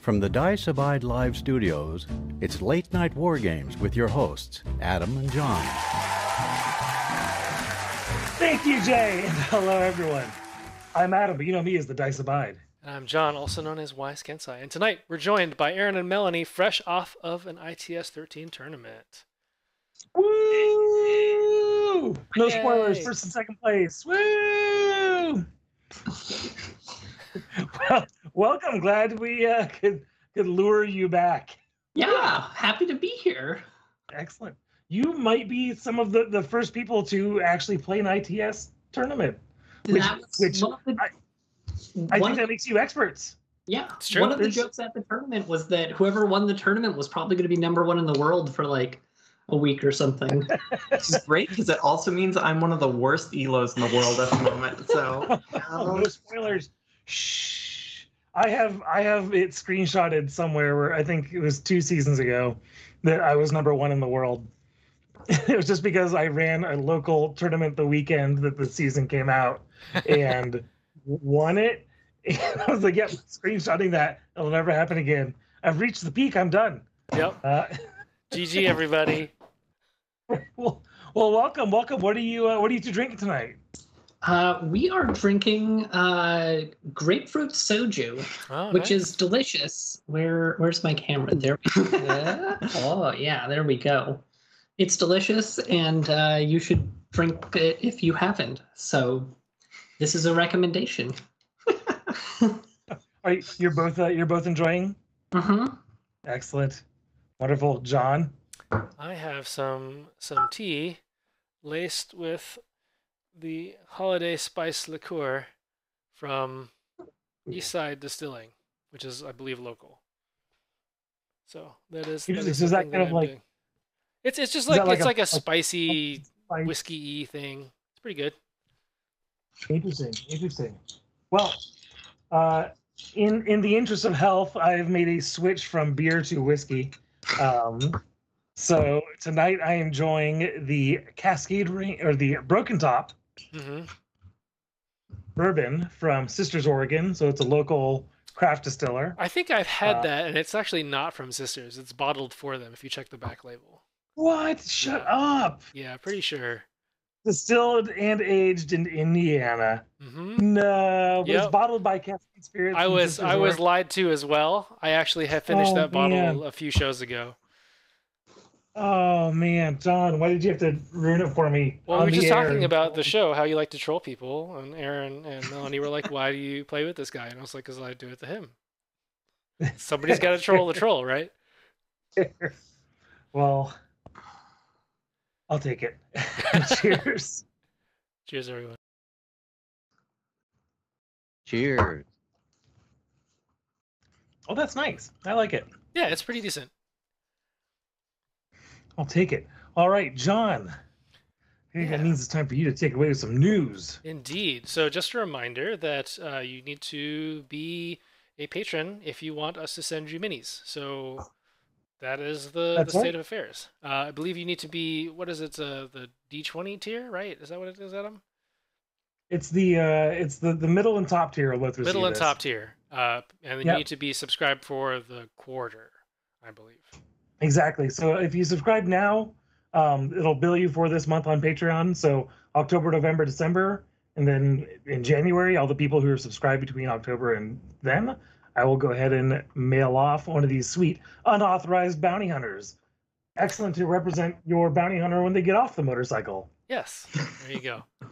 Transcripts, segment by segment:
From the Dice Abide Live studios, it's Late Night War Games with your hosts, Adam and John. Thank you, Jay, and hello, everyone. I'm Adam, but you know me as the Dice Abide. And I'm John, also known as Wise Kensai, and tonight we're joined by Aaron and Melanie, fresh off of an ITS 13 tournament. Woo! No Yay. spoilers, first and second place. Woo! well, welcome. Glad we uh, could could lure you back. Yeah, happy to be here. Excellent. You might be some of the, the first people to actually play an ITS tournament. Which- which the, I one think that makes you experts. yeah, It's true. one of the There's- jokes at the tournament was that whoever won the tournament was probably going to be number one in the world for like a week or something. Which is great because it also means I'm one of the worst elos in the world at the moment. So Oh, no spoilers. Shh. I have I have it screenshotted somewhere where I think it was two seasons ago that I was number one in the world. It was just because I ran a local tournament the weekend that the season came out and won it. And I was like, yep, screenshotting that. It'll never happen again. I've reached the peak. I'm done. Yep. Uh, GG, everybody. well, well, welcome, welcome. What are you uh, What are you two drinking tonight? Uh, we are drinking uh, grapefruit soju, Oh, which nice. is delicious. Where Where's my camera? There. we go. oh yeah, there we go. It's delicious, and uh, you should drink it if you haven't. So, this is a recommendation. Are you, you're both uh, You're both enjoying? hmm Excellent, wonderful, John. I have some some tea laced with the holiday spice liqueur from Eastside Distilling, which is, I believe, local. So that is. That is is that kind of I'm like- doing. It's it's just like, like it's a- like a spicy Like, whiskey y thing. It's pretty good. Interesting, interesting. Well, uh, in in the interest of health, I've made a switch from beer to whiskey. Um, so tonight I am enjoying the Cascade Ring or the Broken Top hmm bourbon from Sisters, Oregon. So it's a local craft distiller. I think I've had Uh, that, and it's actually not from Sisters. It's bottled for them. If you check the back label. What? Shut Yeah. up! Yeah, pretty sure. Distilled and aged in Indiana. hmm No, but it's bottled by Cascade Spirits. I was Sisters, I was lied to as well. I actually had finished Oh, that bottle man. a few shows ago. Oh man, John, why did you have to ruin it for me? Well, on we were just air? talking about the show, how you like to troll people, and Aaron and Melanie were like, "Why do you play with this guy?" And I was like, "Cause I do it to him." Somebody's got to troll the troll, right? well, I'll take it. Cheers. Cheers, everyone. Cheers. Oh, that's nice. I like it. Yeah, it's pretty decent. I'll take it. All right, John. I think that means it's time for you to take away with some news. Indeed. So, just a reminder that uh, you need to be a patron if you want us to send you minis. So, that is the, the state of affairs. Uh, I believe you need to be, what is it, uh, the D20 tier, right? Is that what it is, Adam? It's the uh it's the the middle and top tier will both receive Middle and top tier. Uh, and then Yep. you need to be subscribed for the quarter, I believe. Exactly. So if you subscribe now, um, it'll bill you for this month on Patreon. So October, November, December, and then in January, all the people who are subscribed between October and then, I will go ahead and mail off one of these sweet unauthorized bounty hunters. Excellent to represent your bounty hunter when they get off the motorcycle. Yes, there you go.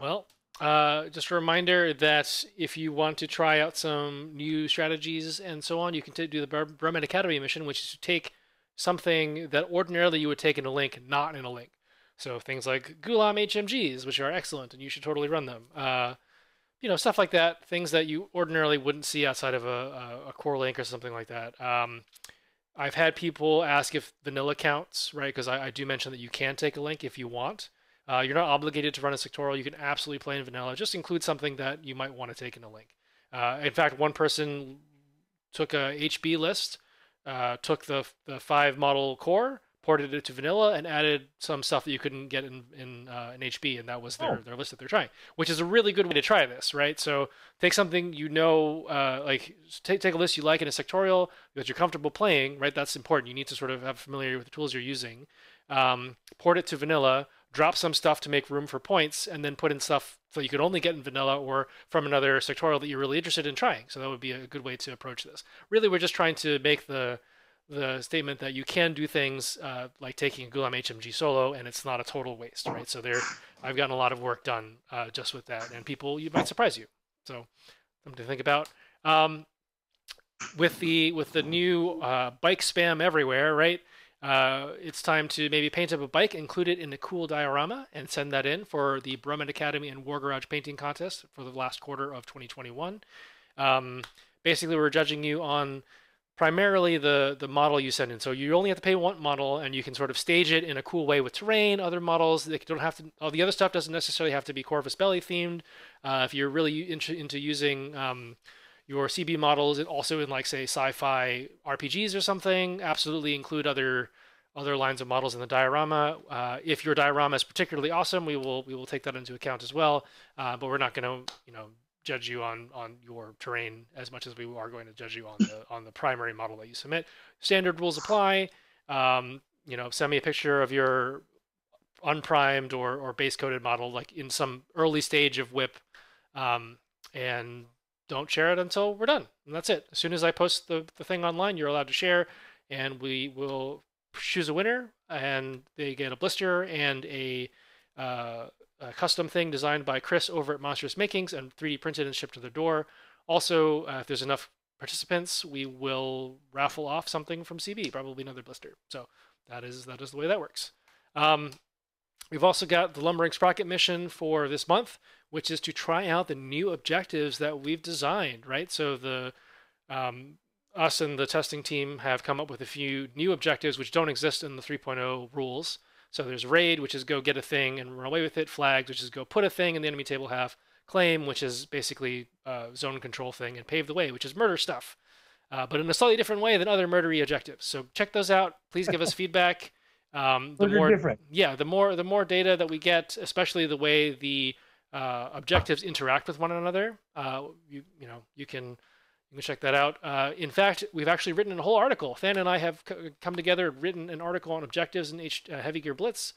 Well, uh, just a reminder that if you want to try out some new strategies and so on, you can t- do the Brumman Academy mission, which is to take something that ordinarily you would take in a link, not in a link. So things like Ghulam HMGs, which are excellent, and you should totally run them. Uh, you know, stuff like that. Things that you ordinarily wouldn't see outside of a, a, a core link or something like that. Um, I've had people ask if vanilla counts, right? Because I, I do mention that you can take a link if you want. Uh, you're not obligated to run a sectorial. You can absolutely play in vanilla. Just include something that you might want to take in a link. Uh, in fact, one person took a HB list, uh, took the the five model core, ported it to vanilla and added some stuff that you couldn't get in in, uh, in HB, and that was their, Oh. their list that they're trying, which is a really good way to try this, right? So take something you know, uh, like take take a list you like in a sectorial that you're comfortable playing, right? That's important. You need to sort of have familiarity with the tools you're using. Um, port it to vanilla, drop some stuff to make room for points, and then put in stuff that you could only get in vanilla or from another sectorial that you're really interested in trying. So that would be a good way to approach this. Really, we're just trying to make the the statement that you can do things uh, like taking a Ghulam HMG solo, and it's not a total waste, right? So there, I've gotten a lot of work done uh, just with that, and people you might surprise you. So something to think about. Um, with the with the new uh, bike spam everywhere, right? Uh, it's time to maybe paint up a bike, include it in a cool diorama, and send that in for the Brumman Academy and War Garage painting contest for the last quarter of 2021. Um, basically, we're judging you on primarily the the model you send in. So you only have to pay one model, and you can sort of stage it in a cool way with terrain. Other models, they don't have to. All the other stuff doesn't necessarily have to be Corvus Belli themed. Uh, if you're really into, into using um, your CB models, and also in like say sci-fi RPGs or something, absolutely include other other lines of models in the diorama. Uh, if your diorama is particularly awesome, we will we will take that into account as well. Uh, but we're not going to you know judge you on on your terrain as much as we are going to judge you on the on the primary model that you submit. Standard rules apply. Um, you know, send me a picture of your unprimed or or base coated model, like in some early stage of whip, um, and don't share it until we're done. And that's it. As soon as I post the, the thing online, you're allowed to share, and we will choose a winner, and they get a blister and a, uh, a custom thing designed by Chris over at Monstrous Makings and 3D printed and shipped to their door. Also, uh, if there's enough participants, we will raffle off something from CB, probably another blister. So that is that is the way that works. Um, we've also got the Lumbering Sprocket mission for this month, which is to try out the new objectives that we've designed. Right, so the um, us and the testing team have come up with a few new objectives which don't exist in the 3.0 rules. So there's raid, which is go get a thing and run away with it. Flags, which is go put a thing in the enemy table half. Claim, which is basically uh, zone control thing, and pave the way, which is murder stuff, uh, but in a slightly different way than other murdery objectives. So check those out. Please give us feedback. Um, the more different. yeah, the more the more data that we get, especially the way the uh, objectives interact with one another, uh, you you know you can you can check that out. Uh, in fact, we've actually written a whole article. Than and I have c- come together, written an article on objectives in H- uh, Heavy Gear Blitz.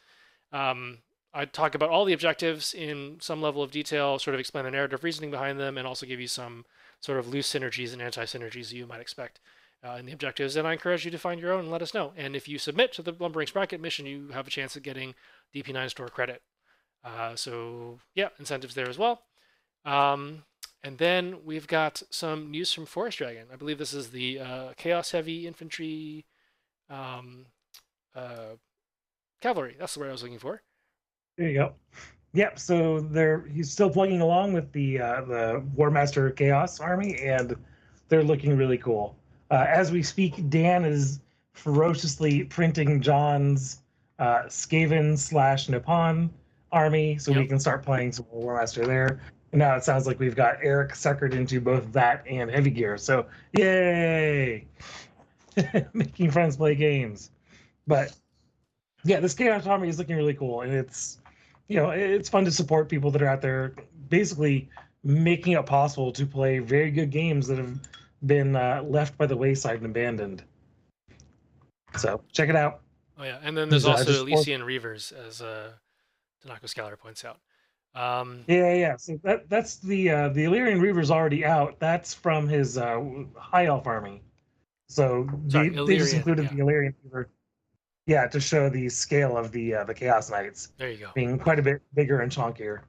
Um, I talk about all the objectives in some level of detail, sort of explain the narrative reasoning behind them, and also give you some sort of loose synergies and anti-synergies you might expect uh, in the objectives. And I encourage you to find your own and let us know. And if you submit to the Lumbering Sprocket mission, you have a chance at getting DP9 store credit. Uh, so yeah, incentives there as well. Um, and then we've got some news from Forest Dragon. I believe this is the uh, Chaos Heavy Infantry um, uh, Cavalry. That's the word I was looking for. There you go. Yep. So they're he's still plugging along with the uh, the Warmaster Chaos Army, and they're looking really cool. Uh, as we speak, Dan is ferociously printing John's uh, Skaven slash Nippon army, so we can start playing some Warmaster there. And now it sounds like we've got Eric suckered into both that and heavy gear. So yay! Making friends play games. But yeah, this Chaos Army is looking really cool, and it's you know it's fun to support people that are out there basically making it possible to play very good games that have been uh, left by the wayside and abandoned. So check it out. Oh yeah, and then there's also Elysian Reavers, as uh, Tanaka Scalar points out. Um, Yeah, yeah. So that that's the uh, the Ellyrian Reaver's already out. That's from his uh, High Elf army. So Sorry, they, they just included yeah. the Ellyrian Reaver. Yeah, to show the scale of the uh, the Chaos Knights there you go. being quite a bit bigger and chunkier.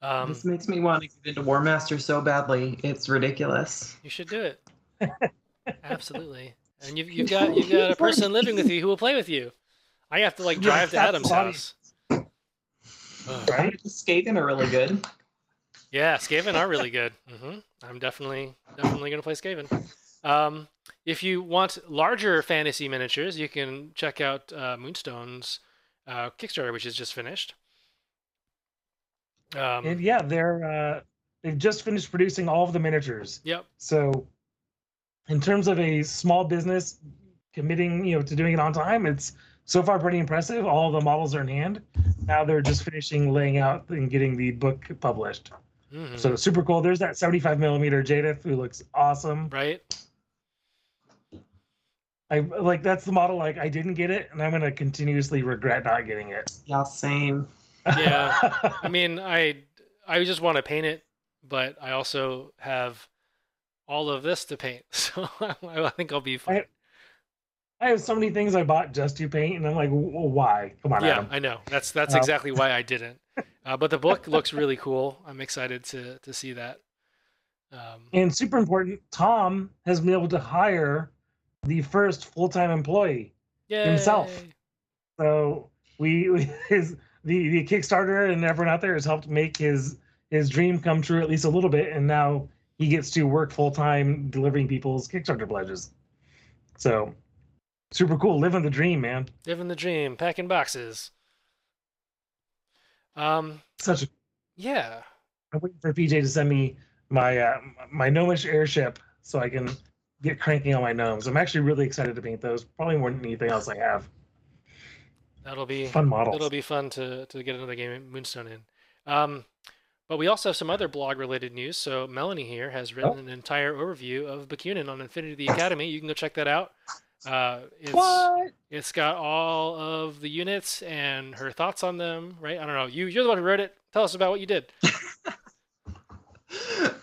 Um, this makes me want to get into War Master so badly. It's ridiculous. you should do it. Absolutely. And you've you've got you've got a person living with you who will play with you. I have to like drive to Adam's funny. house. Right? Skaven are really good. Yeah, Skaven are really good. hmm I'm definitely definitely gonna play Skaven. Um, if you want larger fantasy miniatures, you can check out uh, Moonstone's uh, Kickstarter, which is just finished. Um, And yeah, they're uh, they've just finished producing all of the miniatures. Yep. So, in terms of a small business, committing, you know, to doing it on time. It's so far pretty impressive. All the models are in hand. Now they're just finishing laying out and getting the book published. Mhm. So super cool. There's that 75 millimeter Jadith who looks awesome. right? I like that's the model. Like I didn't get it, and I'm gonna continuously regret not getting it. Yeah, same. Yeah. I mean, I I just want to paint it, but I also have all of this to paint, so I think I'll be fine. I have so many things I bought just to paint, and I'm like, well, why? Come on, yeah, Adam. I know. That's that's Um, exactly why I didn't. Uh, but the book looks really cool. I'm excited to to see that. Um, And super important, Tom has been able to hire the first full time employee. himself. So we, we his the the Kickstarter and everyone out there has helped make his his dream come true at least a little bit, and now he gets to work full time delivering people's Kickstarter pledges. So super cool, living the dream, man. Living the dream, packing boxes. Um, Such a yeah. I'm waiting for PJ to send me my uh, my gnomish airship so I can get cranking on my gnomes. I'm actually really excited to paint those. Probably more than anything else I have. That'll be Fun model. It'll be fun to to get another game of Moonstone in. Um, but we also have some other blog related news. So Melanie here has written Oh. an entire overview of Bakunin on Infinity the Academy. You can go check that out. Uh, it's What? it's got all of the units and her thoughts on them. Right? I don't know. You you're the one who wrote it. Tell us about what you did.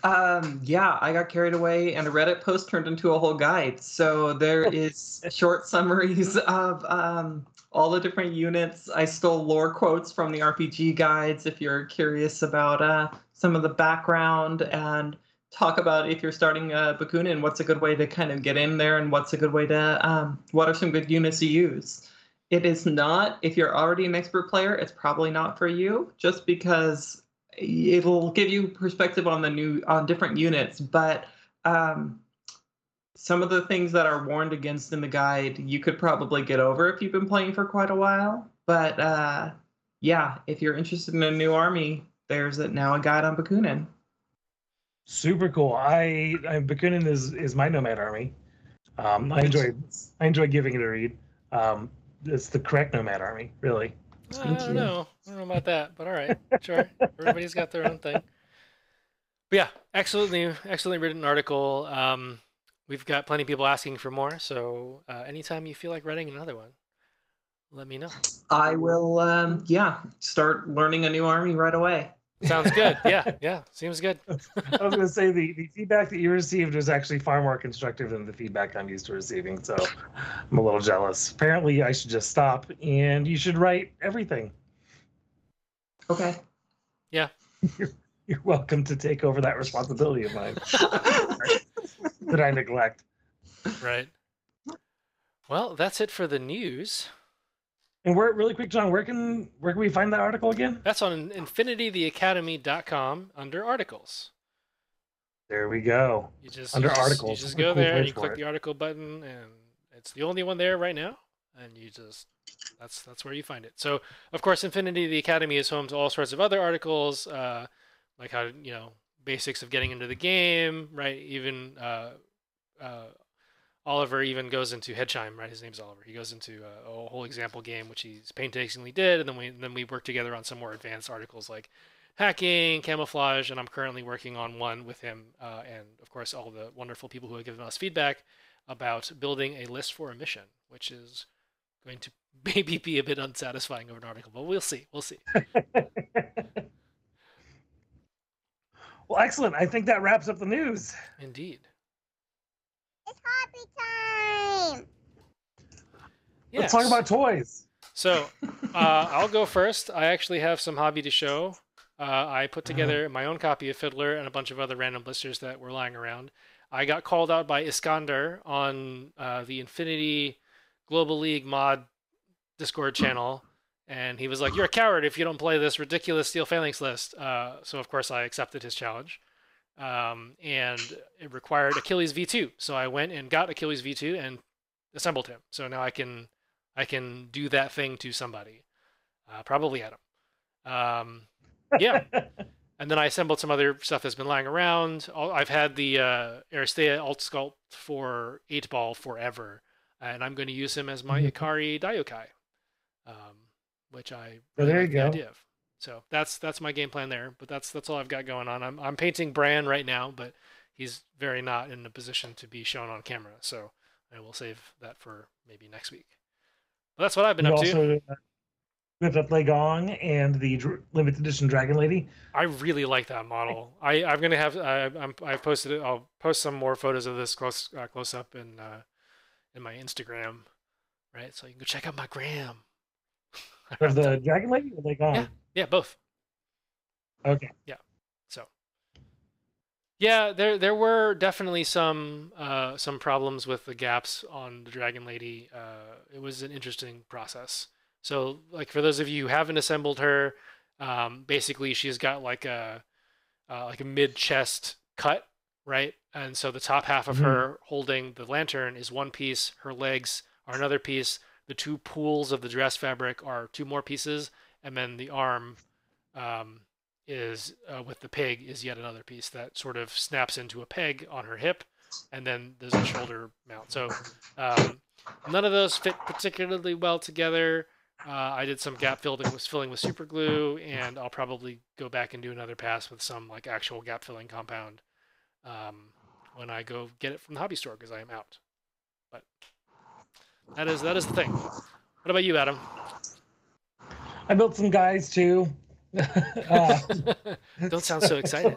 um, yeah, I got carried away, and a Reddit post turned into a whole guide. So there is short summaries of um, all the different units. I stole lore quotes from the RPG guides if you're curious about uh, some of the background and talk about if you're starting a Bakunin, what's a good way to kind of get in there, and what's a good way to um, what are some good units to use. It is not if you're already an expert player, it's probably not for you, just because it'll give you perspective on the new on different units. But um, some of the things that are warned against in the guide you could probably get over if you've been playing for quite a while. But uh, yeah if you're interested in a new army there's now a guide on bakunin Super cool. I, I'm Bakunin is is my nomad army. Um, I enjoy I enjoy giving it a read. Um, it's the correct nomad army, really. I don't you. know. I don't know about that, but all right, sure. Everybody's got their own thing. But yeah, excellently, excellently written article. Um, we've got plenty of people asking for more, so uh, anytime you feel like writing another one, let me know. i will um, yeah start learning a new army right away Sounds good. Yeah, yeah, seems good. I was going to say the, the feedback that you received was actually far more constructive than the feedback I'm used to receiving. So I'm a little jealous. Apparently, I should just stop and you should write everything. okay Yeah. You're welcome to take over that responsibility of mine that I neglect. Right. Well, that's it for the news. And where, really quick, John, where can where can we find that article again? That's on infinitytheacademy.com under articles. There we go. You just Under you just- articles. You just go cool there and you click it. the article button, and it's the only one there right now. And you just that's that's where you find it. So of course, Infinity the Academy is home to all sorts of other articles, uh, like how you know basics of getting into the game, right? Even uh, uh, Oliver even goes into Hedgeheim, right? His name's Oliver. He goes into a, a whole example game, which he's painstakingly did, and then we then we work together on some more advanced articles like hacking, camouflage, and I'm currently working on one with him, uh, and of course all the wonderful people who have given us feedback about building a list for a mission, which is going to maybe be a bit unsatisfying of an article, but we'll see. We'll see. well, excellent. I think that wraps up the news. Indeed. It's hobby time. Let's talk about toys. So uh, I'll go first. I actually have some hobby to show. Uh, I put Uh-huh. together my own copy of Fiddler and a bunch of other random blisters that were lying around. I got called out by Iskander on uh, the Infinity Global League mod Discord channel, and he was like, "You're a coward if you don't play this ridiculous Steel Phalanx list." Uh, so of course I accepted his challenge, um, and it required Achilles V2. So I went and got Achilles V2 and assembled him. So now I can I can do that thing to somebody, uh, probably Adam. Um, yeah, and then I assembled some other stuff that's been lying around. I've had the uh, Aristea Alt Sculpt for eight ball forever. and I'm going to use him as my Mhm. Ikari Daiokai, um, which I really there you go. So that's that's my game plan there. But that's that's all I've got going on. I'm I'm painting Bran right now, but he's very not in a position to be shown on camera. So I will save that for maybe next week. But that's what I've been You up to. also uh, whipped up Legong and the dr- limited edition Dragon Lady. I really like that model. I I'm gonna have I I'm I've posted it. I'll post some more photos of this close uh, close up in uh, in my Instagram, right? So you can go check out my gram. Of the Dragon Lady or Legong? Yeah. Yeah, both. Okay. Yeah. So yeah, there there were definitely some uh, some problems with the gaps on the Dragon Lady. Uh, it was an interesting process. So like for those of you who haven't assembled her, um, basically she's got like a uh, like a mid chest cut, right? And so the top half of Mhm. her holding the lantern is one piece. Her legs are another piece. The two pools of the dress fabric are two more pieces, and then the arm um, is uh, with the pig is yet another piece that sort of snaps into a peg on her hip, and then there's a shoulder mount. So um, none of those fit particularly well together. Uh, I did some gap filling with filling with super glue, and I'll probably go back and do another pass with some like actual gap filling compound um, when I go get it from the hobby store because I am out. But that is that is the thing. What about you, Adam? I built some guys too. uh, Don't sound so excited.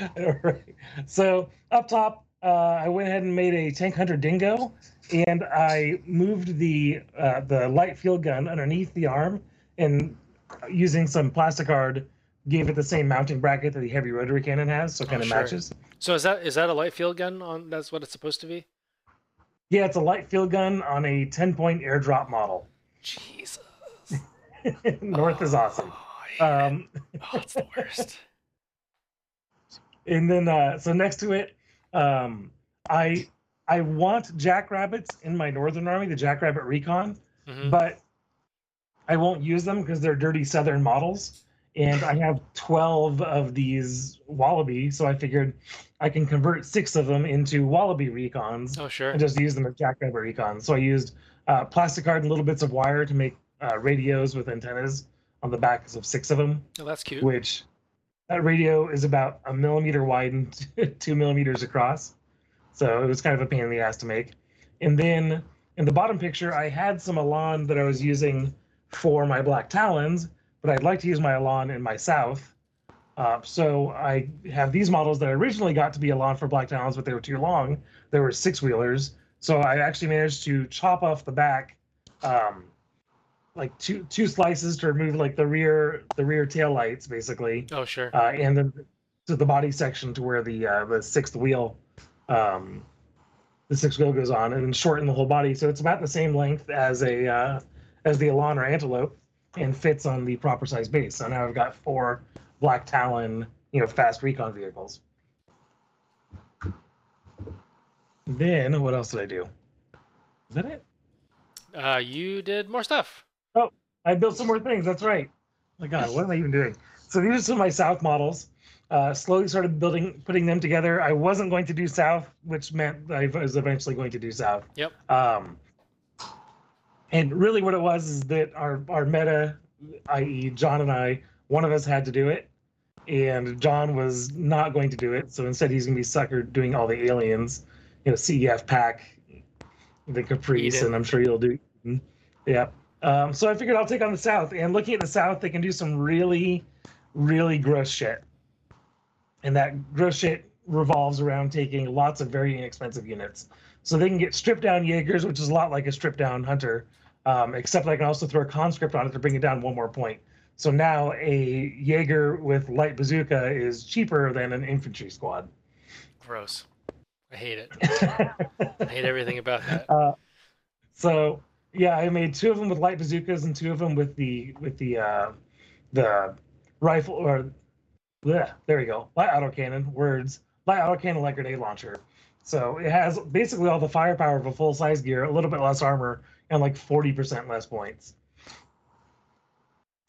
right. So up top, uh, I went ahead and made a tank hunter dingo, and I moved the uh, the light field gun underneath the arm, and using some plastic card, gave it the same mounting bracket that the heavy rotary cannon has, so it Oh, kind of sure. matches. So is that is that a light field gun on? That's what it's supposed to be. Yeah, it's a light field gun on a 10 point airdrop model. Jesus. North is awesome. Oh, Um, oh, it's the worst. and then uh, so next to it, um, I I want jackrabbits in my northern army, the jackrabbit recon. Mhm. but I won't use them because they're dirty southern models. And I have 12 of these wallaby, so I figured I can convert six of them into wallaby recons Oh sure. and just use them as jackrabbit recons. So I used uh, plastic card and little bits of wire to make uh, radios with antennas on the backs of six of them, Oh, that's cute. which that radio is about a millimeter wide and two millimeters across. So it was kind of a pain in the ass to make. And then in the bottom picture, I had some Elan that I was using for my Black Talons, but I'd like to use my Elan in my South. Uh, so I have these models that I originally got to be Elan for Black Talons, but they were too long. They were six wheelers. So I actually managed to chop off the back, um, like two two slices to remove like the rear the rear tail lights basically, Oh sure. uh, and then to the body section to where the uh, the sixth wheel, um, the sixth wheel goes on, and shorten the whole body. So it's about the same length as a uh, as the Elan or Antelope, and fits on the proper size base. So now I've got four Black Talon, you know, fast recon vehicles. Then what else did I do? Is that it? Uh, you did more stuff. I built some more things. That's right. my God, what am I even doing? So these are some of my South models. Uh, slowly started building, putting them together. I wasn't going to do South, which meant I was eventually going to do South. Yep. Um, and really, what it was is that our our meta, i.e., John and I, one of us had to do it, and John was not going to do it. So instead, he's going to be sucker doing all the aliens, you know, CEF pack, the Caprice, and I'm sure you'll do. Yeah. Um, so I figured I'll take on the South, and looking at the South, they can do some really, really gross shit, and that gross shit revolves around taking lots of very inexpensive units. So they can get stripped down Jaegers, which is a lot like a stripped down Hunter, um, except I can also throw a conscript on it to bring it down one more point. So now a Jaeger with light bazooka is cheaper than an infantry squad. Gross. I hate it. I hate everything about that. so yeah, I made two of them with light bazookas and two of them with the with the uh, the rifle or bleh, there you go light autocannon words light autocannon light grenade launcher. So it has basically all the firepower of a full size gear, a little bit less armor, and like forty percent less points.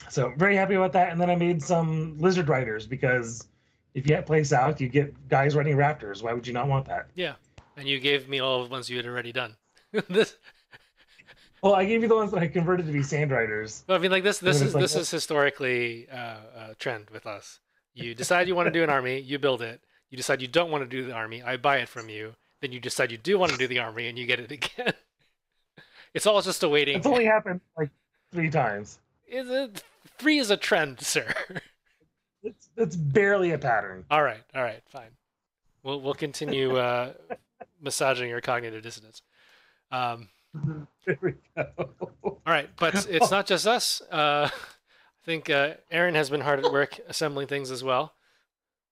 So very happy about that. And then I made some lizard riders because if you play south, you get guys riding raptors. Why would you not want that? Yeah. And you gave me all of the ones you had already done. this, Well, I gave you the ones that I converted to be sand riders. I mean, like this. This is like, this what- is historically uh, a trend with us. You decide you want to do an army, you build it. You decide you don't want to do the army, I buy it from you. Then you decide you do want to do the army, and you get it again. It's all just a waiting. It's only happened like three times. Is it, three is a trend, sir. It's it's barely a pattern. all right, all right, fine. We'll we'll continue uh, massaging your cognitive dissonance. Um. There we go. all right, but it's not just us. Uh, I think uh, Aaron has been hard at work assembling things as well.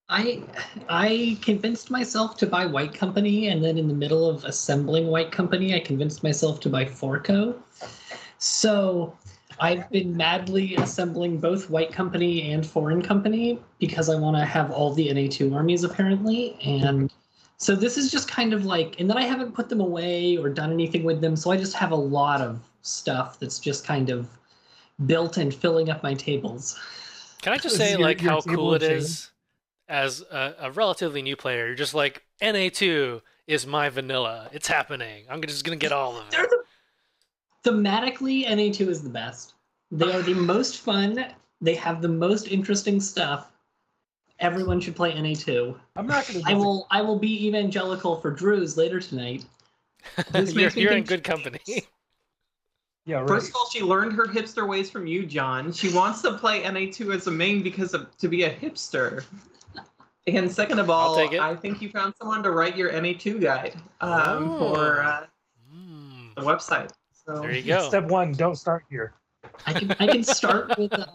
I I convinced myself to buy White Company, and then in the middle of assembling White Company, I convinced myself to buy Forco. So I've been madly assembling both White Company and Foreign Company because I want to have all the NA2 armies apparently, and so this is just kind of like, and then I haven't put them away or done anything with them, so I just have a lot of stuff that's just kind of built and filling up my tables. Can I just say, your- like, your how cool it of is as a, a relatively new player? You're just like, NA2 is my vanilla. It's happening. I'm just gonna get all of They're it. the thematically NA2 is the best. They are the most fun. They have the most interesting stuff. Everyone should play NA2. I'm not going to. I will I will be evangelical for Druze later tonight. This you're makes you're in good company. Yeah, right. First of all, she learned her hipster ways from you, John. She wants to play NA2 as a main because of to be a hipster. And second of all. I think you found someone to write your NA2 guide um, Oh. for uh, Mm, the website. So there you go. Step one: don't start here. I can I can start with uh,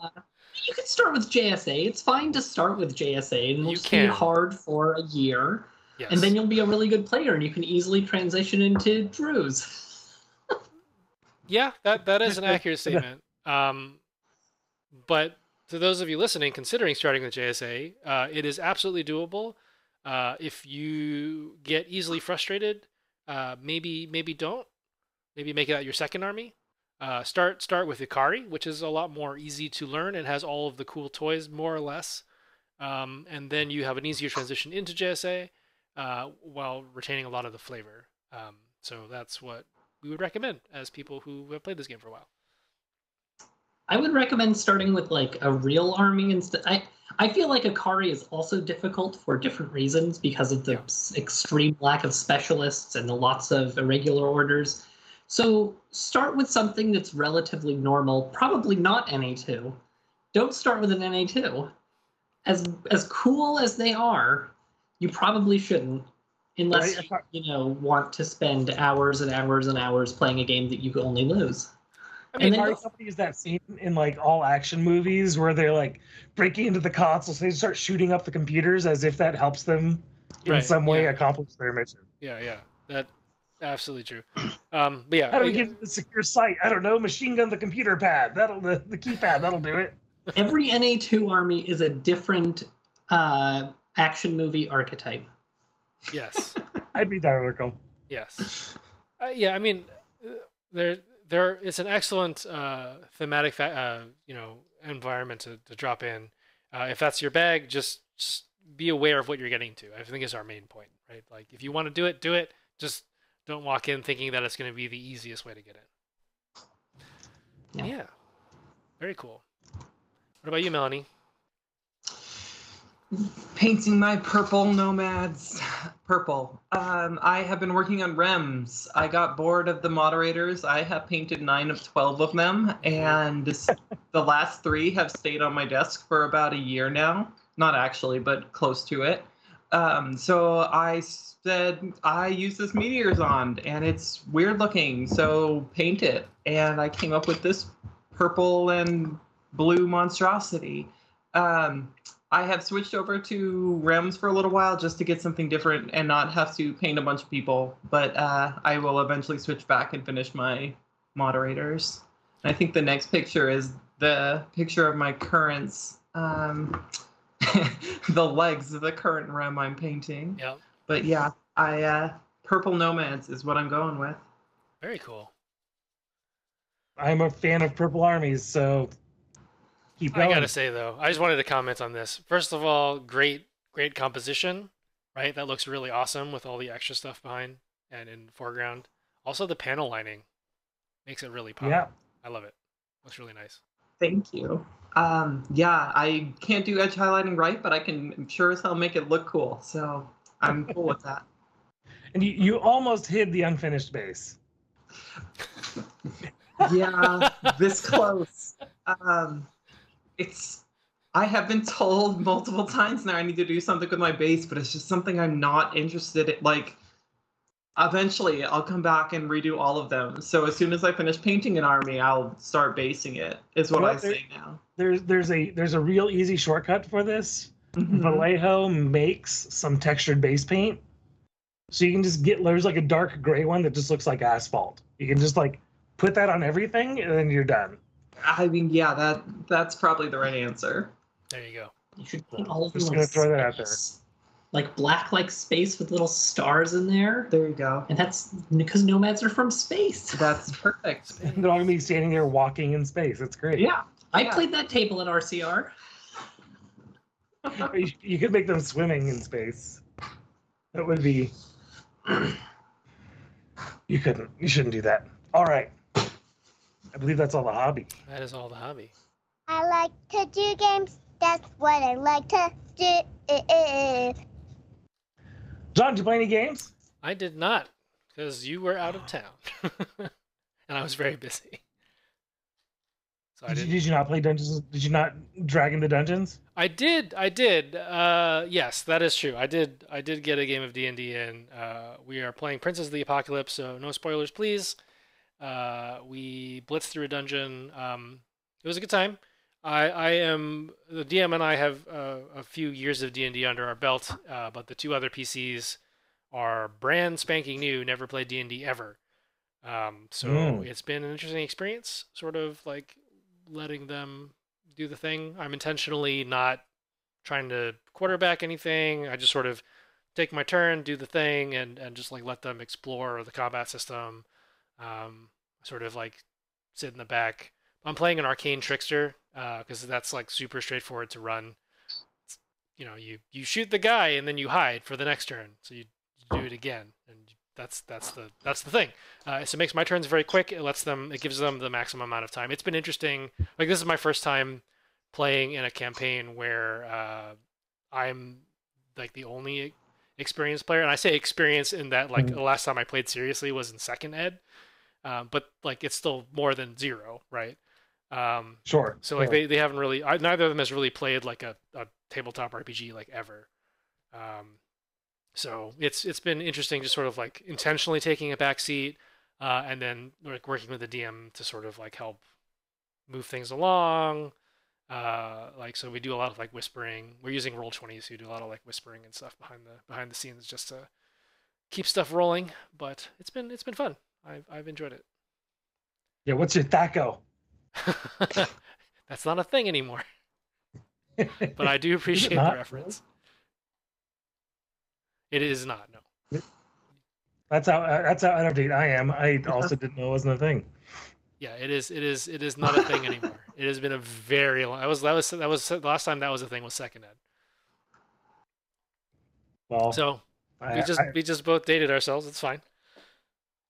you can start with JSA. It's fine to start with JSA and it'll You just can. be hard for a year. Yes. And then you'll be a really good player and you can easily transition into Druze. Yeah, that that is an accurate statement. Um, but to those of you listening, considering starting with JSA, uh, it is absolutely doable. Uh, if you get easily frustrated, uh, maybe maybe don't. Maybe make that your second army. Uh, start start with Ikari, which is a lot more easy to learn and has all of the cool toys more or less. Um, and then you have an easier transition into JSA uh, while retaining a lot of the flavor. Um, so that's what we would recommend as people who have played this game for a while. I would recommend starting with like a real army instead. I I feel like Ikari is also difficult for different reasons because of the Yeah. extreme lack of specialists and the lots of irregular orders. So start with something that's relatively normal, probably not NA2. Don't start with an NA2. As as cool as they are, you probably shouldn't unless Right, you, you know want to spend hours and hours and hours playing a game that you could only lose. I And mean, then- Ikari Company is that scene in like all action movies where they're like breaking into the consoles, they start shooting up the computers as if that helps them in Right, some way yeah. accomplish their mission. yeah, yeah, that absolutely true. Um, but yeah, How do we get to the secure site? I don't know. Machine gun the computer pad. That'll the, the keypad. That'll do it. Every NA2 army is a different uh, action movie archetype. yes, I'd be dialectical. yes, uh, yeah. I mean, uh, there, there. It's an excellent uh, thematic, fa- uh, you know, environment to, to drop in. Uh, if that's your bag, just, just be aware of what you're getting to. I think is our main point, right? Like, if you want to do it, do it. Just don't walk in thinking that it's going to be the easiest way to get in. Yeah. yeah. Very cool. What about you, Melanie? painting my purple nomads purple um, i have been working on rems i got bored of the moderators i have painted nine of 12 of them and the last three have stayed on my desk for about a year now not actually but close to it um, so i said i use this meteors on and it's weird looking so paint it and i came up with this purple and blue monstrosity um, I have switched over to Rems for a little while just to get something different and not have to paint a bunch of people. But uh, I will eventually switch back and finish my moderators. I think the next picture is the picture of my currents, um, the legs of the current Rem I'm painting. Yep. But yeah, I uh, purple nomads is what I'm going with. Very cool. I'm a fan of purple armies, so keep I gotta say though, I just wanted to comment on this. First of all, great, great composition, right? That looks really awesome with all the extra stuff behind and in foreground. Also, the panel lining makes it really pop. Yeah. I love it. Looks really nice. Thank you. Um, yeah, I can't do edge highlighting right, but I can sure as hell make it look cool. So I'm cool with that. And you, you almost hid the unfinished base. Yeah, this close. Um, it's. I have been told multiple times now I need to do something with my base, but it's just something I'm not interested in. Like, eventually I'll come back and redo all of them. So as soon as I finish painting an army, I'll start basing it. Is what Well, I there- say now. There's there's a there's a real easy shortcut for this. Mhm. Vallejo makes some textured base paint. So you can just get there's like a dark gray one that just looks like asphalt. You can just like put that on everything and then you're done. I mean, yeah, that that's probably the right answer. There you go. You should paint all of them Just gonna throw that out there. Space. Like black, like space with little stars in there. There you go. And that's because nomads are from space. That's perfect. They're all gonna be standing there walking in space. It's great. Yeah. I Yeah. played that table at RCR. You, you could make them swimming in space. That would be. You couldn't. You shouldn't do that. All right. I believe that's all the hobby. That is all the hobby. I like to do games. That's what I like to do. John, did you play any games? I did not, because you were out of town, and I was very busy. So I Did you, did. you not play Dungeons? Did you not drag into Dungeons? I did. I did. Uh, yes, that is true. I did. I did get a game of D and D in. Uh, we are playing Princes of the Apocalypse, so no spoilers, please. Uh, we blitzed through a dungeon. Um, it was a good time. I, I am the DM and I have uh, a few years of D and D under our belt, uh, but the two other PCs are brand spanking new. Never played D and D ever. Um, so Mm. it's been an interesting experience, sort of like letting them do the thing. I'm intentionally not trying to quarterback anything. I just sort of take my turn, do the thing, and and just like let them explore the combat system. Um, sort of like sit in the back. I'm playing an arcane trickster because that's like super straightforward to run. It's, you know, you you shoot the guy and then you hide for the next turn. So you, you do it again, and that's that's the that's the thing. Uh, so it makes my turns very quick. It lets them. It gives them the maximum amount of time. It's been interesting. Like this is my first time playing in a campaign where uh, I'm like the only experienced player, and I say experience in that like Mhm. the last time I played seriously was in second ed, um, but like it's still more than zero, right? Um, Sure. so like sure. they, they haven't really neither of them has really played like a, a tabletop RPG like ever. Um, so it's it's been interesting just sort of like intentionally taking a back seat uh, and then like working with the DM to sort of like help move things along. Uh, like so we do a lot of like whispering. We're using roll twenty, so we do a lot of like whispering and stuff behind the behind the scenes just to keep stuff rolling. But it's been it's been fun. I've I've enjoyed it. Yeah. What's your THAC0? That's not a thing anymore. But I do appreciate the reference. It is not, no. That's how uh, that's how out of date I am. I also didn't know it wasn't a thing. Yeah, it is. It is. It is not a thing anymore. It has been a very long. That was that was that was the last time that was a thing was second ed. Well, So I, we just I- we just both dated ourselves. It's fine.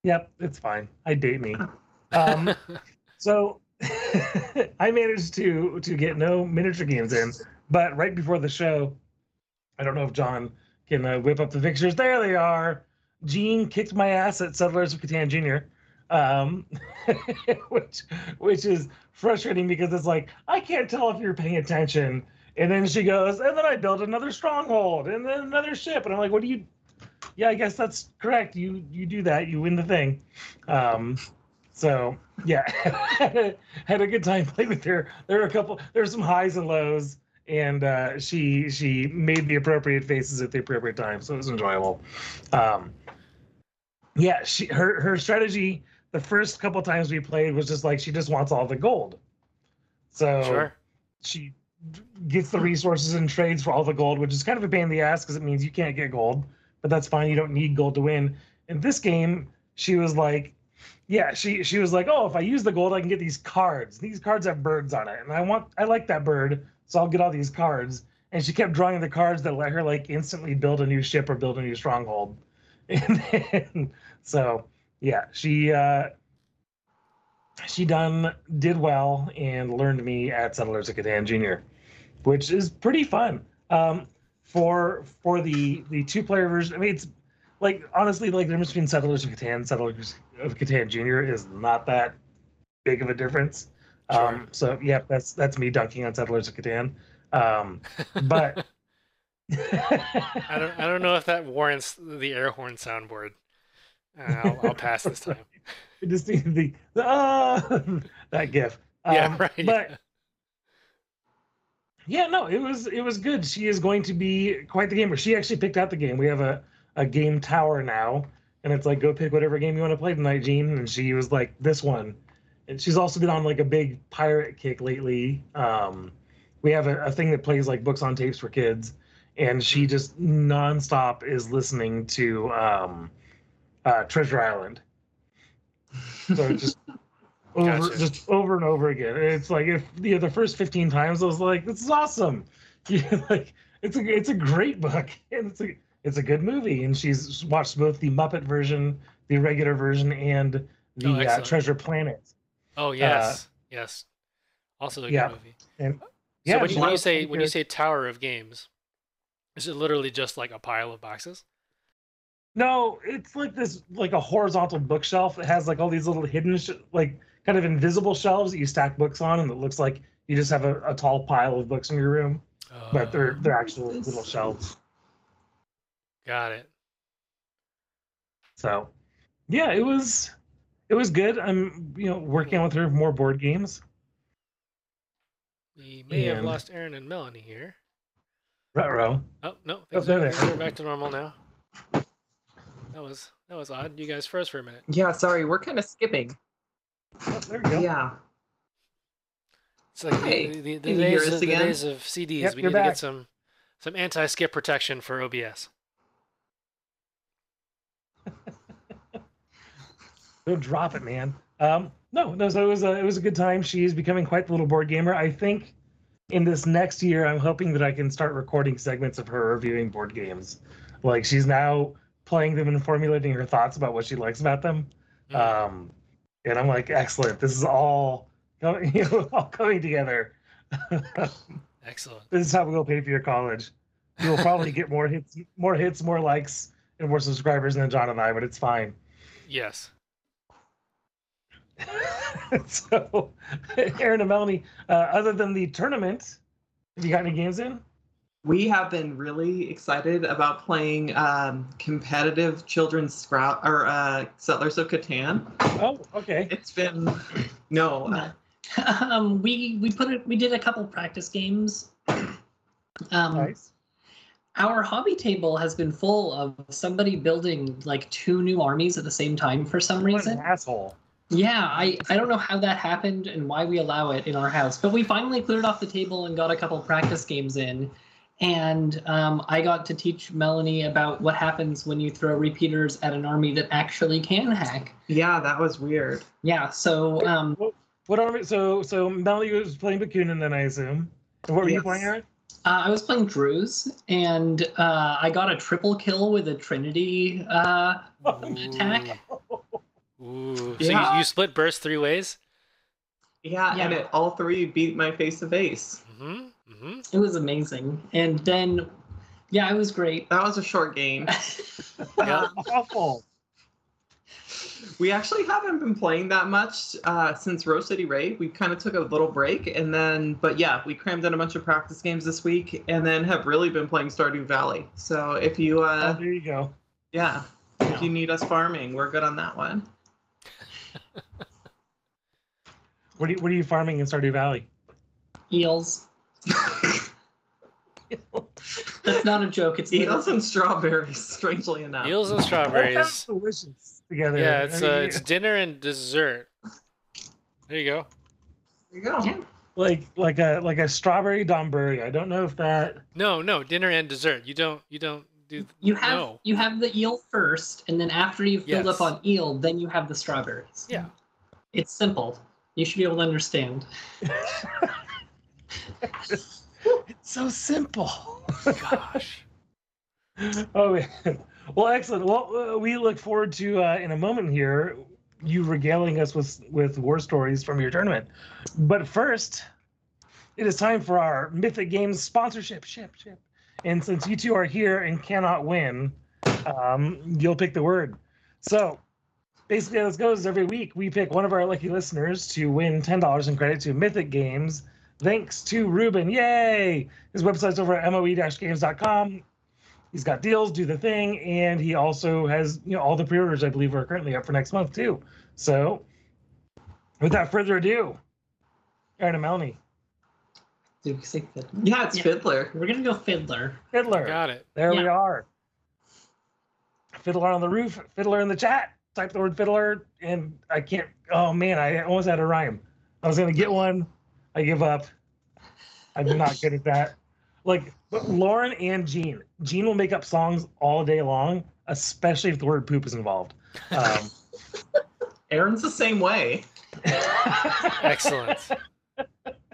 yep, it's fine. I date me. Um, so I managed to to get no miniature games in, but right before the show, I don't know if John can uh, whip up the pictures. There they are. Gene kicked my ass at Settlers of Catan Jr. Um, which which is frustrating because it's like I can't tell if you're paying attention. And then she goes, and then I built another stronghold, and then another ship, and I'm like, what do you? Yeah, I guess that's correct. You you do that, you win the thing. Um, so yeah, had a good time playing with her. There were a couple. There were some highs and lows, and uh, she she made the appropriate faces at the appropriate time, so it was enjoyable. Um, yeah, she her her strategy the first couple times we played was just like she just wants all the gold. So Sure. she gets the resources and trades for all the gold, which is kind of a pain in the ass because it means you can't get gold, but that's fine. You don't need gold to win. In this game, she was like, yeah, she she was like, oh, if I use the gold, I can get these cards. These cards have birds on it, and I want I like that bird, so I'll get all these cards. And she kept drawing the cards that let her like instantly build a new ship or build a new stronghold. And then, so yeah, she uh, she done did well and learned me at Settlers of Catan Junior, which is pretty fun. Um, for for the the two player version, I mean, it's like honestly, like the difference between Settlers of Catan, Settlers of Catan Junior is not that big of a difference. Sure. Um, so yeah, that's that's me dunking on Settlers of Catan. Um, but I don't I don't know if that warrants the air horn soundboard. Uh, I'll, I'll pass this time. just the, the, the ah, that gif. Yeah, Um, right. But yeah, no, it was it was good. She is going to be quite the gamer. She actually picked out the game. We have a a game tower now, and it's like go pick whatever game you want to play tonight, Jean. And she was like this one. And she's also been on like a big pirate kick lately. Um, we have a, a thing that plays like books on tapes for kids, and she just nonstop is listening to um, uh, Treasure Island. So just over, Gotcha. just over and over again. It's like if you know, the first fifteen times I was like, "This is awesome!" Like it's a it's a great book and it's a it's a good movie. And she's watched both the Muppet version, the regular version, and the Oh, uh. Treasure Planet. Oh yes, yes. Also a good movie. And So when, you, when you say when you say tower of games, is it literally just like a pile of boxes? No, it's like this, like a horizontal bookshelf. that has like all these little hidden, sh- like kind of invisible shelves that you stack books on, and it looks like you just have a, a tall pile of books in your room, but they're Uh, they're actual little shelves. Got it. So, yeah, it was it was good. I'm you know working with her more board games. We may have lost Aaron and Melanie here. Retro. Oh no, Oh, things there are, they things are. are back to normal now. That was that was odd. You guys froze for a minute. Yeah, sorry, we're kind of skipping. Oh, there we go. Yeah. It's like the- Hey, the, the, the can you hear days, of, the days of CDs. Yep, we you're need to get some some anti-skip protection for OBS. Don't drop it, man. Um, no, no. So it was a it was a good time. She is becoming quite the little board gamer. I think in this next year, I'm hoping that I can start recording segments of her reviewing board games. Like she's now playing them and formulating her thoughts about what she likes about them. Mm. Um, and I'm like, excellent. This is all coming, you know, all coming together. Excellent. this is how we'll pay for your college. You'll probably get more hits, more hits, more likes, and more subscribers than John and I, but it's fine. Yes. so, Aaron and Melanie, uh, other than the tournament, have you got any games in? We have been really excited about playing um, competitive children's scrap or uh, Settlers of Catan. Oh, okay. It's been no. uh, um, we we put it. We did a couple practice games. Um, Nice. Our hobby table has been full of somebody building like two new armies at the same time for some What an reason. asshole. Yeah, I, I don't know how that happened and why we allow it in our house, but we finally cleared off the table and got a couple practice games in. And um, I got to teach Melanie about what happens when you throw repeaters at an army that actually can hack. Yeah, that was weird. Yeah, so um, What army? So, so Melanie was playing Bakunin, then I assume. And what were you playing, Aaron? uh, I was playing Druze, and uh, I got a triple kill with a Trinity uh, attack. Ooh. So you, you split burst three ways? Yeah, and it all three beat my face to face. Mm-hmm. Mm-hmm. It was amazing. And then, yeah, it was great. That was a short game. Yeah. Awful. We actually haven't been playing that much uh, since Rose City Raid. We kind of took a little break, and then, but yeah, we crammed in a bunch of practice games this week, and then have really been playing Stardew Valley. So if you, Oh, uh, there you go. yeah, if you need us farming, we're good on that one. What are you, what are you farming in Stardew Valley? Eels. That's not a joke. It's Eels and strawberries, strangely enough. Eels and That strawberries. delicious together. Yeah, it's uh, it's dinner and dessert. There you go. There you go. Yeah. like like a like a strawberry donburi. I don't know if that. No, no, dinner and dessert. You don't you don't do You have no. you have the eel first, and then after you've filled Yes. up on eel, then you have the strawberries. Yeah. It's simple. You should be able to understand. It's so simple. Gosh. oh man. Well, excellent. Well, uh, we look forward to uh, in a moment here you regaling us with with war stories from your tournament. But first, it is time for our Mythic Games sponsorship. Ship, ship. And since you two are here and cannot win, um, you'll pick the word. So basically, how this goes every week, we pick one of our lucky listeners to win ten dollars in credit to Mythic Games. Thanks to Ruben. Yay! His website's over at moe-games.com. He's got deals, do the thing, and he also has you know all the pre-orders I believe are currently up for next month too. So, without further ado, Aaron and Melanie, Did we say Fiddler? Yeah, it's Yeah. Fiddler. We're gonna go Fiddler. Fiddler. Got it. There we are. Fiddler on the roof, Fiddler in the chat. Type the word Fiddler, and I can't. Oh man, I almost had a rhyme. I was gonna get one. I give up. I'm not good at that. Like, but Lauren and Gene. Gene will make up songs all day long, especially if the word poop is involved. Um, Aaron's the same way. Excellent.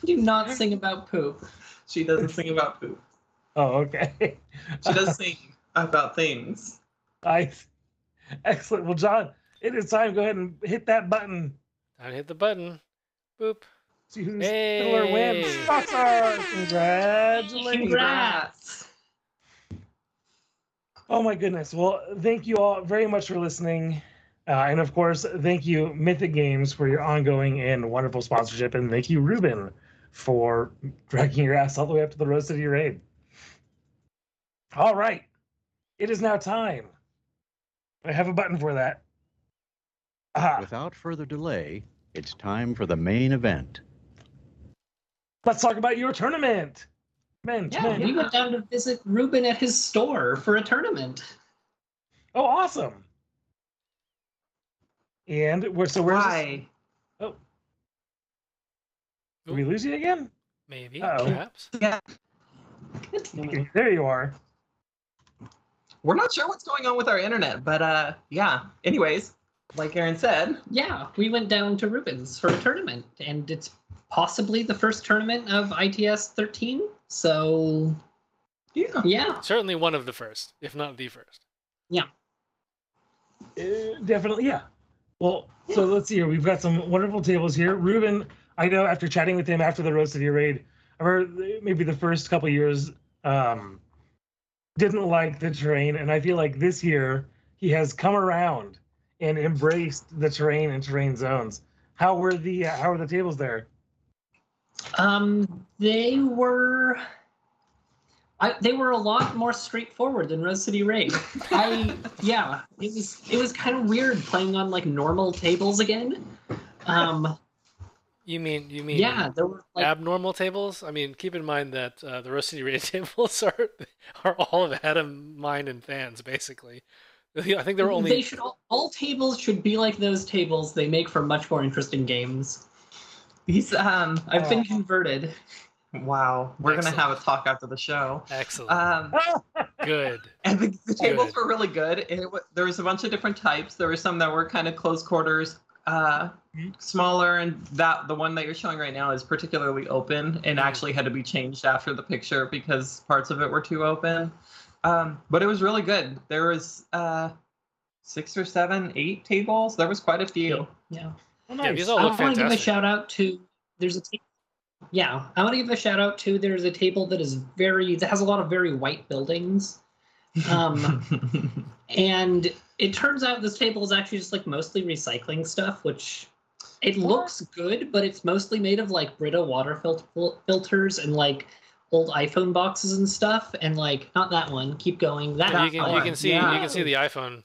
Do not sing about poop. She doesn't sing about poop. oh, okay. She does sing about things. I, excellent. Well, John, it is time. Go ahead and hit that button. I hit the button. Boop. See who's Fiddler wins. Hey. Boxer! Congratulations. Congrats. Oh my goodness. Well, thank you all very much for listening. Uh, and of course, thank you, Mythic Games, for your ongoing and wonderful sponsorship. And thank you, Ruben, for dragging your ass all the way up to the Rose City Raid. All right. It is now time. I have a button for that. Ah, Without further delay, it's time for the main event. let's talk about your tournament. Men, Yeah, men. we went down to visit Ruben at his store for a tournament. Oh, awesome. And we're so where's this- Why? Did we lose you again? Maybe. Uh-oh. Perhaps. Yeah, Okay, There you are. we're not sure what's going on with our internet, but uh, yeah. Anyways, like Aaron said, Yeah, we went down to Ruben's for a tournament, and it's possibly the first tournament of ITS 13. So, yeah. yeah. Certainly one of the first, if not the first. Uh, definitely, yeah. Well, so let's see here. We've got some wonderful tables here. Ruben, I know after chatting with him after the Rose City raid, I maybe the first couple years um, didn't like the terrain, and I feel like this year he has come around and embraced the terrain and terrain zones. How were the uh, how were the tables there? Um, they were. I, they were a lot more straightforward than Rose City Raid. I yeah, it was it was kind of weird playing on like normal tables again. Um, You mean you mean yeah, there were like abnormal tables? I mean, keep in mind that uh, the Rose City Raid tables are are all of Adam, mine, and fans basically. I think there were only they should all, all tables should be like those tables. They make for much more interesting games. He's um. I've Oh. been converted. Wow, we're gonna have a talk after the show. excellent, Um, good. and the, the tables Good. were really good. It, wa- there was a bunch of different types. There were some that were kind of close quarters, uh, Mhm. smaller, and that the one that you're showing right now is particularly open and Mhm. actually had to be changed after the picture because parts of it were too open. Um, but it was really good. There was uh, six or seven, eight tables. There was quite a few. Yeah. Oh, Yeah, nice. these all I want to give a shout out to there's a yeah I want to give a shout out to there's a table that is very that has a lot of very white buildings, um, and it turns out this table is actually just like mostly recycling stuff, which it looks good, but it's mostly made of like Brita water fil- filters and like old iPhone boxes and stuff, and like not that one. Keep going. That you can you can see yeah. you can see the iPhone.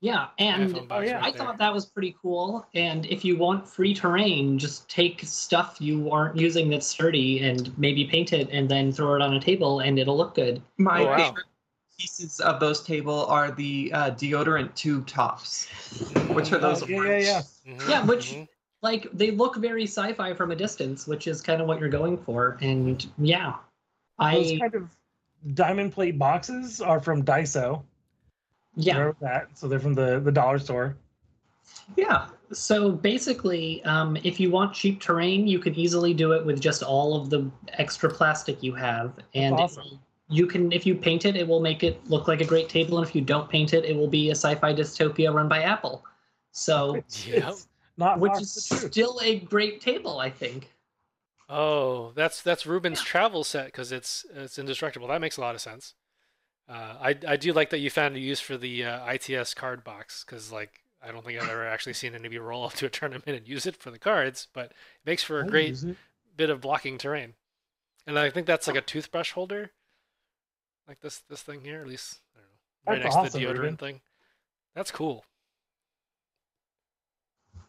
yeah, and iPhone box yeah. right I thought that was pretty cool. And if you want free terrain, just take stuff you aren't using that's sturdy and maybe paint it and then throw it on a table and it'll look good. My Oh, wow. favorite pieces of those table are the uh, deodorant tube tops, which are those. Oh, yeah, yeah, yeah. Mhm, Yeah, which- mhm. Like they look very sci-fi from a distance, which is kind of what you're going for. And yeah, Those I kind of diamond plate boxes are from Daiso. yeah. That? So they're from the the dollar store. Yeah. So basically, um, if you want cheap terrain, you can easily do it with just all of the extra plastic you have, and awesome. It'll, you can if you paint it, it will make it look like a great table, and if you don't paint it, it will be a sci-fi dystopia run by Apple. So, Yep. not which is from the truth. still a great table, I think. Oh, that's that's Ruben's travel set because it's it's indestructible. That makes a lot of sense. Uh, I I do like that you found a use for the uh, ITS card box because like I don't think I've ever actually seen anybody roll up to a tournament and use it for the cards, but it makes for a I great bit of blocking terrain. And I think that's like a toothbrush holder, like this this thing here. At least I don't know, right That's next to the deodorant Ruben. thing. That's cool.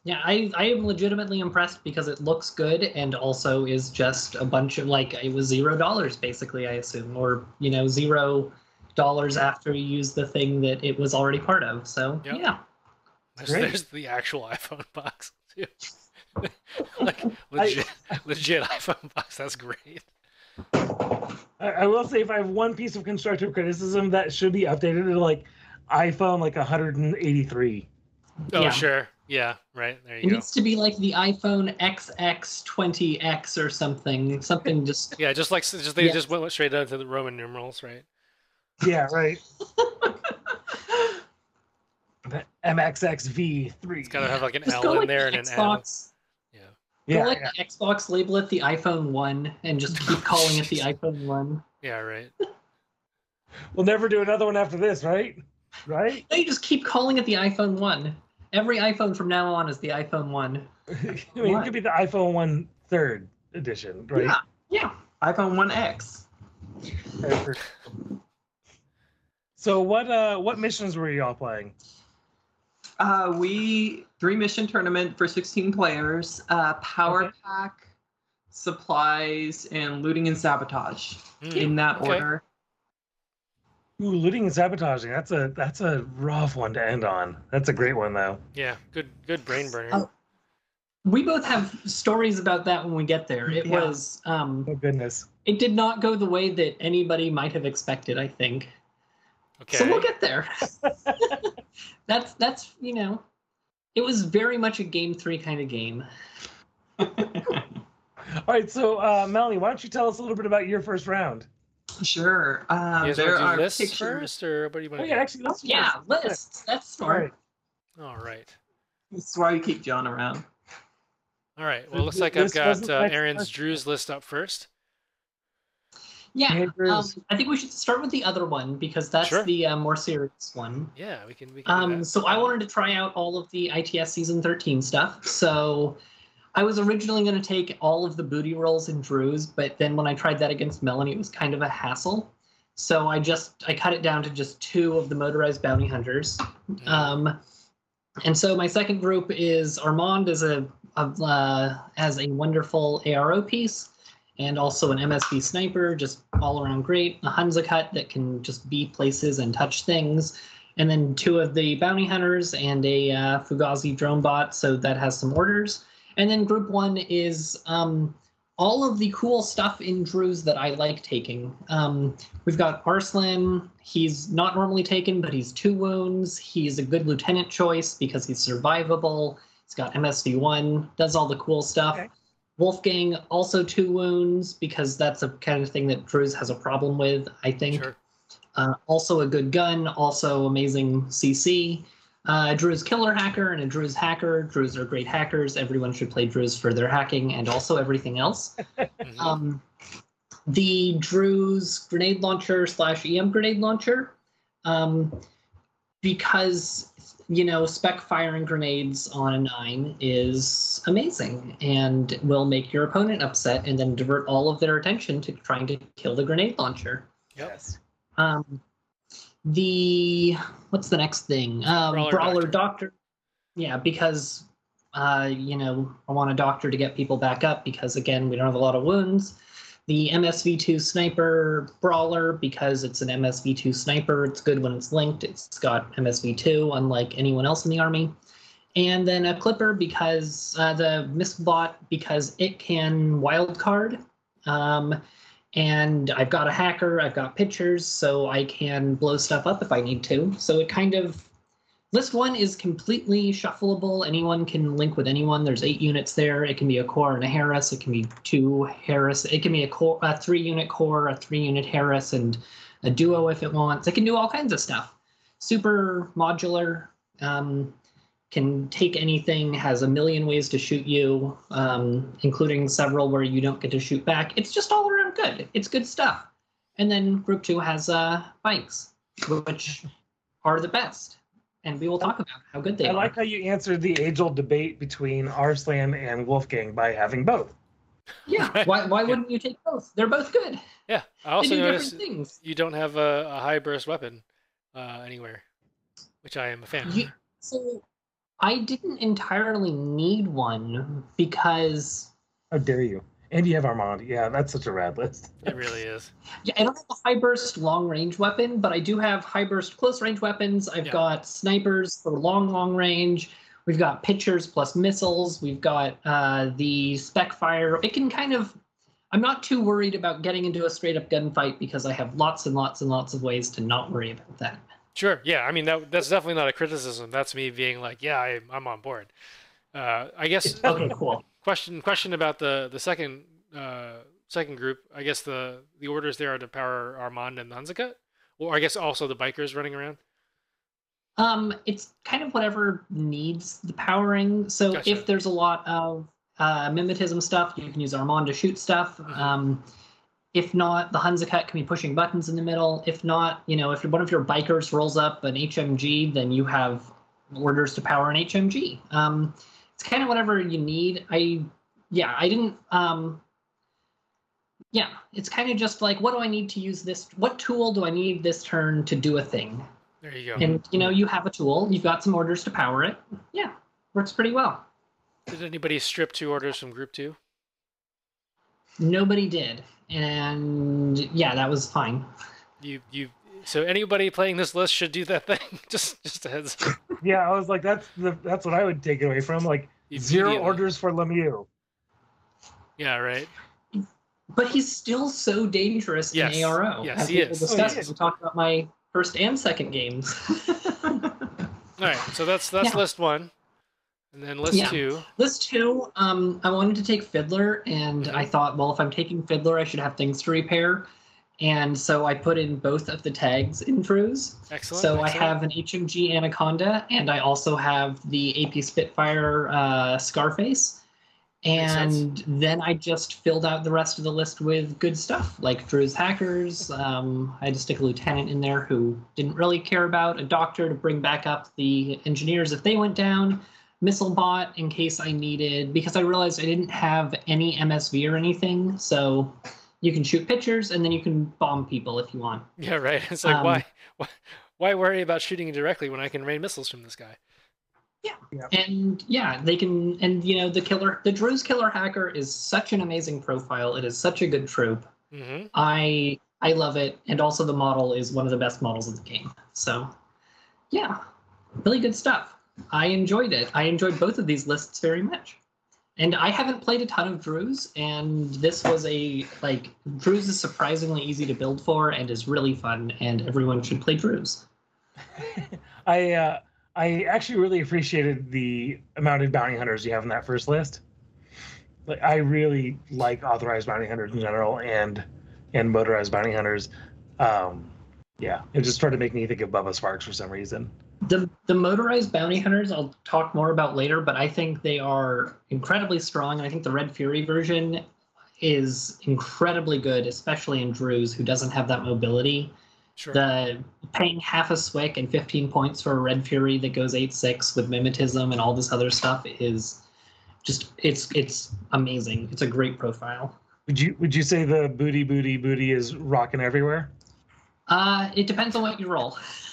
Yeah, I, I am legitimately impressed because it looks good and also is just a bunch of like it was zero dollars basically, I assume, or you know zero dollars after you use the thing that it was already part of. So Yep. yeah, There's, Great. there's the actual iPhone box too. like legit, legit iPhone box. That's great. I, I will say if I have one piece of constructive criticism that should be updated to like iPhone like 183. Oh Yeah. sure, yeah, right there it you go. needs to be like the iPhone XX20X or something, something just Yeah, just like just they Yes. just went straight down to the Roman numerals, right? Yeah, right. The MXXV3. It's got to have like an just L go in like there the and an N. Xbox. Yeah. Yeah, go like yeah. Xbox, label it the iPhone One, and just keep calling it the iPhone One. Yeah, right. We'll never do another one after this, right? Right? No, you just keep calling it the iPhone One. Every iPhone from now on is the iPhone One. I mean, it could be the iPhone one third edition, right? Yeah, yeah. iPhone 1X. So what uh what missions were you all playing? Uh, we three mission tournament for 16 players. Uh, power Okay. pack, supplies, and looting and sabotage Hmm, in that okay. order. Ooh, looting and sabotaging. That's a that's a rough one to end on. That's a great one though. Yeah, good good brain burner. Oh. We both have stories about that when we get there. It Yeah. was um Oh goodness. it did not go the way that anybody might have expected, I think. okay. So we'll get there. that's that's you know it was very much a game three kind of game. All right, so uh Melanie, why don't you tell us a little bit about your first round? Sure. Uh, you there want are lists pictures. first, or what do you want Oh yeah, do? actually let's do Yeah, this. lists. That's All smart. right. All right. That's why you keep John around. All right. Well, This- looks like I've got uh, Aaron's Druze list up first. Yeah. Um, I think we should start with the other one because that's Sure. the uh, more serious one. Yeah, we can. We can Um, so I wanted to try out all of the ITS season 13 stuff. So I was originally going to take all of the booty rolls and Druze, but then when I tried that against Melanie, it was kind of a hassle. So I just I cut it down to just two of the motorized bounty hunters. Mhm. Um, and so my second group is Armand as a, a uh, as a wonderful ARO piece, and also an MSV sniper, just all around great. A Hunzakut that can just be places and touch things, and then two of the bounty hunters and a uh, Fugazi drone bot, so that has some orders. And then group one is um, all of the cool stuff in Druze that I like taking. Um, We've got Arslan. He's not normally taken, but he's two wounds. He's a good lieutenant choice because he's survivable. He's got MSV1, does all the cool stuff. Okay. Wolfgang, also two wounds because that's a kind of thing that Druze has a problem with, I think. Sure. Uh, also a good gun, also amazing CC. Uh, Druze killer hacker and a Druze hacker. Druze are great hackers. Everyone should play Druze for their hacking and also everything else. Mhm. Um, the Druze grenade launcher slash EM grenade launcher, um, because you know spec firing grenades on a nine is amazing and will make your opponent upset and then divert all of their attention to trying to kill the grenade launcher. Yep. Yes. Um, the what's the next thing? Um, Brawler Brawler, Doctor. doctor. Yeah, because uh, you know I want a doctor to get people back up because again we don't have a lot of wounds. The MSV2 sniper brawler because it's an MSV2 sniper. It's good when it's linked. It's got MSV2 unlike anyone else in the army. And then a clipper because uh, the misbot because it can wildcard. Um, and I've got a hacker, I've got pictures, so I can blow stuff up if I need to. So it kind of List one is completely shuffleable. Anyone can link with anyone. There's eight units there. It can be a core and a Haris. It can be two Haris. It can be a core, a three unit core, a three unit Haris, and a duo if it wants. It can do all kinds of stuff. Super modular. Um, can take anything. Has a million ways to shoot you, um, including several where you don't get to shoot back. It's just all around good. It's good stuff. And then group two has uh, bikes, which are the best and we will talk about how good they I are. I like how you answered the age-old debate between Arslan and Wolfgang by having both. Yeah, Right. why, why Yeah. wouldn't you take both? They're both good. Yeah. I They also do noticed different things. you don't have a, a high burst weapon uh, anywhere, which I am a fan of. So I didn't entirely need one because How dare you? And you have Armand. Yeah, that's such a rad list. It really is. yeah, I don't have a high burst long range weapon, but I do have high burst close range weapons. I've Yeah. got snipers for long, long range. We've got pitchers plus missiles. We've got uh, the spec fire. It can kind of. I'm not too worried about getting into a straight up gunfight because I have lots and lots and lots of ways to not worry about that. Sure. Yeah. I mean, that that's definitely not a criticism. That's me being like, yeah, I, I'm on board. Uh, I guess Okay, cool. Question question about the the second uh, second group. I guess the the orders there are to power Armand and Hunzakut, or I guess also the bikers running around. Um, it's kind of whatever needs the powering. So Gotcha. if there's a lot of uh, mimetism stuff, you can use Armand to shoot stuff. Mhm. Um, if not, the Hunzakut can be pushing buttons in the middle. If not, you know, if one of your bikers rolls up an HMG, then you have orders to power an HMG. Um, it's kind of whatever you need. I, yeah, I didn't. Um, yeah, it's kind of just like, what do I need to use this? What tool do I need this turn to do a thing? There you go. and you know you have a tool you've got some orders to power it yeah works pretty well Did anybody strip two orders from group two? nobody did and yeah that was fine You you. So anybody playing this list should do that thing. just just a heads up. Yeah, I was like, that's the that's what I would take away from like zero orders for Lemieux. Yeah. Right. but he's still so dangerous Yes. in aro Yes, as he we will is. discuss Oh, he when is. we talk about my first and second games All right. So that's that's Yeah. list one, and then list Yeah. two. list two um i wanted to take fiddler and Mhm. i thought well if i'm taking fiddler i should have things to repair and so i put in both of the tags in Druze. Excellent. So I have an HMG Anaconda, and I also have the AP Spitfire uh, Scarface. And then I just filled out the rest of the list with good stuff, like Druze Hackers. Um, I had to stick a lieutenant in there who didn't really care about a doctor to bring back up the engineers if they went down. Missile bot in case I needed, because I realized I didn't have any MSV or anything. So you can shoot pictures and then you can bomb people if you want. Yeah. Right. It's like um, why why why worry about shooting directly when I can rain missiles from this guy? Yeah. And yeah they can and you know the killer the Druze killer hacker is such an amazing profile it is such a good troop Mm-hmm. i i love it and also the model is one of the best models of the game so yeah really good stuff i enjoyed it i enjoyed both of these lists very much and i haven't played a ton of Druze and this was a like Druze is surprisingly easy to build for and is really fun and everyone should play Druze I uh, I actually really appreciated the amount of bounty hunters you have in that first list. Like I really like authorized bounty hunters in general and and motorized bounty hunters. Um, yeah, it just started making me think of Bubba Sparks for some reason. The the motorized bounty hunters I'll talk more about later, but I think they are incredibly strong. And I think the Red Fury version is incredibly good, especially in Druze, who doesn't have that mobility. Sure. The paying half a swick and 15 points for a Red Fury that goes 8-6 with mimetism and all this other stuff is just it's it's amazing. It's a great profile. Would you would you say the booty booty booty is rocking everywhere? Uh it depends on what you roll.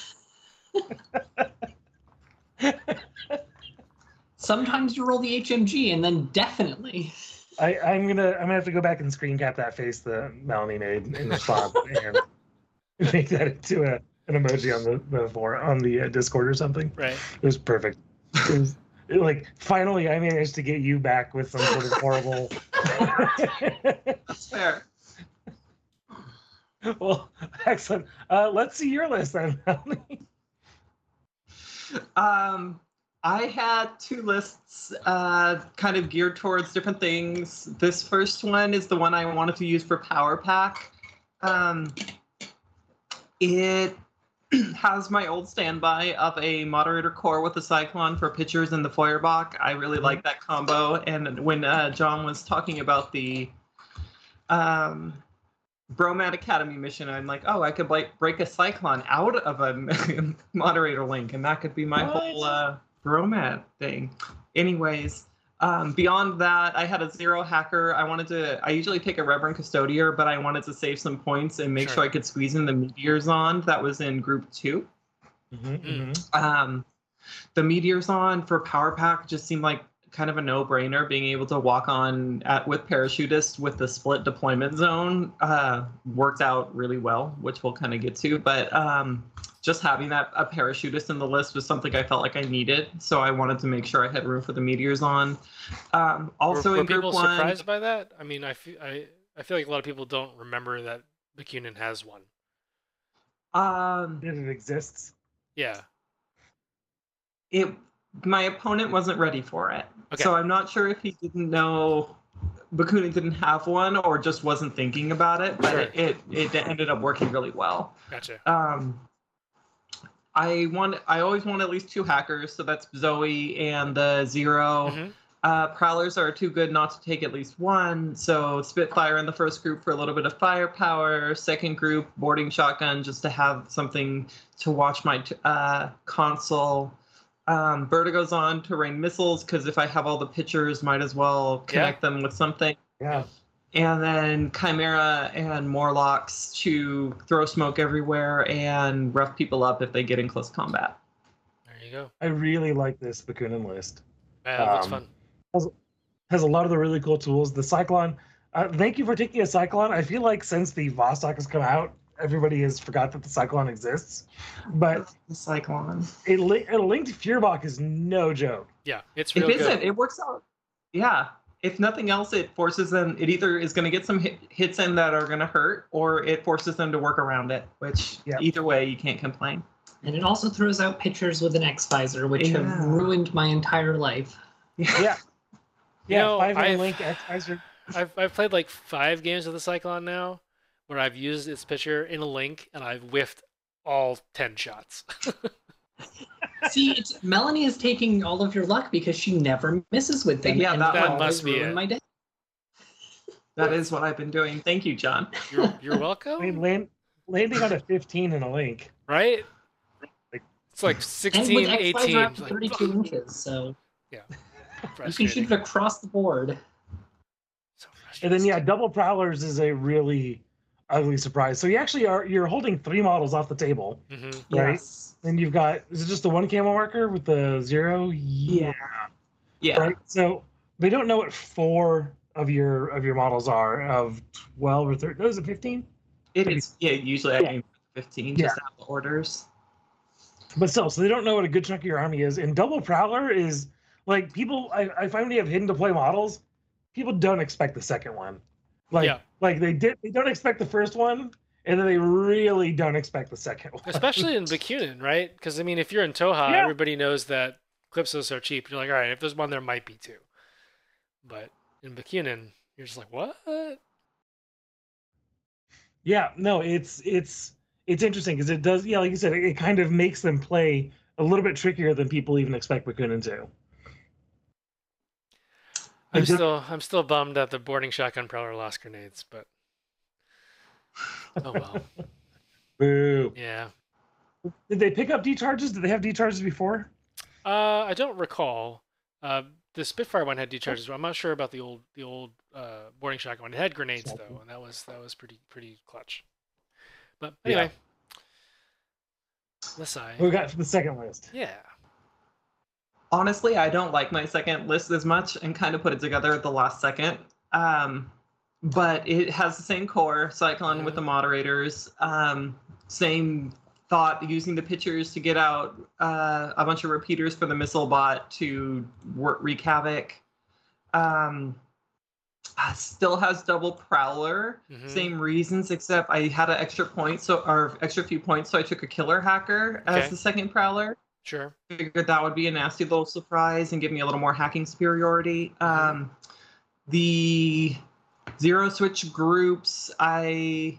Sometimes you roll the HMG and then definitely I, I'm gonna I'm gonna have to go back and screen cap that face that Melanie made in response and make that into a an emoji on the the for on the uh, Discord or something. Right. It was perfect. It was it, like finally I managed to get you back with some sort of horrible. That's fair. well, excellent. Uh, let's see your list then, Melanie. Um, I had two lists uh, kind of geared towards different things. This first one is the one I wanted to use for Power Pack. Um, it has my old standby of a moderator core with a cyclone for pitchers in the Feuerbach. I really like that combo. And when uh, John was talking about the um, Bromat Academy mission, I'm like, oh, I could like break a cyclone out of a moderator link, and that could be my What? whole uh, Bromat thing. Anyways, um, beyond that, I had a zero hacker. I wanted to. I usually pick a Reverend Custodier, but I wanted to save some points and make Sure. sure I could squeeze in the Meteor Zond. That was in group two. Mhm, Mm. mhm. Um, the Meteor Zond for Power Pack just seemed like kind of a no-brainer. Being able to walk on at with parachutists with the split deployment zone uh, worked out really well, which we'll kind of get to. But um, just having that a parachutist in the list was something I felt like I needed, so I wanted to make sure I had room for the Meteor Zond. Um, also were, were in group people one, surprised by that? I mean, I feel I, I feel like a lot of people don't remember that Bakunin has one. um, That it exists. Yeah. it my opponent wasn't ready for it. Okay. So I'm not sure if he didn't know Bakunin didn't have one or just wasn't thinking about it, but Sure. it, it it ended up working really well. Gotcha. Um I want I always want at least two hackers, so that's Zoe and the 0 Mhm. Uh, Prowlers are too good not to take at least one. So Spitfire in the first group for a little bit of firepower. Second group, boarding shotgun just to have something to watch my t- uh, console. Um, Vertigo Zond to rain missiles because if I have all the pictures, might as well connect them with something. Yeah. And then Chimera and Morlocks to throw smoke everywhere and rough people up if they get in close combat. There you go. I really like this Bakunin list. Yeah, that's Um, fun. Has a lot of the really cool tools. The Cyclone. Uh, thank you for taking a Cyclone. I feel like since the Vostok has come out, everybody has forgot that the Cyclone exists. But The Cyclone. a, li- a linked Feuerbach is no joke. Yeah, it's It real isn't. good. It works out. Yeah. If nothing else, it forces them. It either is going to get some hit, hits in that are going to hurt, or it forces them to work around it. Which Yeah. either way, you can't complain. And it also throws out pictures with an X visor, which Yeah. have ruined my entire life. Yeah. You Yeah, know, five I've- link X-Visor. I've I've played like five games of the Cyclone now, where I've used its picture in a link and I've whiffed all ten shots. See, it's Melanie is taking all of your luck because she never misses with them. Yeah, that That must be ruin it. my day. That is what I've been doing. Thank you, John. you're you're I welcome. mean, land, landing on a 15 in a link. right? It's like And 16, 18. visor like, 32 inches, so Yeah. you can shoot it across the board. So And then yeah, double prowlers is a really ugly surprise. So you actually are you're holding three models off the table. Mhm. Right. Yes. And you've got is it just the one camo marker with the zero? Yeah. Yeah. Right. So they don't know what four of your of your models are of twelve or thirteen. Those are fifteen. It is. Yeah. Usually I Yeah. aim for 15 just to have the orders. But still, so they don't know what a good chunk of your army is. And double prowler is like people. I, I find when you have hidden deploy models, people don't expect the second one. Like Yeah. like they did. They don't expect the first one, and then they really don't expect the second one. Especially in Bakunin, right? Because I mean, if you're in Toha, Yeah. everybody knows that Clipsos are cheap. You're like, all right, if there's one, there might be two. But in Bakunin, you're just like, what? Yeah, no, it's it's it's interesting because it does. Yeah, like you said, it, it kind of makes them play a little bit trickier than people even expect Bakunin to. I'm still I'm still bummed that the boarding shotgun prowler lost grenades, but oh well. Boo. Yeah. Did they pick up decharges? Did they have decharges before? Uh, I don't recall. Uh, the Spitfire one had decharges. I'm not sure about the old the old uh, boarding shotgun one. It had grenades though, and that was that was pretty pretty clutch. But Yeah. anyway, let's I. We got for the second list? Yeah. Honestly, I don't like my second list as much and kind of put it together at the last second. Um, but it has the same core, Cyclone with the moderators, um, same thought using the pictures to get out uh, a bunch of repeaters for the missile bot to work, wreak havoc. Um, uh, still has double prowler Mhm. same reasons except i had an extra point so or extra few points so i took a killer hacker as Okay. the second prowler Sure. Figured that would be a nasty little surprise and give me a little more hacking superiority. Um, the zero switch groups, I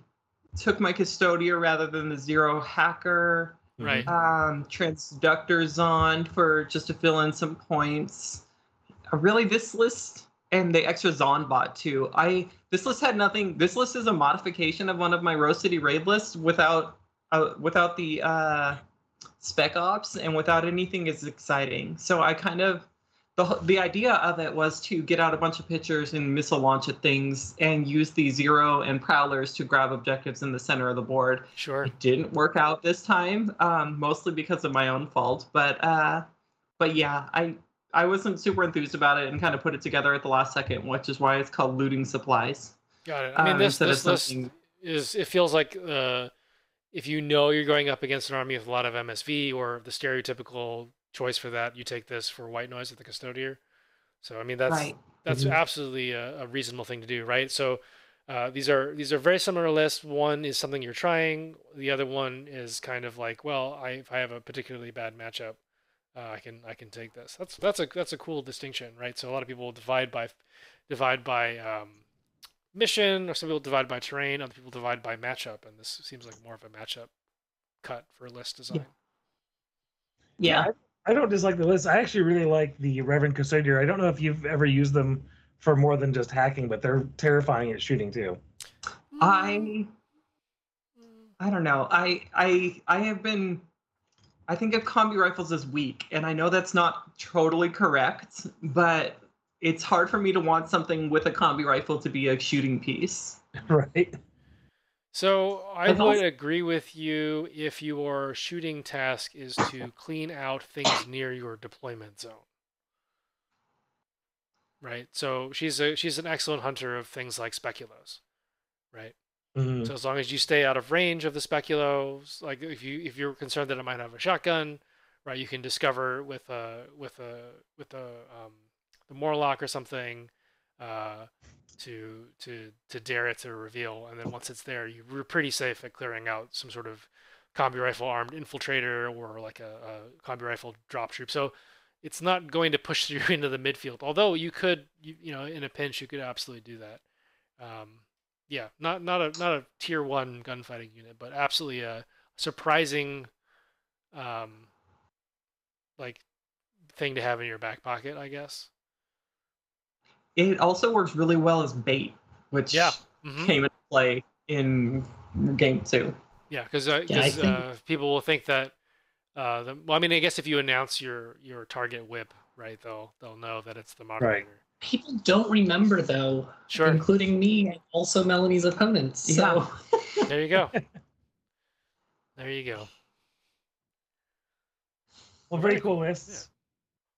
took my Custodier rather than the zero hacker. Right. Um, transductor Zond for just to fill in some points. Uh, really, this list and the extra Zond bot too. I this list had nothing. This list is a modification of one of my Rose City raid lists without uh, without the uh, spec ops and without anything as exciting. So I kind of the the idea of it was to get out a bunch of pictures and missile launch at things and use the zero and prowlers to grab objectives in the center of the board. Sure. It didn't work out this time, um, mostly because of my own fault. But uh, but yeah, I I wasn't super enthused about it and kind of put it together at the last second, which is why it's called looting supplies. Got it. I mean, um, this this list something- is it feels like uh, if you know you're going up against an army with a lot of MSV or the stereotypical choice for that, you take this for white noise at the custodier. So I mean that's Right. that's Mhm. absolutely a, a reasonable thing to do, right? So uh, these are these are very similar lists. One is something you're trying. The other one is kind of like, well, I if I have a particularly bad matchup, uh, I can I can take this. That's that's a that's a cool distinction, right? So a lot of people divide by divide by um, mission, or some people divide by terrain, other people divide by matchup, and this seems like more of a matchup cut for list design. Yeah. I don't dislike the list. I actually really like the Reverend Custodier. I don't know if you've ever used them for more than just hacking, but they're terrifying at shooting too. I mm. I don't know. I I I have been I think of combi rifles as weak, and I know that's not totally correct, but it's hard for me to want something with a combi rifle to be a shooting piece. right? So I I've would also- agree with you if your shooting task is to clean out things near your deployment zone. Right. So she's a she's an excellent hunter of things like speculos. Right. Mhm. So as long as you stay out of range of the speculos, like if you if you're concerned that it might have a shotgun, right, you can discover with a with a with a um, the Morlock or something, uh, to to to dare it to reveal, and then once it's there, you're pretty safe at clearing out some sort of combi rifle armed infiltrator or like a, a combi rifle drop troop. So it's not going to push you into the midfield. Although you could, you, you know, in a pinch, you could absolutely do that. Um, yeah, not not a not a tier one gunfighting unit, but absolutely a surprising, um, like thing to have in your back pocket, I guess. It also works really well as bait, which Yeah. hmm came into play in game two. Yeah, because uh, Yeah, think- uh, people will think that. Uh, the, well, I mean, I guess if you announce your your target whip, right, they'll they'll know that it's the moderator. Right. People don't remember though, Sure. including me and also Melanie's opponents. So There you go. there you go. Well, very cool lists.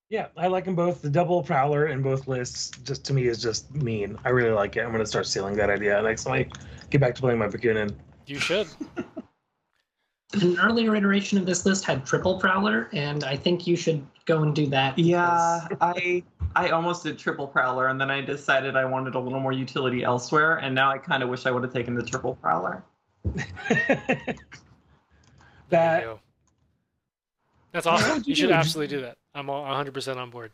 Yeah, I like them both. The double prowler in both lists, just to me, is just mean. I really like it. I'm going to start stealing that idea next time I get back to playing my Bakunin. You should. an earlier iteration of this list had triple prowler, and I think you should go and do that. Yeah, I I almost did triple prowler, and then I decided I wanted a little more utility elsewhere, and now I kind of wish I would have taken the triple prowler. That. That's awesome. You you should absolutely do that. I'm 100% on board.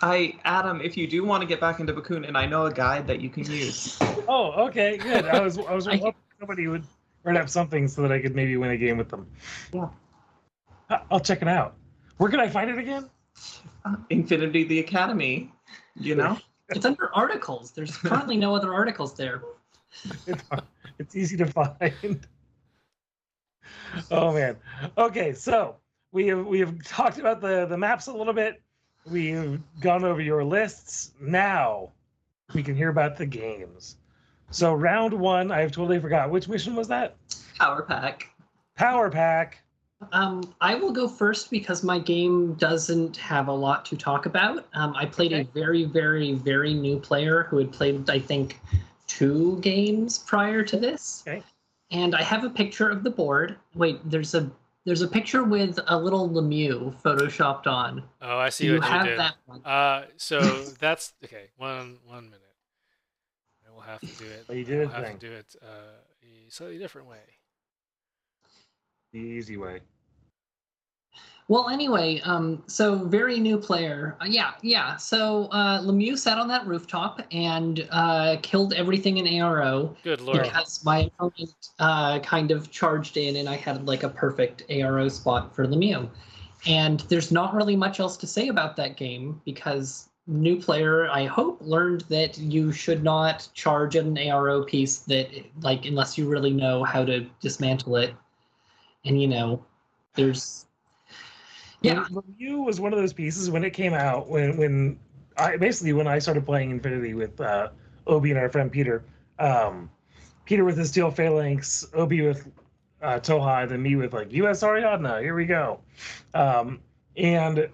I Adam, if you do want to get back into Bakun, and I know a guide that you can use. Oh, okay, good. I was I was I- hoping somebody would write up something so that I could maybe win a game with them. Yeah. I- I'll check it out. Where can I find it again? Uh, Infinity the Academy, you know? it's under articles. There's currently no other articles there. It's, it's easy to find. Oh man. Okay, so we have we have talked about the the maps a little bit. We've gone over your lists. Now we can hear about the games. So round one, I've totally forgot. Which mission was that? Power pack. Power pack. Um, I will go first because my game doesn't have a lot to talk about. Um, I played a very, very, very new player who had played, I think, two games prior to this. Okay. And I have a picture of the board. Wait, there's a there's a picture with a little Lemieux photoshopped on. Oh, I Do see you what you have did. that one? Uh, so that's okay. One one minute. I will have to do it. Oh, you I did will have thing. to do it uh, a slightly different way. the easy way. Well, anyway, um, so very new player. Uh, yeah, yeah. So uh, Lemieux sat on that rooftop and uh, killed everything in ARO Good lord. because my opponent uh, kind of charged in and I had like a perfect ARO spot for Lemieux. And there's not really much else to say about that game because new player, I hope, learned that you should not charge an ARO piece that, like, unless you really know how to dismantle it. And, you know, there's. Yeah. Review was one of those pieces when it came out when when I basically when I started playing Infinity with uh, Obi and our friend Peter. Um, Peter with his steel phalanx, Obi with uh, Tohaa, then me with like U.S. Ariadna. Here we go. Um, and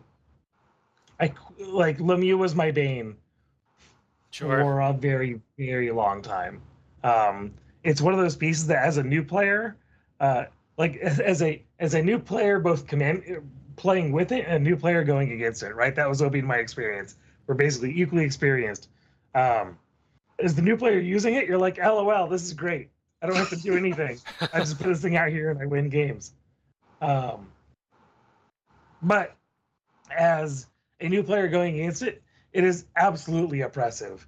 I like Lemieux was my bane Sure. for a very very long time. Um, it's one of those pieces that as a new player, uh, like as, as a as a new player, both command playing with it and a new player going against it. Right, that was will be my experience. We're basically equally experienced. Um, as the new player using it, you're like, LOL, this is great. I don't have to do anything. I just put this thing out here and I win games. Um, but as a new player going against it, it is absolutely oppressive.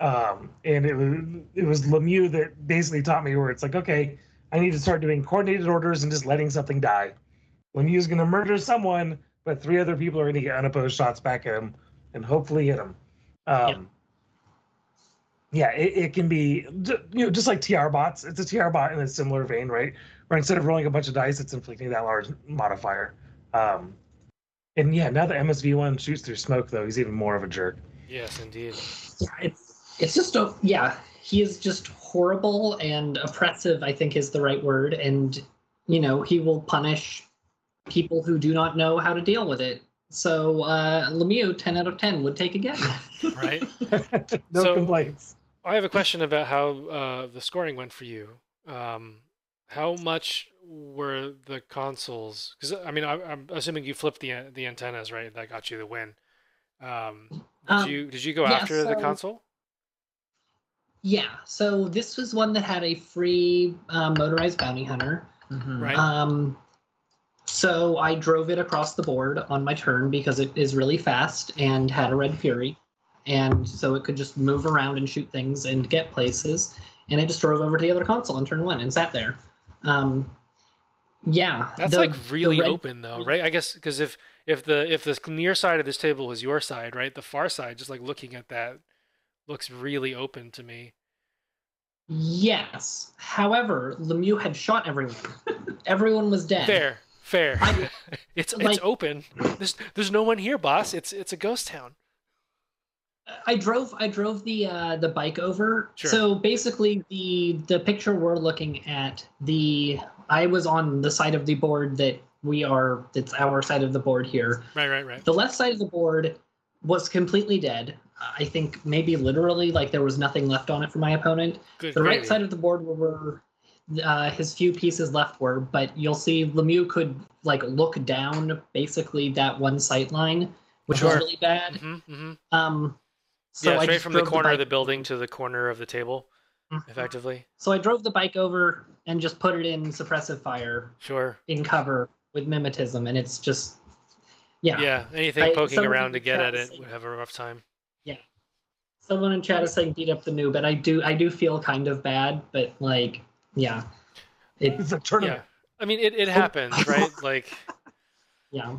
Um, and it was it was Lemieux that basically taught me where it's like, okay, I need to start doing coordinated orders and just letting something die. Lemieux's gonna murder someone, but three other people are gonna get unopposed shots back at him and hopefully hit him. Um, yeah, it, it can be you know just like TR bots. It's a TR bot in a similar vein, right? Where instead of rolling a bunch of dice, it's inflicting that large modifier. Um, and yeah, now the MSV one shoots through smoke, though he's even more of a jerk. Yes, indeed. Yeah, it's it's just a yeah. He is just horrible and oppressive. I think is the right word, and you know he will punish people who do not know how to deal with it. So uh, Lemieux, ten out of ten, would take again. Right. no So- complaints. I have a question about how uh, the scoring went for you. Um, how much were the consoles? Because I mean, I, I'm assuming you flipped the the antennas, right? That got you the win. Um, did Um, you did you go yeah, after the console? yeah. So this was one that had a free uh, motorized bounty hunter. Mhm. Right. Um, so I drove it across the board on my turn because it is really fast and had a red fury, and so it could just move around and shoot things and get places. And I just drove over to the other console on turn one and sat there. Um, yeah, That's the- like really red- open though, right? I guess because if if the if the near side of this table was your side, right, the far side, just like looking at that, looks really open to me. Yes. However, Lemieux had shot everyone. everyone was dead. Fair, fair. I- it's it's open. There's there's no one here, boss. It's it's a ghost town. I drove I drove the uh, the bike over. Sure. So basically the the picture we're looking at the I was on the side of the board that we are it's our side of the board here. Right, right, right. The left side of the board was completely dead. I think maybe literally like there was nothing left on it for my opponent. Good. The right side of the board where were uh, his few pieces left were, but you'll see Lemieux could like look down basically that one sight line, which Sure. was really bad. hmm hmm Um, so yeah, straight just from the drove corner of the building to the corner of the table, Mhm. effectively. So I drove the bike over and just put it in suppressive fire Sure. in cover with mimetism, and it's just yeah. Yeah. Anything I- poking someone around to get at it said- would have a rough time. Yeah. Someone in chat is saying beat up the noob, but I do I do feel kind of bad, but like yeah, it It's a tournament. Yeah. I mean, it, it happens, right? Like, yeah,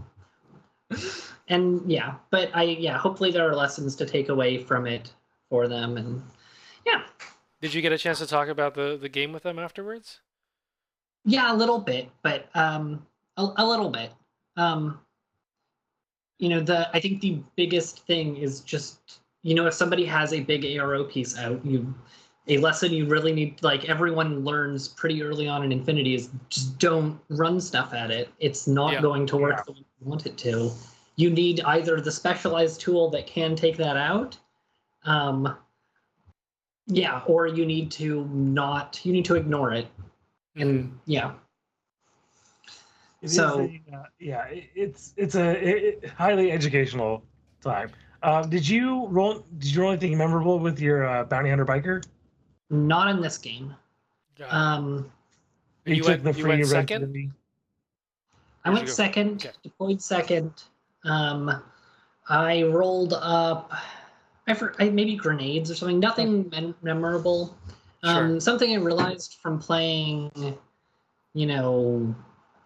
and yeah, but I yeah hopefully there are lessons to take away from it for them, and yeah, did you get a chance to talk about the the game with them afterwards? Yeah, a little bit, but um, a, a little bit. Um, you know, the I think the biggest thing is just you know if somebody has a big ARO piece out, you a lesson you really need like everyone learns pretty early on in Infinity is just don't run stuff at it. It's not Yeah. going to work Yeah. the way you want it to. You need either the specialized tool that can take that out, um, yeah, or you need to not you need to ignore it and yeah It is So- a, uh, yeah, it- it's it's a it, it- highly educational time. Uh, did you roll? Did you roll anything memorable with your uh, bounty hunter biker? Not in this game Got it. um You took went- the you free went second? I went second, Okay. deployed second. Um, I rolled up, I, for, I maybe grenades or something. Nothing mem- memorable. Um, Sure. Something I realized from playing, you know,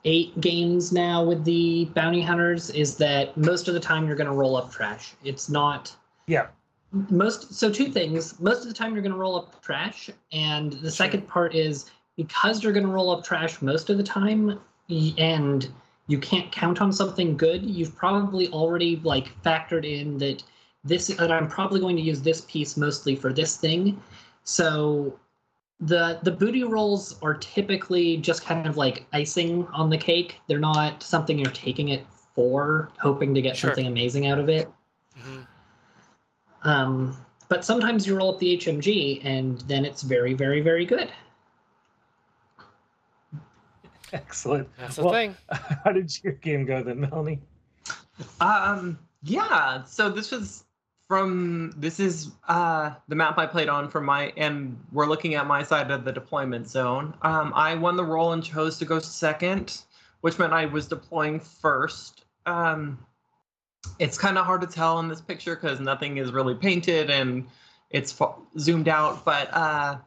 eight games now with the bounty hunters is that most of the time you're going to roll up trash. It's not Yeah. Most so two things. Most of the time you're going to roll up trash and the second part is because you're going to roll up trash most of the time and you can't count on something good you've probably already like factored in that this that i'm probably going to use this piece mostly for this thing. So the the booty rolls are typically just kind of like icing on the cake. They're not something you're taking it for hoping to get Sure. something amazing out of it. Mhm. Um, but sometimes you roll up the HMG and then it's very, very, very good. Excellent. That's the Well, thing. How did your game go then, Melanie? Um, yeah. So this was from this is uh the map I played on for my and we're looking at my side of the deployment zone. Um, I won the roll and chose to go second, which meant I was deploying first. Um, it's kind of hard to tell in this picture because nothing is really painted and it's zoomed out. But uh,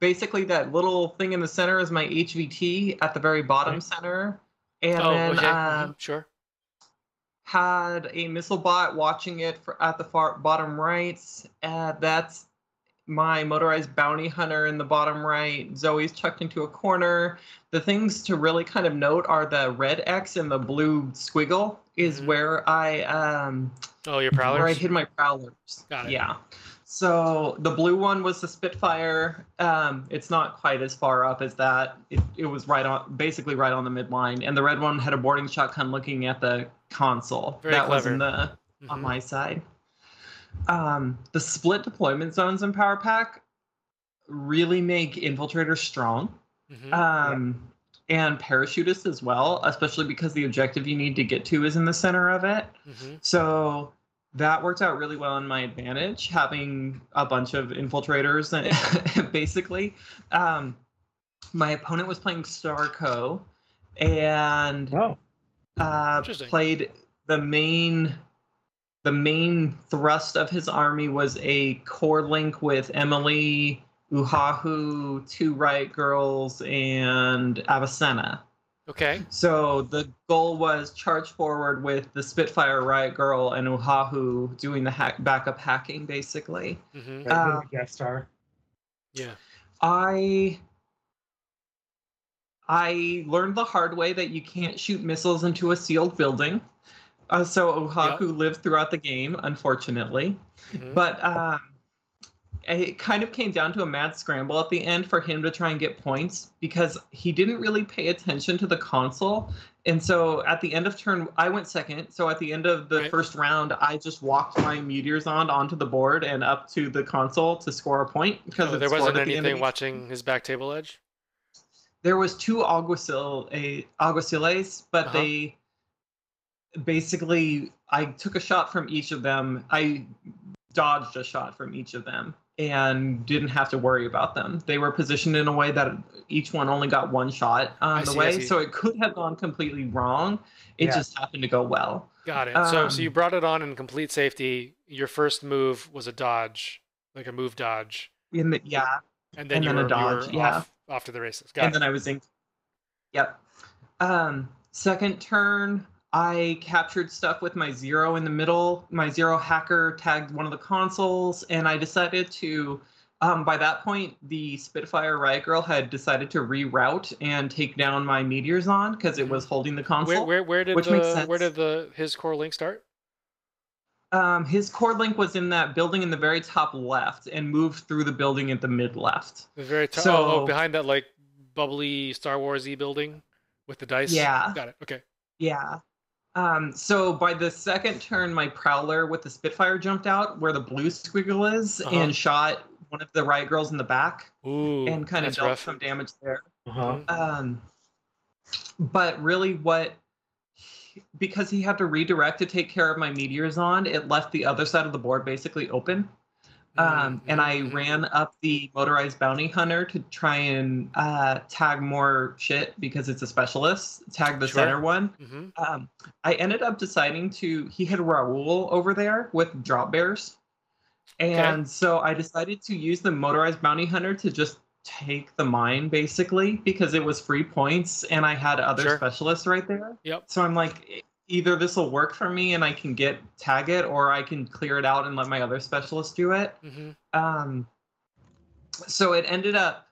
basically, that little thing in the center is my HVT at the very bottom Right. center, and oh, then okay. um, mhm, Sure. had a missile bot watching it for, at the far bottom right. Uh, that's my motorized bounty hunter in the bottom right. Zoe's chucked into a corner. The things to really kind of note are the red X and the blue squiggle is Mhm. where I um Oh, your prowlers where I hid my prowlers. Got it. Yeah. So the blue one was the Spitfire. Um, it's not quite as far up as that. It, it was right on, basically right on the midline. And the red one had a boarding shotgun looking at the console. Very that was in the on Mhm. my side. Um, the split deployment zones in Power Pack really make infiltrators strong Mhm. um, and parachutists as well, especially because the objective you need to get to is in the center of it. Mhm. So that worked out really well in my advantage, having a bunch of infiltrators, basically. Um, my opponent was playing Starco and Oh, uh, played the main. The main thrust of his army was a core link with Emily, Uhahu, two riot girls, and Avicenna. Okay. So the goal was charge forward with the Spitfire Riot Girl and Uhahu doing the hack, backup hacking, basically. hmm right, Uh, the guest star. Yeah. I I learned the hard way that you can't shoot missiles into a sealed building. Uh, so Ohaku lived throughout the game, unfortunately. Mhm. But um, it kind of came down to a mad scramble at the end for him to try and get points because he didn't really pay attention to the console. And so at the end of turn, I went second. So at the end of the Right. first round, I just walked my Meteor Zond onto the board and up to the console to score a point because Oh, there wasn't at the anything watching his back table edge. there was two alguacil a alguaciles but Uh-huh. they basically i took a shot from each of them i dodged a shot from each of them and didn't have to worry about them they were positioned in a way that each one only got one shot on the see, way so it could have gone completely wrong it Yeah. just happened to go well Got it. so, so you Um, brought it on in complete safety. Your first move was a dodge, like a move dodge, in the yeah and then And you then a were, dodge, you were yeah. off, off to the races. Got and it. then I was in. Yep. Um, second turn, I captured stuff with my zero in the middle. My zero hacker tagged one of the consoles, and I decided to. Um, by that point, the Spitfire Riot Girl had decided to reroute and take down my Meteor Zond because it was holding the console. where, where, where did which makes the where did the his core link start? Um, his core link was in that building in the very top left and moved through the building at the mid left. The very top. So- oh, oh, behind that like bubbly Star Warsy building with the dice. Yeah. Got it. Okay. Yeah. Um, so by the second turn, my Prowler with the Spitfire jumped out where the blue squiggle is Uh-huh. and shot one of the riot girls in the back Ooh. and kind of dealt rough. some damage there. Uh-huh. Um, but really, what because he had to redirect to take care of my Meteor Zond, it left the other side of the board basically open. Um, and I ran up the motorized bounty hunter to try and uh, tag more shit because it's a specialist. Tag the Sure. center one. Mhm. Um, I ended up deciding to. He had Raoul over there with drop bears, and so I decided to use the motorized bounty hunter to just take the mine basically because it was free points and I had other Sure. specialists right there. Yep. So I'm like, either this will work for me and I can get tag it, or I can clear it out and let my other specialist do it. Mhm. Um, so it ended up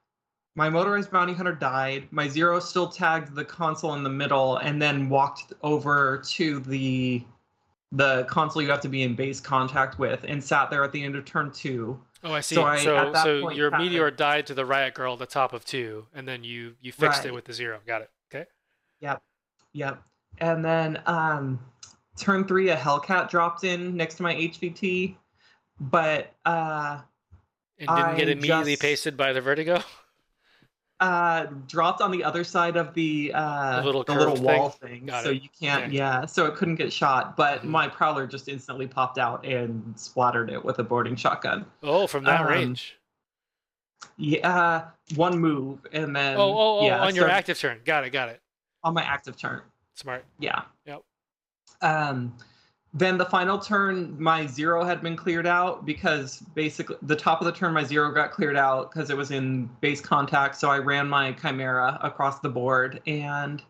my motorized bounty hunter died. My zero still tagged the console in the middle, and then walked over to the the console you have to be in base contact with, and sat there at the end of turn two. Oh, I see. So So, I- so, point, your meteor died to the riot girl at the top of two, and then you you fixed it with the zero. Got it. Okay. Yep. Yep. And then um, turn three, a Hellcat dropped in next to my HVT, but uh, And didn't get immediately just- pasted by the vertigo. uh, dropped on the other side of the uh, The little the little wall thing, Got so it. you can't. Okay. Yeah, so it couldn't get shot. But Mhm. my prowler just instantly popped out and splattered it with a boarding shotgun. Oh, from that Um, range. Yeah, one move, and then Oh, oh, oh, yeah, on your active turn. Got it. Got it. on my active turn. Smart. Yeah. Yep. Um, then the final turn, my zero had been cleared out because basically the top of the turn, my zero got cleared out because it was in base contact. So I ran my chimera across the board and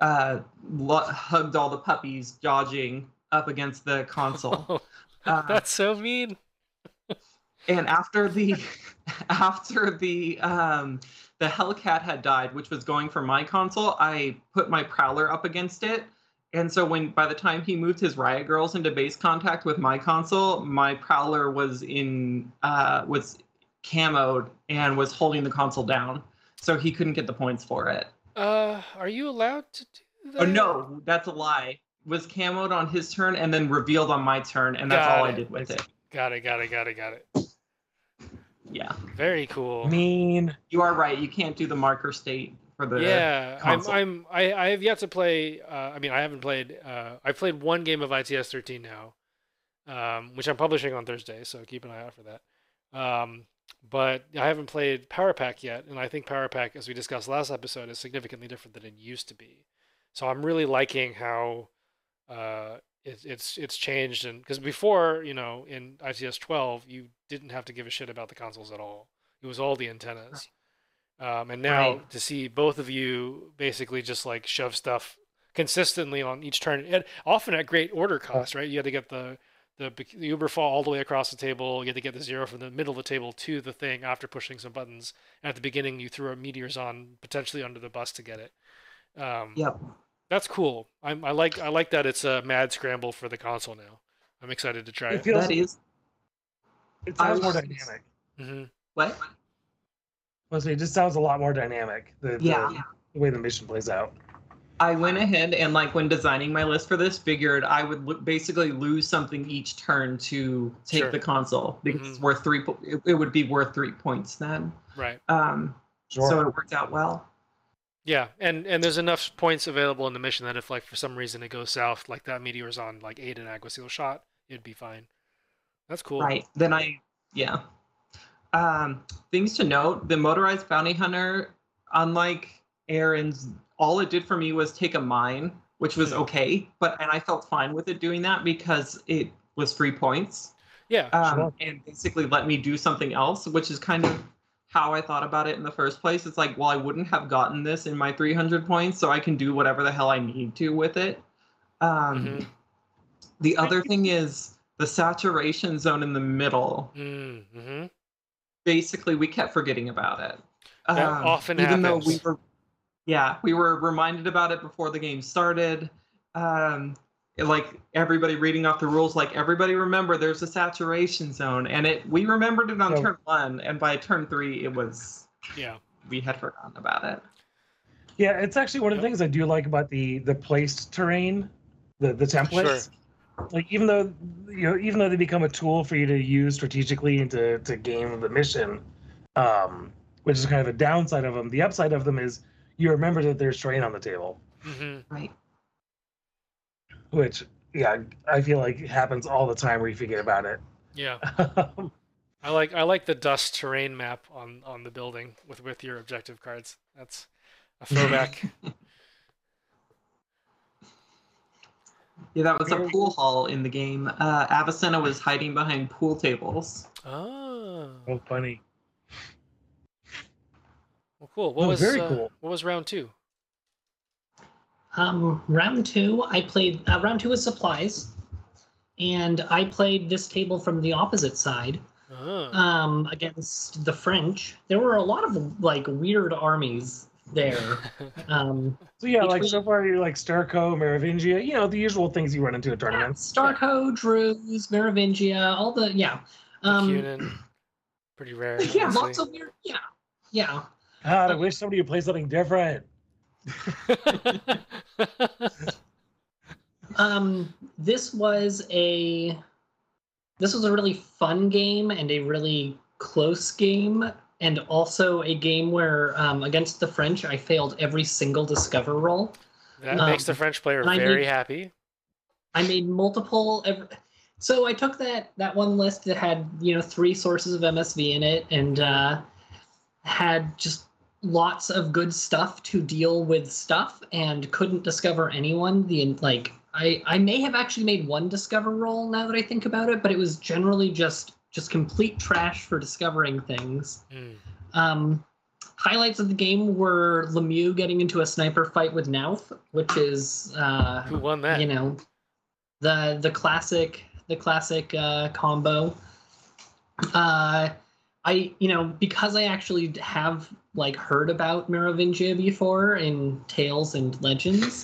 uh, lo- hugged all the puppies, dodging up against the console. Uh, That's so mean. and after the after the um the hellcat had died which was going for my console i put my prowler up against it and so when by the time he moved his riot girls into base contact with my console my prowler was in uh was camoed and was holding the console down so he couldn't get the points for it Uh, are you allowed to do that? oh no that's a lie was camoed on his turn and then revealed on my turn and that's Got all i did with it Got it. Got it. Got it. Got it. Yeah Very cool. Mean. You are right. You can't do the marker state for the. yeah, I'm. I'm. I. I have yet to play. Uh, I mean, I haven't played. Uh, I've played one game of ITS 13 now, um, which I'm publishing on Thursday. So keep an eye out for that. Um, but I haven't played Power Pack yet, and I think Power Pack, as we discussed last episode, is significantly different than it used to be. So I'm really liking how uh, it, it's it's changed, and because before, you know, in ITS 12, you didn't have to give a shit about the consoles at all. It was all the antennas. Um, and now Right. to see both of you basically just like shove stuff consistently on each turn, and often at great order cost, right? You had to get the the, the Uber fall all the way across the table. You had to get the zero from the middle of the table to the thing after pushing some buttons. And at the beginning, you threw a Meteor Zond potentially under the bus to get it. Um, Yep. That's cool. I'm, I like I like that it's a mad scramble for the console now. I'm excited to try It it. feels That is it sounds I more was- dynamic. hmm what? Let's it just sounds a lot more dynamic. The, the- Yeah. the way the mission plays out. I went ahead and like when designing my list for this, figured I would lo- basically lose something each turn to take Sure. the console because it's Mhm. worth three. Po- it, it would be worth three points then. Right. Um, Sure. so it worked out well. Yeah, and and there's enough points available in the mission that if like for some reason it goes south, like that Meteor Zond like eight and Alguacil shot, it'd be fine. That's cool. Right. Then I, yeah. Um, things to note: the motorized bounty hunter, unlike Aaron's, all it did for me was take a mine, which was Hmm. okay. But and I felt fine with it doing that because it was free points. Yeah. um, Sure. and basically let me do something else, which is kind of how I thought about it in the first place. It's like, well, I wouldn't have gotten this in my 300 points, so I can do whatever the hell I need to with it. Um, Mhm. The other thing is the saturation zone in the middle. Mm-hmm. Basically, we kept forgetting about it. That often even though we happens. were, yeah, we were reminded about it before the game started. Um, like everybody reading off the rules, like everybody remember there's a saturation zone, and it we remembered it on Yeah. turn one, and by turn three it was Yeah. we had forgotten about it. Yeah, it's actually one of the things I do like about the the placed terrain, the the templates. sure. Like even though you know, even though they become a tool for you to use strategically and to to game the mission, um, which is kind of a downside of them. The upside of them is you remember that there's terrain on the table, Mm-hmm. Right. Which yeah, I feel like happens all the time where you forget about it. Yeah. I like I like the dust terrain map on on the building with with your objective cards. That's a throwback. Yeah, that was a pool hall in the game. Uh, Avicenna was hiding behind pool tables. oh, Oh, funny. well, cool. What Oh, was very uh, cool. What was round two? Um, round two, I played. Uh, round two was supplies, and I played this table from the opposite side Oh. um, against the French. There were a lot of like weird armies there. Um, So yeah, like so far you're like Starco, Merovingia, you know, the usual things you run into at tournaments. Starco, Druze, Merovingia, all the yeah. Um, Cunin. Pretty rare. yeah, honestly. lots of weird. Yeah, yeah. God, I wish somebody would play something different. Um, this was a this was a really fun game and a really close game, and also a game where um, against the French, I failed every single discover roll. that Um, makes the French player very need- happy. I made multiple. Ev- so I took that that one list that had you know three sources of MSV in it and uh, had just lots of good stuff to deal with stuff and couldn't discover anyone. The like I I may have actually made one discover roll now that I think about it, but it was generally just just complete trash for discovering things. Mm. Um, highlights of the game were Lemieux getting into a sniper fight with Nauth, which is uh, Who won that? you know the the classic the classic uh, combo uh i you know because i actually have like heard about merovingia before in tales and legends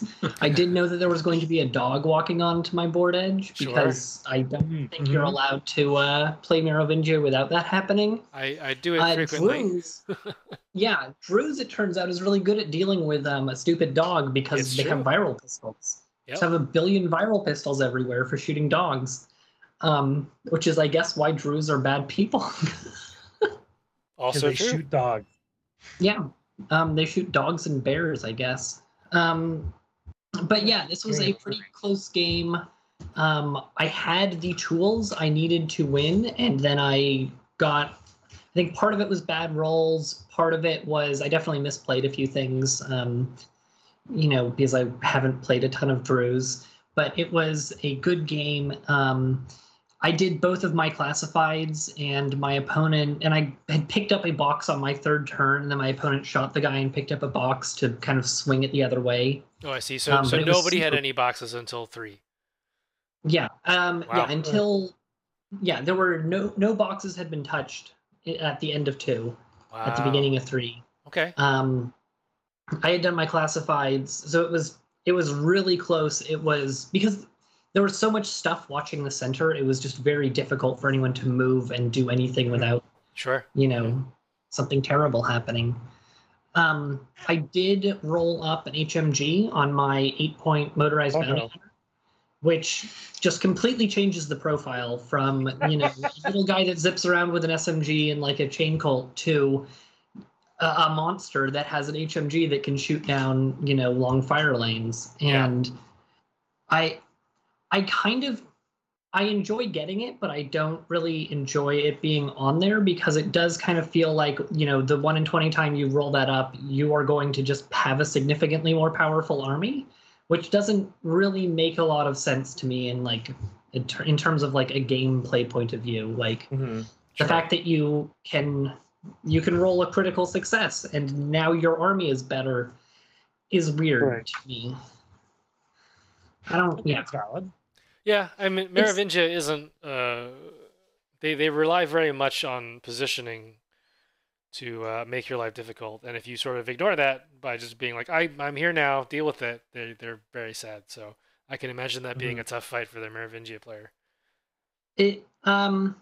i did know that there was going to be a dog walking onto my board edge Sure. because i don't Mhm, think you're mhm. allowed to uh play merovingia without that happening I, I do it uh, frequently. Druze, yeah, Druze, it turns out, is really good at dealing with um, a stupid dog because It's they have viral pistols. Yep. Just have a billion viral pistols everywhere for shooting dogs, um, which is, I guess, why Druze are bad people. 'Cause Also they true. shoot dogs. yeah, um, they shoot dogs and bears, I guess. Um, but yeah, this was a pretty close game. Um, I had the tools I needed to win, and then I got. I think part of it was bad rolls. Part of it was I definitely misplayed a few things. Um, you know, because I haven't played a ton of Druze, but it was a good game. Um, I did both of my classifieds, and my opponent, and I had picked up a box on my third turn, and then my opponent shot the guy and picked up a box to kind of swing it the other way. Oh, I see. So, Um, so but it was nobody had any boxes until three. Yeah. Um, Wow. Yeah. Until, yeah, there were no no boxes had been touched at the end of two, Wow. at the beginning of three. Okay. Um, I had done my classifieds, so it was it was really close. It was because there was so much stuff watching the center. It was just very difficult for anyone to move and do anything without Sure. you know something terrible happening. Um, I did roll up an HMG on my eight point motorized Oh, bounty hunter, which just completely changes the profile from you know a little guy that zips around with an SMG and like a chain colt to a, a monster that has an HMG that can shoot down you know long fire lanes. Yeah. And I, I kind of I enjoy getting it, but I don't really enjoy it being on there because it does kind of feel like, you know, the one in 20 time you roll that up, you are going to just have a significantly more powerful army, which doesn't really make a lot of sense to me in like, in, ter- in terms of like a gameplay point of view. Like Mhm. the fact that you can, you can roll a critical success and now your army is better is weird Right. to me. I don't, yeah. That's valid. Yeah, I mean, It's- Merovingia isn't. Uh, they they rely very much on positioning to uh, make your life difficult, and if you sort of ignore that by just being like, "I I'm here now, deal with it," they they're very sad. So I can imagine that being Mhm. a tough fight for the Merovingia player. It um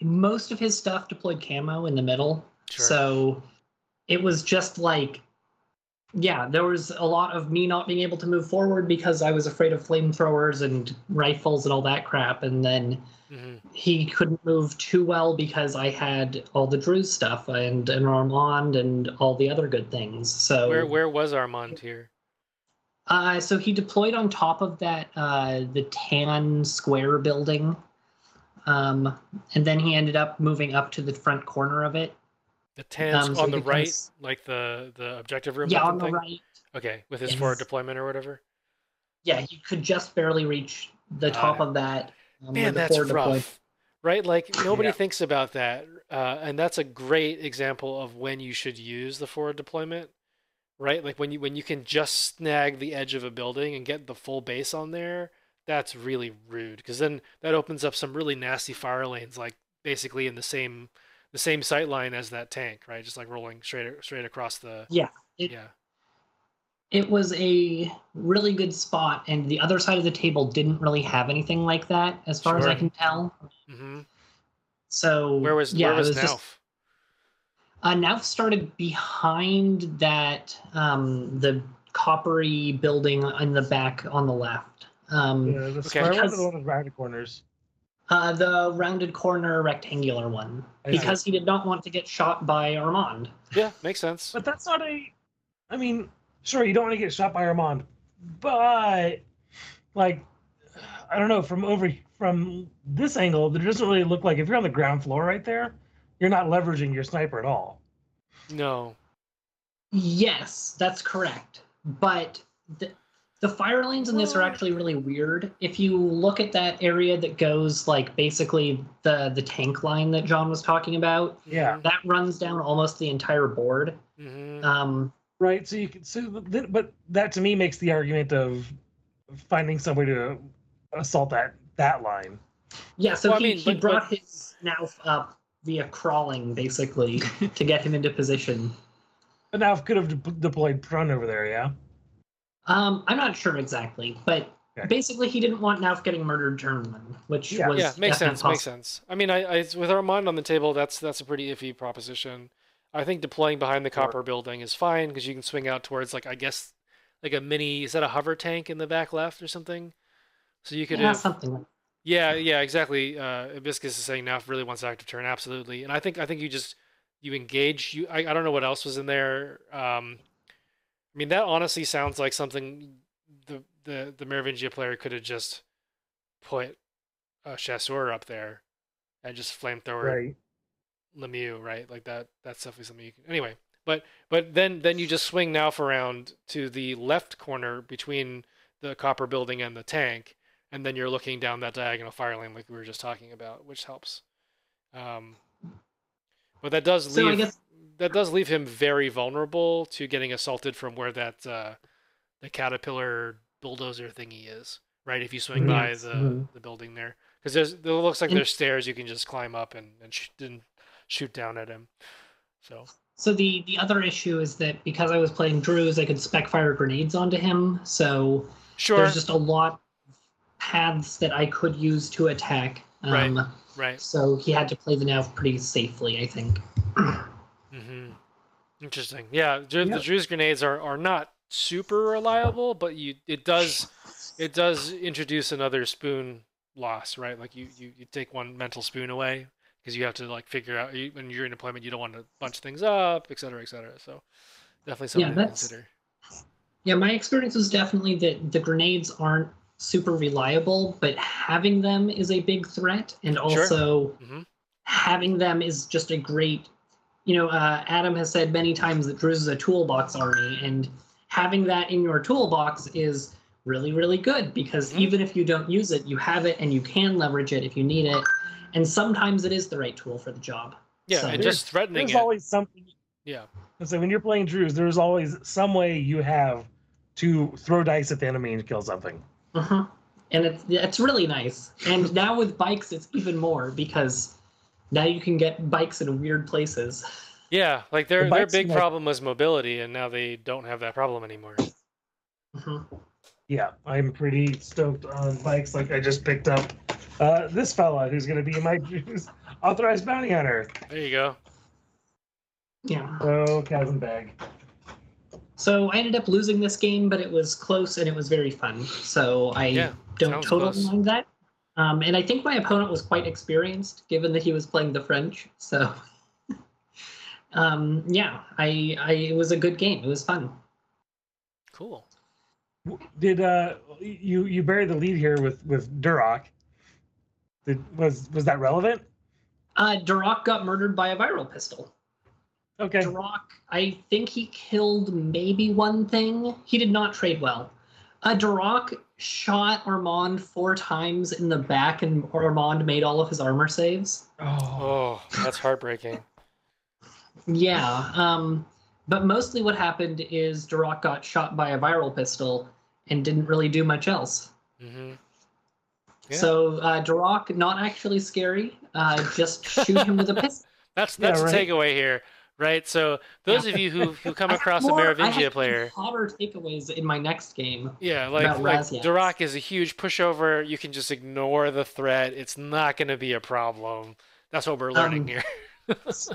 most of his stuff deployed camo in the middle. Sure. So it was just like yeah, there was a lot of me not being able to move forward because I was afraid of flamethrowers and rifles and all that crap and then hmm he couldn't move too well because I had all the Druze stuff and an Armand and all the other good things. So Where where was Armand here? uh, so he deployed on top of that uh, the tan square building. Um, and then he ended up moving up to the front corner of it. The tents Um, so on the he right, like the the objective room. Yeah, on the thing? right. Okay, with his Yes. forward deployment or whatever. Yeah, you could just barely reach the top it. of that. Um, Man, that's rough. deployment. Right? Like nobody Yeah. thinks about that, uh, and that's a great example of when you should use the forward deployment. Right? Like when you when you can just snag the edge of a building and get the full base on there. That's really rude because then that opens up some really nasty fire lanes, like basically in the same the same sight line as that tank, right? Just like rolling straight straight across the Yeah, it- yeah. It was a really good spot, and the other side of the table didn't really have anything like that, as far as I can tell. hmm So Where was yeah, where was, it was Nauf? just uh, Nauf started behind that um, the coppery building in the back on the left. Um, Yeah, the Okay. square one or the one with rounded corners. Uh, the rounded corner rectangular one, I see. because he did not want to get shot by Armand. Yeah, makes sense. But that's not a. I mean, sure, you don't want to get shot by Armand, but like, I don't know. From over from this angle, it doesn't really look like if you're on the ground floor right there, you're not leveraging your sniper at all. No. Yes, that's correct. But the, the fire lanes in this are actually really weird. If you look at that area that goes like basically the the tank line that John was talking about, Yeah. that runs down almost the entire board. hmm Um, Right. So you can. So, th- but that to me makes the argument of finding some way to assault that that line. yeah, so Well, I he, mean, he but- brought but- his Nauf up via crawling basically to get him into position. But now could have de- deployed prone over there. Yeah. Um, I'm not sure exactly, but Okay. basically he didn't want Nauf getting murdered turn one, which Yeah. was Yeah, makes definitely sense. Makes sense. I mean, I, I with Armand on the table, that's that's a pretty iffy proposition. I think deploying behind the Sure. copper building is fine because you can swing out towards like I guess like a mini is that a hover tank in the back left or something? So you could Yeah, have something like Yeah, yeah, exactly. Uh, Hibiscus is saying now really wants active turn, absolutely. And I think I think you just you engage. You I, I don't know what else was in there. Um, I mean that honestly sounds like something the the the Merovingia player could have just put a chasseur up there and just flamethrower Right. Lemieux, right? Like that. That's definitely something you can. Anyway, but but then then you just swing Nauf around to the left corner between the copper building and the tank, and then you're looking down that diagonal fire lane like we were just talking about, which helps. Um, but that does So I leave guess- that does leave him very vulnerable to getting assaulted from where that uh, the caterpillar bulldozer thingy is. Right, if you swing by Yes, the mhm. the building there, because there's it looks like And- there's stairs you can just climb up and and, sh- and shoot down at him. So So the the other issue is that because I was playing Druze, I could spec fire grenades onto him. So sure, there's just a lot of paths that I could use to attack. Right. Um, right. So he had to play the nav pretty safely, I think. Interesting. Yeah, Yeah. the Druze grenades are, are not super reliable, but you it does it does introduce another spoon loss, right? Like you you, you take one mental spoon away because you have to like figure out you, when you're in deployment you don't want to bunch things up, et cetera, et cetera. So definitely something to that's- consider. Yeah, my experience was definitely that the grenades aren't super reliable, but having them is a big threat, and also Mhm. having them is just a great. You know, uh, Adam has said many times that Druze is a toolbox army, and having that in your toolbox is really, really good because Mhm. even if you don't use it, you have it and you can leverage it if you need it. And sometimes it is the right tool for the job. Yeah, So- and There's- just threatening There's it. always something. Yeah. And so when you're playing Druze, there's always some way you have to throw dice at the enemy and kill something. Uh-huh. And it's it's really nice. And now with bikes, it's even more because now you can get bikes in weird places. Yeah, like their The their bikes big like- problem was mobility, and now they don't have that problem anymore. Mhm. Yeah, I'm pretty stoked on bikes. Like I just picked up uh, this fella who's going to be my Druze authorized bounty hunter. There you go. Yeah. Oh, chasm bag. So I ended up losing this game, but it was close and it was very fun. So I Yeah, don't totally close. mind that. Um, and I think my opponent was quite experienced, given that he was playing the French. So, um, yeah, I, I it was a good game. It was fun. Cool. Did uh you you bury the lead here with with Duroc? Did, was was that relevant? Uh, Duroc got murdered by a viral pistol. Okay. Duroc, I think he killed maybe one thing. He did not trade well. Uh, Duroc shot Armand four times in the back, and Armand made all of his armor saves. Oh. Oh, that's heartbreaking. Yeah, um, but mostly what happened is Duroc got shot by a viral pistol and didn't really do much else. hmm Yeah. So uh, Duroc, not actually scary. Uh, just shoot him with a pistol. That's Yeah, that's right. the takeaway here, right? So those of you who who come across a more- I Merovingia player, Hotter takeaways in my next game. yeah, like like. Duroc is a huge pushover. You can just ignore the threat. It's not going to be a problem. That's what we're learning Um, here.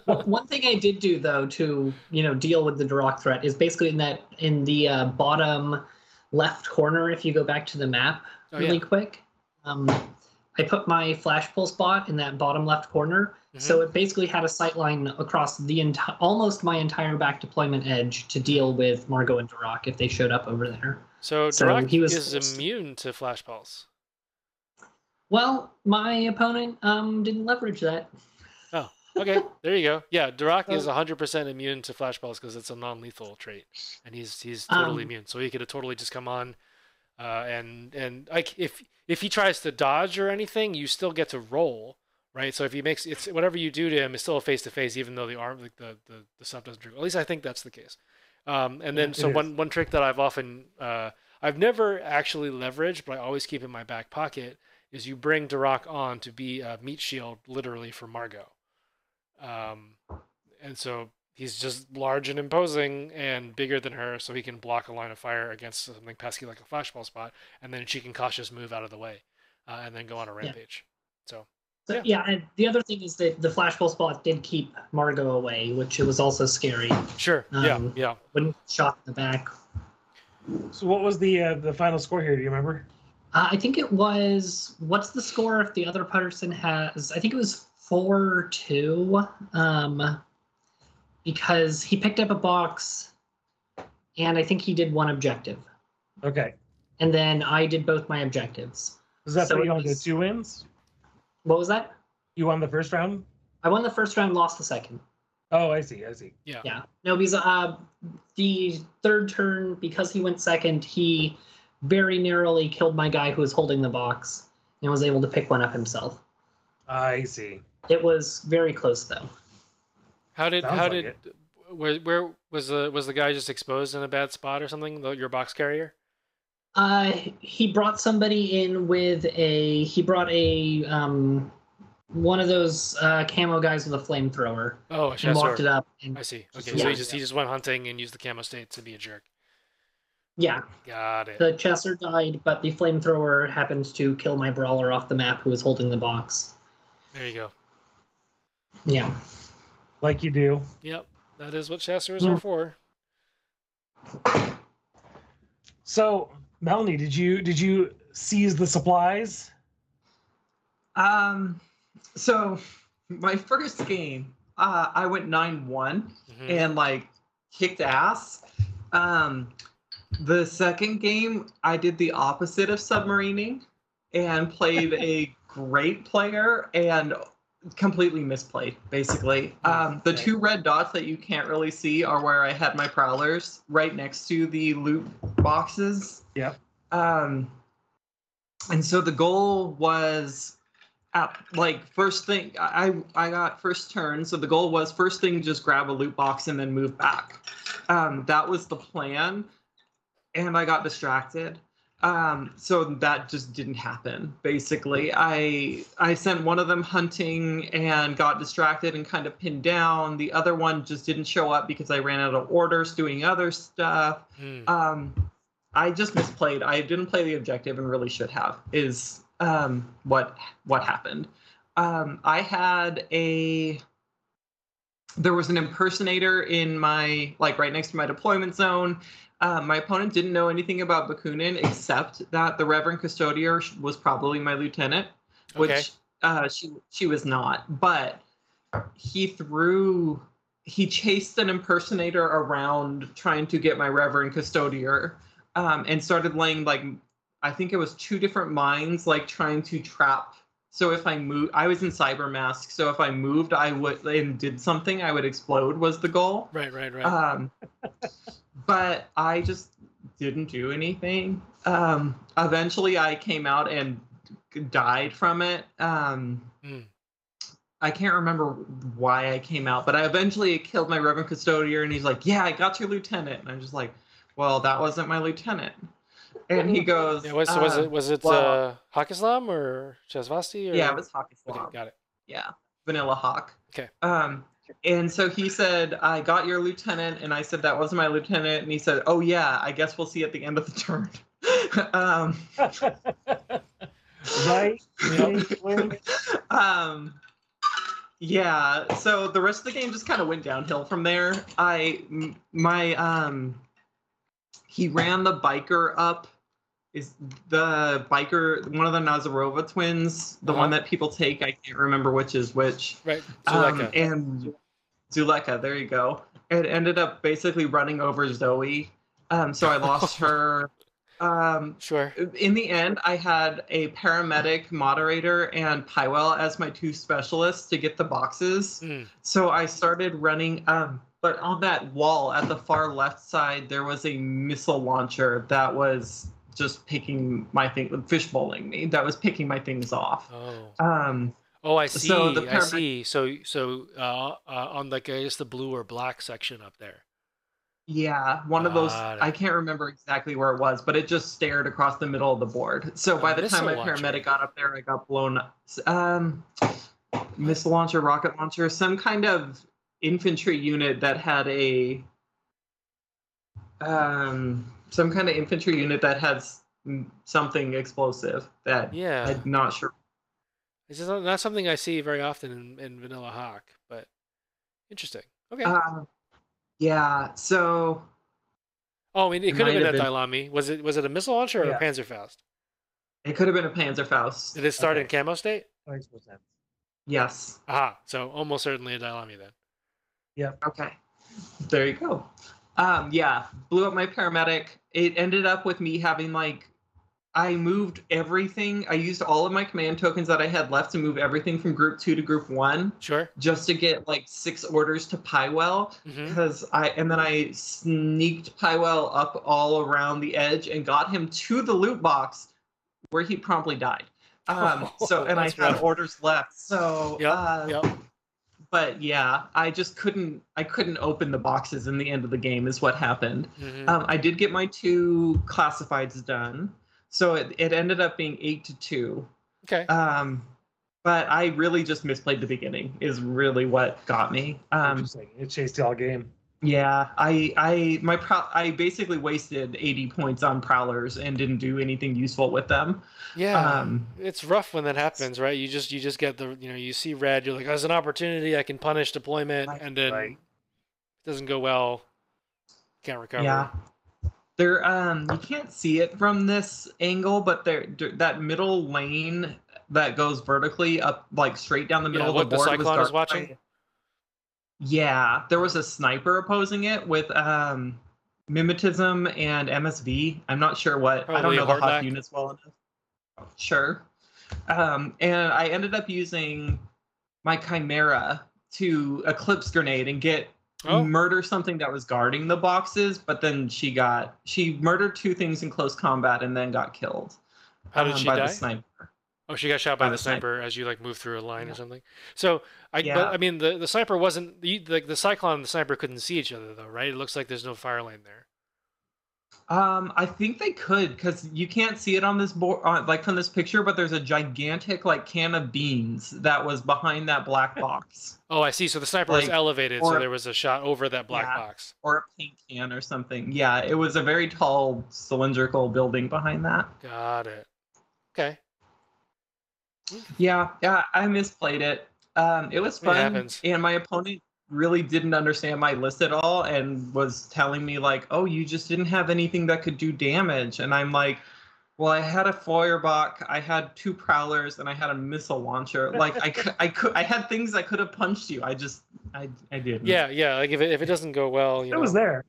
Well, One thing I did do though to you know deal with the Duroc threat is basically in that in the uh, bottom left corner. If you go back to the map Oh, really yeah. quick, um, I put my flash pull spot in that bottom left corner. So Mm-hmm. it basically had a sight line across the entire, almost my entire back deployment edge to deal with Margot and Duroc if they showed up over there. So so Duroc he was is forced- immune to flash pulse. Well, my opponent um, didn't leverage that. Oh, okay, there you go. Yeah, Duroc is Oh. 100% immune to flash pulse because it's a non-lethal trait, and he's he's totally Um, immune. So he could have totally just come on, uh, and and like if if he tries to dodge or anything, you still get to roll, right? So if he makes it's whatever you do to him is still a face to face, even though the arm like the, the the stuff doesn't trigger. At least I think that's the case. Um, and then Yeah, so it is. one one trick that I've often uh, I've never actually leveraged, but I always keep in my back pocket is you bring Duroc on to be a meat shield literally for Margot. Um, and so he's just large and imposing and bigger than her, so he can block a line of fire against something pesky like a flashball spot, and then she can cautious move out of the way, uh, and then go on a rampage. So So, Yeah. yeah. and the other thing is that the flash pull spot did keep Margot away, which it was also scary sure, yeah, Um, yeah. when shot in the back. So what was the uh, the final score here? Do you remember? Uh, I think it was. What's the score if the other person has? I think it was four two. Um, because he picked up a box, and I think he did one objective, Okay. and then I did both my objectives. Does that So put you it on to was- two wins? What was that? You won the first round. I won the first round, lost the second. Oh, I see. I see. Yeah. Yeah. No, because uh, the third turn, because he went second, he very narrowly killed my guy who was holding the box and was able to pick one up himself. I see. It was very close though. How did Sounds how like did it. where where was the was the guy just exposed in a bad spot or something? The, your box carrier. Uh, he brought somebody in with a. He brought a um, one of those uh, camo guys with a flamethrower Oh, a and chasseur. walked it up. And I see. Okay, Yeah. so he just he just went hunting and used the camo state to be a jerk. yeah, Got it. the chasseur died, but the flamethrower happened to kill my brawler off the map who was holding the box. There you go. Yeah. Like you do. Yep, that is what chasseurs Yeah. are for. So, Melanie, did you did you seize the supplies? Um, so my first game, uh, I went nine one Mhm. and like kicked ass. Um, the second game, I did the opposite of submarining and played a great player and completely misplayed basically um, the two red dots that you can't really see are where i had my prowlers right next to the loot boxes Yep. um, and so the goal was at, like first thing I I got first turn, so the goal was first thing just grab a loot box and then move back. Um, that was the plan, and I got distracted. Um, so that just didn't happen. Basically, I I sent one of them hunting and got distracted and kind of pinned down. The other one just didn't show up because I ran out of orders doing other stuff Hmm. um i just misplayed i didn't play the objective and really should have is um what what happened um i had a there was an impersonator in my like right next to my deployment zone um, my opponent didn't know anything about bakunin except that the reverend custodier was probably my lieutenant which Okay. uh, she she was not but he threw he chased an impersonator around trying to get my reverend custodier um, and started laying like i think it was two different mines like trying to trap So if I moved, I was in cyber mask. So if I moved, I would and did something, I would explode. Was the goal. Right, right, right. Um, but I just didn't do anything. Um, eventually, I came out and died from it. Um, Mm. I can't remember why I came out, but I eventually killed my Reverend Custodier, and he's like, "Yeah, I got your lieutenant," and I'm just like, "Well, that wasn't my lieutenant." And he goes, yeah, was, was uh, it was it well- uh, Haqqislam or Shasvastii? Or... Yeah, it was Hockey Okay, got it. Yeah, Vanilla Hawk. Okay. Um, and so he said, "I got your lieutenant," and I said, "That wasn't my lieutenant." And he said, "Oh yeah, I guess we'll see at the end of the turn." um, right? Um, yeah. So the rest of the game just kind of went downhill from there. I, my um, he ran the biker up. Is the biker one of the Nazarova twins? The one Uh-huh. that people take? I can't remember which is which. Right, Um, and Zuleyka, there you go. It ended up basically running over Zoe. Um, so I lost her. Um, sure. in the end, I had a paramedic, moderator, and Pi-Well as my two specialists to get the boxes. Mm. So I started running. Um, but on that wall at the far left side, there was a missile launcher that was just picking my thing, fishbowling me. That was picking my things off. Oh. Um, Oh, I see. So the I see. So, so uh, uh, on like I guess the blue or black section up there. Yeah, one of those. Got I can't remember exactly where it was, but it just stared across the middle of the board. So by the time my launcher. paramedic got up there, I got blown. up. Um, missile launcher, rocket launcher, some kind of infantry unit that had a. Um, some kind of infantry unit that has something explosive that Yeah, I'm not sure. This is not something I see very often in, in Vanilla Haqq, but interesting. Okay. Uh, yeah, so oh, I mean, it it could have been a Dailami. Was it was it a missile launcher or Yeah. a Panzerfaust? it could have been a Panzerfaust. Did it start Okay. in camo state? Makes more sense. Yes. Aha, so almost certainly a Dailami then. Yeah. Okay. There you go. Um, yeah, blew up my paramedic. It ended up with me having like I moved everything. I used all of my command tokens that I had left to move everything from group two to group one Sure. just to get like six orders to Pi-Well. Because I and then I sneaked Pi-Well up all around the edge and got him to the loot box where he promptly died. Um, so and I had rough. orders left. So Yep. uh, Yep. but yeah, I just couldn't. I couldn't open the boxes in the end of the game. Is what happened. hmm Um, I did get my two classifieds done, so it, it ended up being eight to two. okay. Um, but I really just misplayed the beginning. Is really what got me. Um, Interesting. It chased you all game. yeah, I I my prow- I basically wasted eighty points on prowlers and didn't do anything useful with them. Yeah. Um, it's rough when that happens, right? You just you just get the you know you see red, you're like, "There's an opportunity, I can punish deployment," Right, and then right. it doesn't go well. Can't recover. Yeah. There, um, you can't see it from this angle, but there, that middle lane that goes vertically up, like straight down the middle what of the the board. was Cyclone is watching? Yeah, there was a sniper opposing it with um, mimetism and MSV. I'm not sure what. I don't know the hot units well enough. Sure. Um, and I ended up using my Chimera to eclipse grenade and get Oh. murder something that was guarding the boxes, but then she got she murdered two things in close combat and then got killed. How did um, she by die? the sniper. Oh, she got shot by, by the the sniper. sniper as you like move through a line or something. So I, Yeah. but I mean, the the sniper wasn't the like the cyclone and the sniper couldn't see each other though, right? It looks like there's no fire lane there. Um, I think they could because you can't see it on this board, on, like from this picture, but there's a gigantic like can of beans that was behind that black box Oh, I see. So the sniper was Like, elevated, so there was a shot over that black Yeah. box. or a paint can or something. Yeah, it was a very tall cylindrical building behind that. Got it. Okay. Yeah, yeah, I misplayed it. Um, it was fun, happens. and my opponent really didn't understand my list at all, and was telling me like, "Oh, you just didn't have anything that could do damage," and I'm like. Well, I had a Feuerbach, I had two prowlers, and I had a missile launcher. Like I could, I could, I had things that could have punched you. I just, I, I didn't. Yeah, yeah. Like if it, if it doesn't go well, you It know, was there.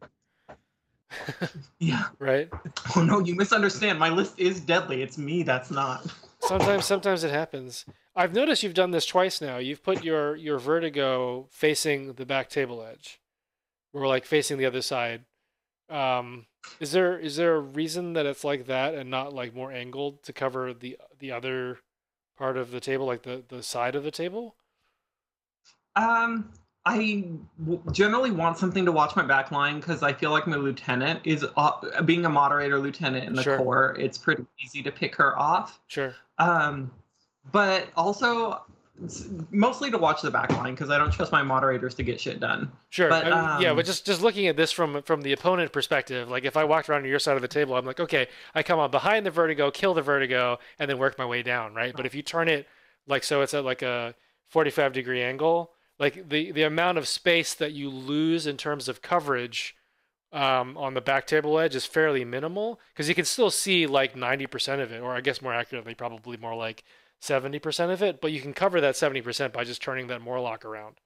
yeah. right? Oh no, you misunderstand. My list is deadly. It's me that's not. Sometimes, sometimes it happens. I've noticed you've done this twice now. You've put your your vertigo facing the back table edge, or like facing the other side. Um, is there is there a reason that it's like that and not like more angled to cover the the other part of the table, like the the side of the table? Um, I w- generally want something to watch my back line because I feel like my lieutenant is uh, being a moderator lieutenant in the Sure. core. It's pretty easy to pick her off. Sure. Um, but also mostly to watch the back line because I don't trust my moderators to get shit done. Sure. But, mean, yeah, but um, just just looking at this from from the opponent perspective, like if I walked around to your side of the table, I'm like, okay, I come on behind the vertigo, kill the vertigo, and then work my way down, right? But if you turn it like so, it's at like a 45 degree angle, like the the amount of space that you lose in terms of coverage um, on the back table edge is fairly minimal because you can still see like 90% of it, or I guess more accurately, probably more like 70% of it, but you can cover that 70% by just turning that Morlock around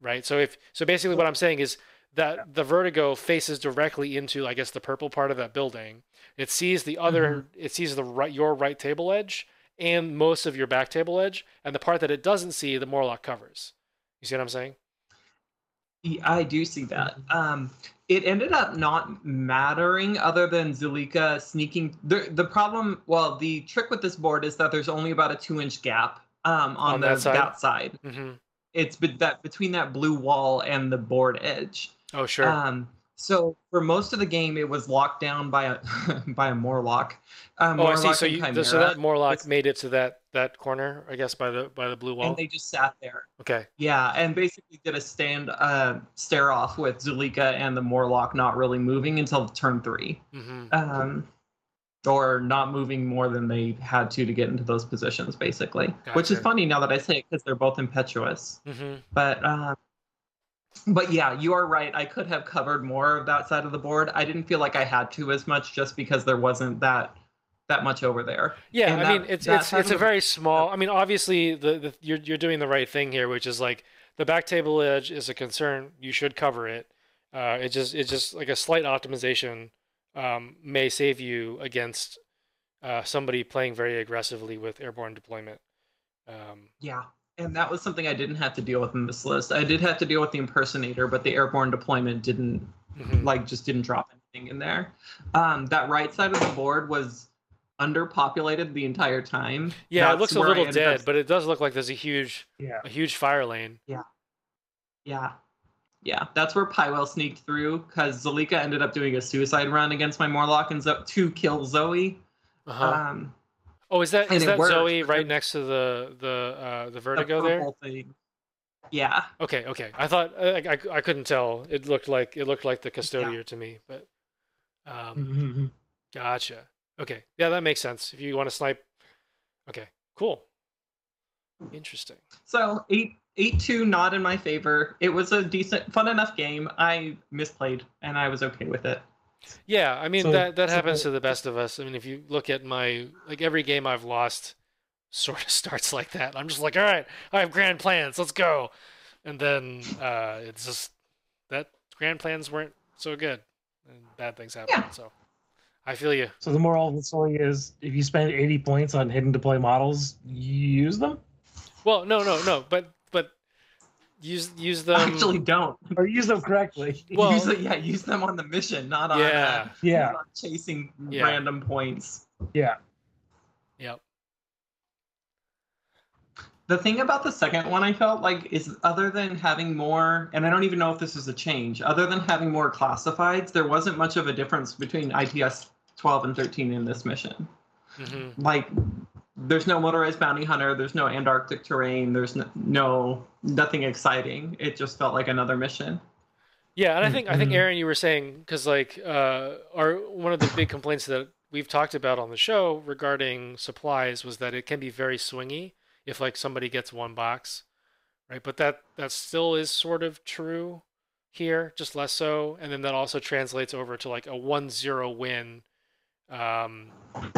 right? So if so, basically, what I'm saying is that the vertigo faces directly into, I guess, the purple part of that building. It sees the other, it sees the right, your right table edge and most of your back table edge, and the part that it doesn't see, the Morlock covers. You see what I'm saying? Yeah, I do see that. Um, it ended up not mattering other than Zuleyka sneaking. The, the problem, well, the trick with this board is that there's only about a two inch gap um, on, On the that side? that side. Mm-hmm. It's be- that between that blue wall and the board edge. Oh, sure. Um, so for most of the game, it was locked down by a by a Morlock. Um, oh, I see. So you, so that Morlock It's- made it to that that corner, I guess, by the by the blue wall. and they just sat there. Okay. Yeah, and basically did a stand uh, stare off with Zuleyka and the Morlock not really moving until turn three. Mm-hmm. um, or not moving more than they had to to get into those positions, basically. Which is funny now that I say it because they're both impetuous. Mm-hmm. But um, but yeah, you are right. I could have covered more of that side of the board. I didn't feel like I had to as much just because there wasn't that that much over there. Yeah, And I that- mean it's that it's it's a very small. I mean, obviously the, the you're you're doing the right thing here, which is like the back table edge is a concern. You should cover it. Uh, it just it's just like a slight optimization um, may save you against uh, somebody playing very aggressively with airborne deployment. Um, Yeah. And that was something I didn't have to deal with in this list. I did have to deal with the impersonator, but the airborne deployment didn't mhm. like just didn't drop anything in there. Um, that right side of the board was underpopulated the entire time. Yeah, it looks a little ended up- dead, but it does look like there's a huge Yeah. a huge fire lane. yeah, yeah, yeah. that's where Pi-Well sneaked through because Zuleyka ended up doing a suicide run against my Morlock and Zo- to kill Zoe. Uh-huh. Um, oh, is that and is it that worked, Zoe right next to the the uh, the the vertigo there? thing. Yeah, Okay, okay. I thought I, I, I couldn't tell. It looked like it looked like the custodier Yeah. to me, but um, Mm-hmm. gotcha. Okay, yeah, that makes sense. If you want to snipe, okay, cool, interesting. so eight eight two not in my favor. It was a decent, fun enough game. I misplayed and I was okay with it. Yeah, I mean So- that that so- happens to the best of us. I mean, if you look at my like every game I've lost, sort of starts like that. I'm just like, all right, I have grand plans, let's go, and then uh, it's just that grand plans weren't so good, and bad things happen. Yeah. So I feel you. So the moral of the story is, if you spend 80 points on hidden deploy models, you use them Well, no, no, no, but but use use them. Actually, don't. or use them correctly. Well- use it, yeah, use them on the mission, not on, Yeah. uh, yeah, not chasing Yeah. random points. yeah. Yep. The thing about the second one I felt like is other than having more, and I don't even know if this is a change, other than having more classifieds, there wasn't much of a difference between ITS 12 and 13 in this mission. hmm Like, there's no motorized bounty hunter, there's no Antarctic terrain, there's no, no nothing exciting. It just felt like another mission. Yeah, and I think I think Mhm. Aaron, you were saying because like uh, our one of the big complaints that we've talked about on the show regarding supplies was that it can be very swingy if like somebody gets one box, right? But that that still is sort of true here, just less so, and then that also translates over to like a 1-0 win um,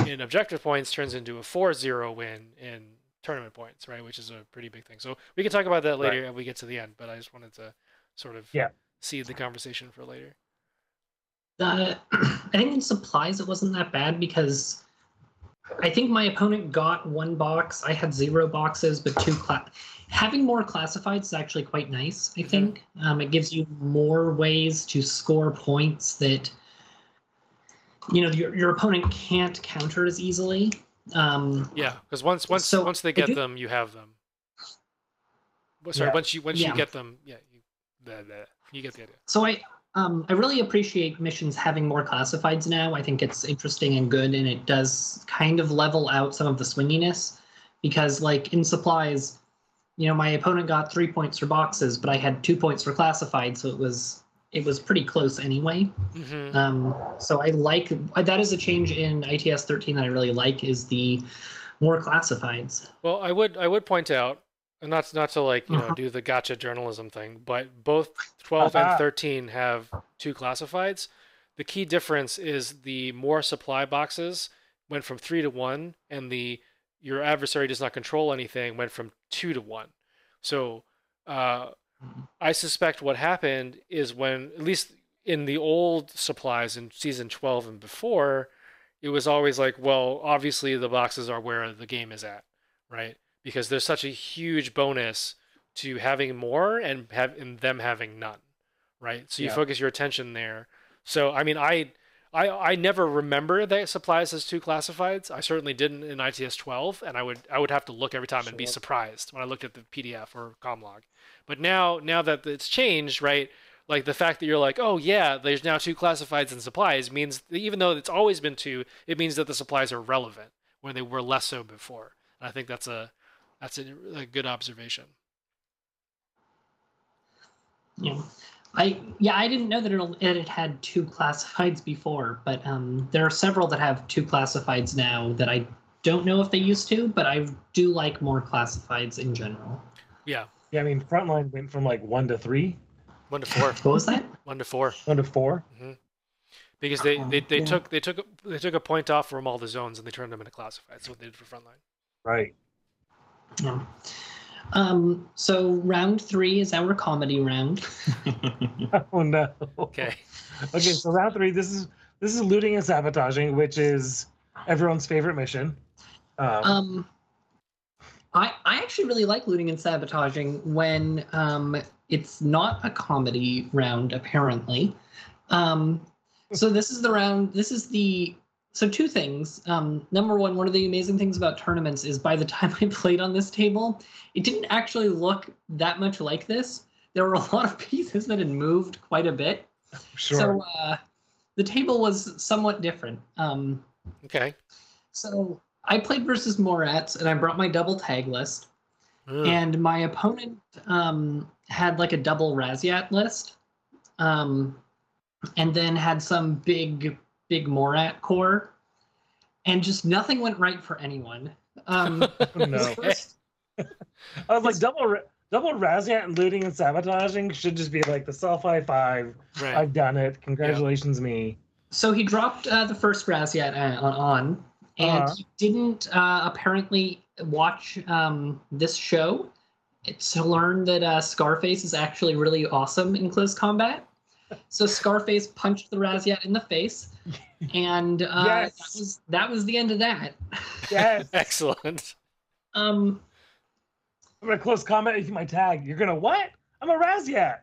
in objective points turns into a 4-0 win in tournament points, right? Which is a pretty big thing. So we can talk about that later when we get to the end. But I just wanted to sort of Yeah. seed the conversation for later. Uh, I think in supplies it wasn't that bad because I think my opponent got one box. I had zero boxes, but two class. Having more classifieds is actually quite nice. I think um, it gives you more ways to score points that you know your, your opponent can't counter as easily. Um, Yeah, because once once So, once they get do- them, you have them. Well, Sorry, Yeah. once you once Yeah. you get them, yeah, you, the, the, you get the idea. So I um I really appreciate missions having more classifieds now. I think it's interesting and good and it does kind of level out some of the swinginess because like in supplies, you know, my opponent got 3 points for boxes, but I had 2 points for classified, so it was it was pretty close anyway. hmm Um so I like that is a change in ITS 13 that I really like is the more classifieds. Well, I would I would point out, and not not to like you know Uh-huh. do the gotcha journalism thing, but both twelve and Uh-huh. thirteen have two classifieds. The key difference is the more supply boxes went from three to one, and the your adversary does not control anything went from two to one. So uh, I suspect what happened is when at least in the old supplies in season twelve and before, it was always like, well, obviously the boxes are where the game is at, right? Because there's such a huge bonus to having more and have and them having none, right? So you Yeah. focus your attention there. So I mean, I I I never remember that supplies as two classifieds. I certainly didn't in ITS 12, and I would I would have to look every time and be surprised when I looked at the PDF or Comlog. But now now that it's changed, right? Like the fact that you're like, oh yeah, there's now two classifieds and supplies means that even though it's always been two, it means that the supplies are relevant when they were less so before. And I think that's a that's a, a good observation. Yeah. I yeah, I didn't know that it, it had had two classifieds before, but um, there are several that have two classifieds now that I don't know if they used to, but I do like more classifieds in general. Yeah, Yeah, I mean, frontline went from like one to three, one to four, What was that? one to four. one to four. because they, they, they yeah. took they took they took a point off from all the zones and they turned them into classifieds. That's what they did for frontline. Right. Yeah. Um, so round three is our comedy round. Oh no. Okay. Okay, so round three. This is this is looting and sabotaging, which is everyone's favorite mission. Um, Um, I I actually really like looting and sabotaging when um, it's not a comedy round. Apparently, um, so this is the round. This is the so two things. Um, number one, one of the amazing things about tournaments is by the time I played on this table, it didn't actually look that much like this. There were a lot of pieces that had moved quite a bit. sure. So uh, the table was somewhat different. Um, Okay. so I played versus Morats, and I brought my double tag list, Ugh. and my opponent um, had like a double Rasyat list, um, and then had some big, big Morat core, and just nothing went right for anyone. Um, Oh, no. first- I was like double ra- double Rasyat and looting and sabotaging should just be like the self high five. right. I've done it. Congratulations, me. so he dropped uh, the first Rasyat uh, on, and Uh-huh. he didn't uh, apparently watch um, this show to learn that uh, Scarface is actually really awesome in close combat. So Scarface punched the Rasyat in the face, and uh, Yes. that was that was the end of that. Yes. Excellent. Um, I'm gonna close combat with my tag. You're gonna what? I'm a Rasyat.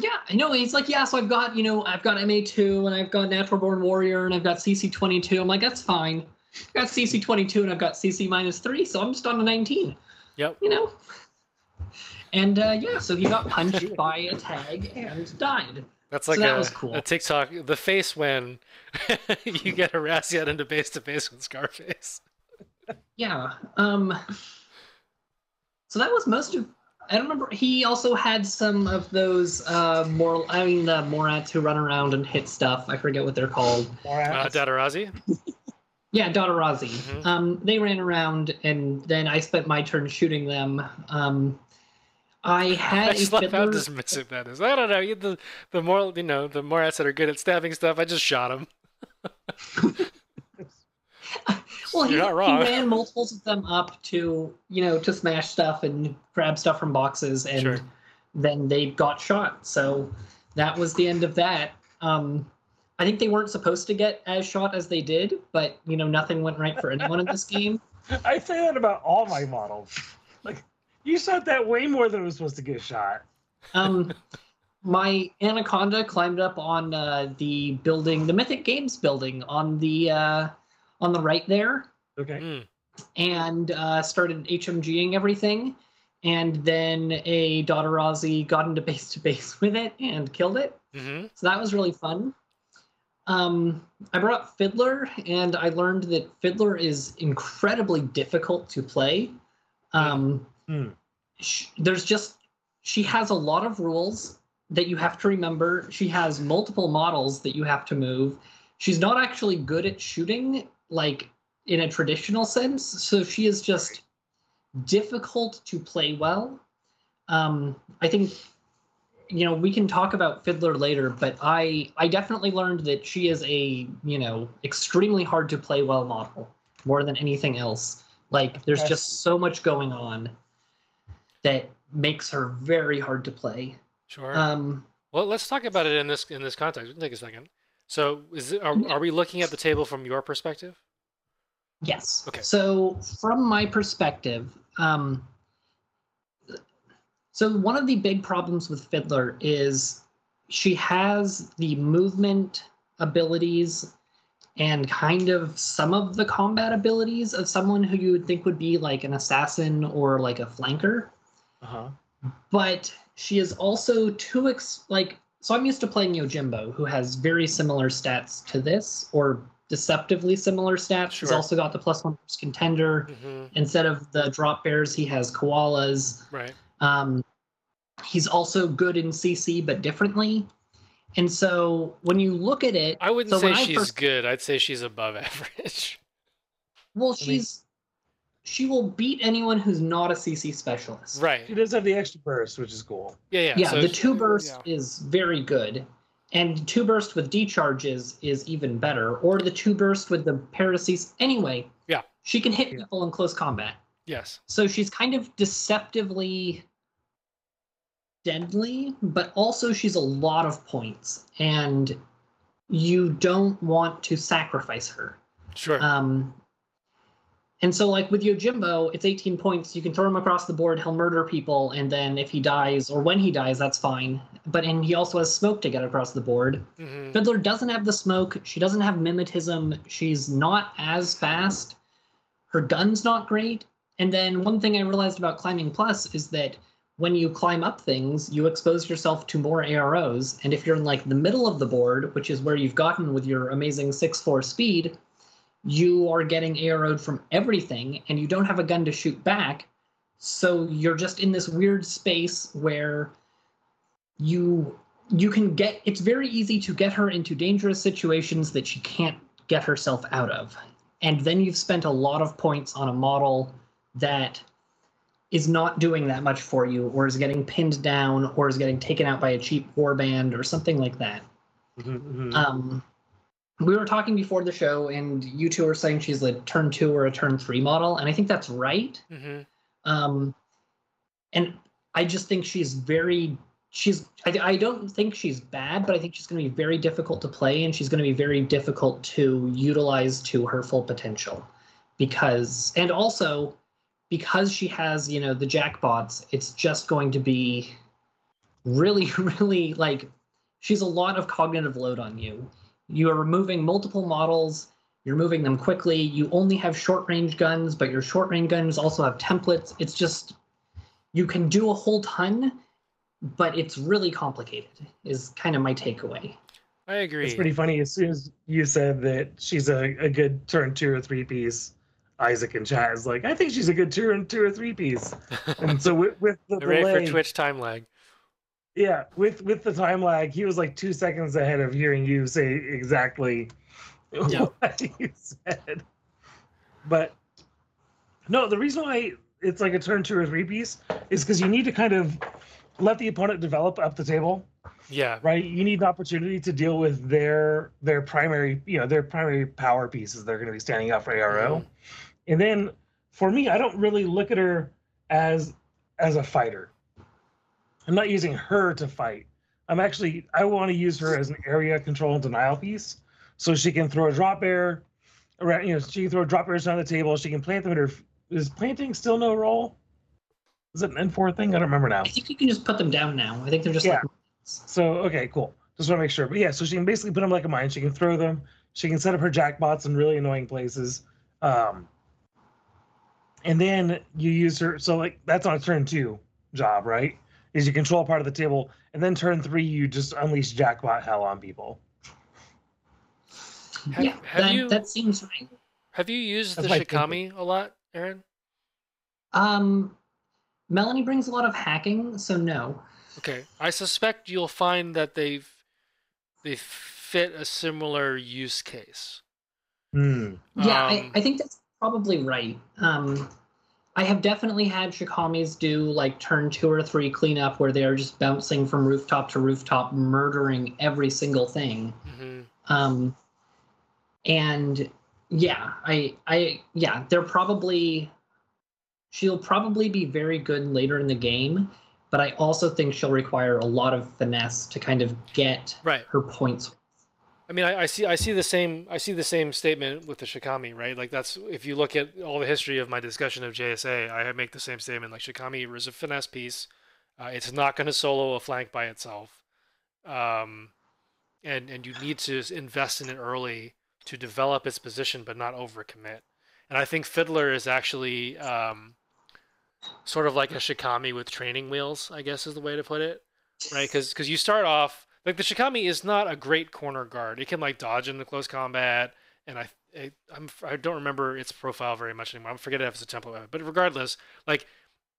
yeah, I know. He's like, yeah. So I've got you know I've got MA two, and I've got Natural Born Warrior, and I've got CC twenty two. I'm like, that's fine. I've got CC twenty two, and I've got CC minus three, so I'm just on a nineteen. Yep. you know. And uh, yeah, so he got punched by a tag and died. That's So like that a, was cool. a TikTok. The face when you get a Rasyat into face to face with Scarface. Yeah. Um. So that was most of. I don't remember. He also had some of those uh more. I mean, the Morats who run around and hit stuff. I forget what they're called. More Uh, ass. Daturazi? Yeah, Daturazi. Mhm. Um, they ran around, and then I spent my turn shooting them. Um, I I had a just love how fiddler. dismissive that is. I don't know. you- The the more you know, the more that are good at stabbing stuff. I just shot him. Well, he, You're not he ran multiples of them up to you know to smash stuff and grab stuff from boxes, and Sure. then they got shot. So that was the end of that. Um, I think they weren't supposed to get as shot as they did, but you know, nothing went right for anyone in this game. I say that about all my models. Like you shot that way more than it was supposed to get shot. Um, my anaconda climbed up on uh, the building, the Mythic Games building on the uh, on the right there, Okay. Mm. and uh, started HMGing everything. And then a Daturazi got into base to base with it and killed it. hmm So that was really fun. Um, I brought Fiddler, and I learned that Fiddler is incredibly difficult to play. Um, Hmm. sh- there's just she has a lot of rules that you have to remember. She has multiple models that you have to move. She's not actually good at shooting, like in a traditional sense. So she is just difficult to play well. Um, I think you know we can talk about fiddler later but i i definitely learned that she is a you know extremely hard to play well model more than anything else like there's just so much going on that makes her very hard to play Sure. um well, let's talk about it in this in this context. Take a second. So, is it, are, are we looking at the table from your perspective? yes Okay. so from my perspective um so one of the big problems with fiddler is she has the movement abilities and kind of some of the combat abilities of someone who you would think would be like an assassin or like a flanker Uh-huh. but she is also too ex- like so i'm used to playing yojimbo who has very similar stats to this or deceptively similar stats Sure. he's also got the plus one contender hmm instead of the drop bears he has koalas Right. um, he's also good in cc but differently and so when you look at it I wouldn't so say she's first- good. I'd say she's above average. well she's she will beat anyone who's not a cc specialist right. She does have the extra burst, which is cool. Yeah. Yeah. yeah, so the she- two burst yeah. is very good and two burst with decharges is even better or the two burst with the parasites anyway Yeah. she can hit Yeah. people in close combat Yes. so she's kind of deceptively deadly but also she's a lot of points and you don't want to sacrifice her Sure. um, and so, like with Yojimbo, it's 18 points. You can throw him across the board. He'll murder people, and then if he dies or when he dies, that's fine. But and he also has smoke to get across the board. hmm Fiddler doesn't have the smoke. She doesn't have mimetism. She's not as fast. Her gun's not great. And then one thing I realized about climbing plus is that when you climb up things, you expose yourself to more AROs. And if you're in like the middle of the board, which is where you've gotten with your amazing 6-4 speed, you are getting ARO'd from everything and you don't have a gun to shoot back. So you're just in this weird space where you you can get it's very easy to get her into dangerous situations that she can't get herself out of. And then you've spent a lot of points on a model that is not doing that much for you or is getting pinned down or is getting taken out by a cheap warband or something like that. Mhm, mhm. Um, we were talking before the show, and you two were saying she's a turn two or a turn three model, and I think that's right. hmm Um, and I just think she's very she's I, I don't think she's bad, but I think she's going to be very difficult to play, and she's going to be very difficult to utilize to her full potential, because and also because she has you know the jackbots, it's just going to be really really like she's a lot of cognitive load on you. You are removing multiple models. You're moving them quickly. You only have short range guns, but your short range guns also have templates. It's just you can do a whole ton, but it's really complicated. Is kind of my takeaway. I agree. It's pretty funny. As soon as you said that she's a, a good turn two or three piece, Isaac and chat is like, I think she's a good turn two or three piece. And so with, with the Hooray delay, for Twitch time lag. Yeah, with with the time lag, he was like two seconds ahead of hearing you say exactly Yeah. what you said. But no, the reason why it's like a turn two or three piece is because you need to kind of let the opponent develop up the table Yeah. right you need an opportunity to deal with their their primary you know their primary power pieces they're going to be standing up for aro mm-hmm. and then for me i don't really look at her as as a fighter i'm not using her to fight I'm actually I want to use her as an area control and denial piece, so she can throw a drop bear around. You know, she can throw drop bears on the table. She can plant them at her. Is planting still no role? Is it an N4 thing? I don't remember now. I think you can just put them down now. I think they're just Yeah. like So okay, cool. Just want to make sure. But yeah, so she can basically put them like a mine. She can throw them. She can set up her jackbots in really annoying places. Um, and then you use her. So like that's on a turn two job, right? Is you control part of the table, and then turn three you just unleash jackbot hell on people. Have- yeah, have that, you- that seems right. Have you used That's the my Shikami a lot, Aaron? Um, Melanie brings a lot of hacking, so no. Okay, I suspect you'll find that they've they fit a similar use case. Hmm. Yeah, Um, I, I think that's probably right. Um, I have definitely had Shikamis do like turn two or three cleanup where they are just bouncing from rooftop to rooftop, murdering every single thing. mhm. Um, and yeah, I, I, yeah, they're probably, she'll probably be very good later in the game, but I also think she'll require a lot of finesse to kind of get Right. her points. I mean, I, I see I see the same I see the same statement with the Shikami, right? Like that's if you look at all the history of my discussion of JSA, I make the same statement. Like Shikami is a finesse piece. Uh, it's not going to solo a flank by itself, um, and and you need to invest in it early to develop its position, but not overcommit. And I think Fiddler is actually um, sort of like a Shikami with training wheels. I guess is the way to put it, right? Because you start off like the Shikami is not a great corner guard. It can like dodge in the close combat, and I I, I'm I don't remember its profile very much anymore. I'm forgetting if it's a weapon, but regardless, like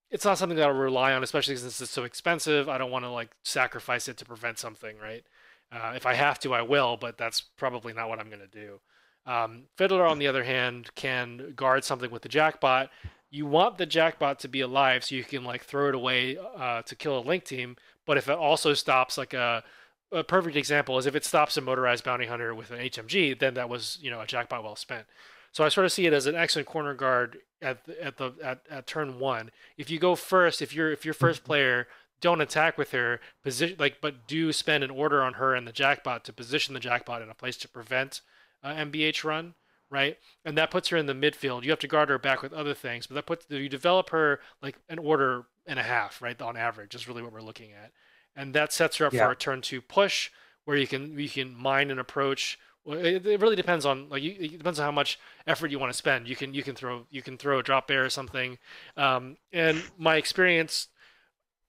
it's not something that I'll rely on, especially since it's so expensive. I don't want to like sacrifice it to prevent something, right? Uh, if I have to, I will, but that's probably not what I'm going to do. Um, Fiddler, on the other hand, can guard something with the jackbot. You want the jackbot to be alive so you can like throw it away uh, to kill a link team. But if it also stops like a a perfect example is if it stops a motorized bounty hunter with an HMG, then that was you know a jackbot well spent. So I sort of see it as an excellent corner guard at the, at the at, at turn one. If you go first, if you're if you're first player, don't attack with her position like, but do spend an order on her and the jackbot to position the jackbot in a place to prevent uh, MBH run, right? And that puts her in the midfield. You have to guard her back with other things, but that puts you develop her like an order and a half, right? On average, is really what we're looking at and that sets her up Yeah. for a turn two push where you can you can mine and approach. It, it really depends on like you, it depends on how much effort you want to spend. You can you can throw you can throw a drop bear or something. Um, and my experience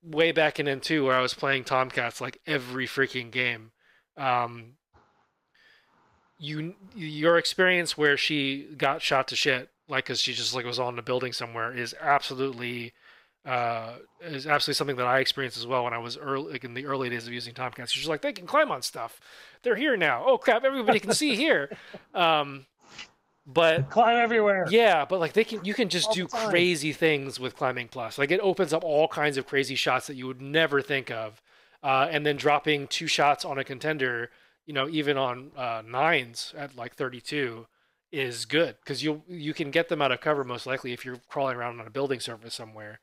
way back in N2 where I was playing Tomcats like every freaking game. Um, you your experience where she got shot to shit like because she just like was on a building somewhere is absolutely uh, is absolutely something that I experienced as well when I was early, like in the early days of using Tomcats. She's just like, they can climb on stuff. They're here now. Oh crap! Everybody can see here. Um, but Climb everywhere. yeah, but like they can, you can just All do crazy things with climbing plus. Like it opens up all kinds of crazy shots that you would never think of, uh, and then dropping two shots on a contender, you know, even on uh, nines at like 32 is good because you you can get them out of cover most likely if you're crawling around on a building surface somewhere.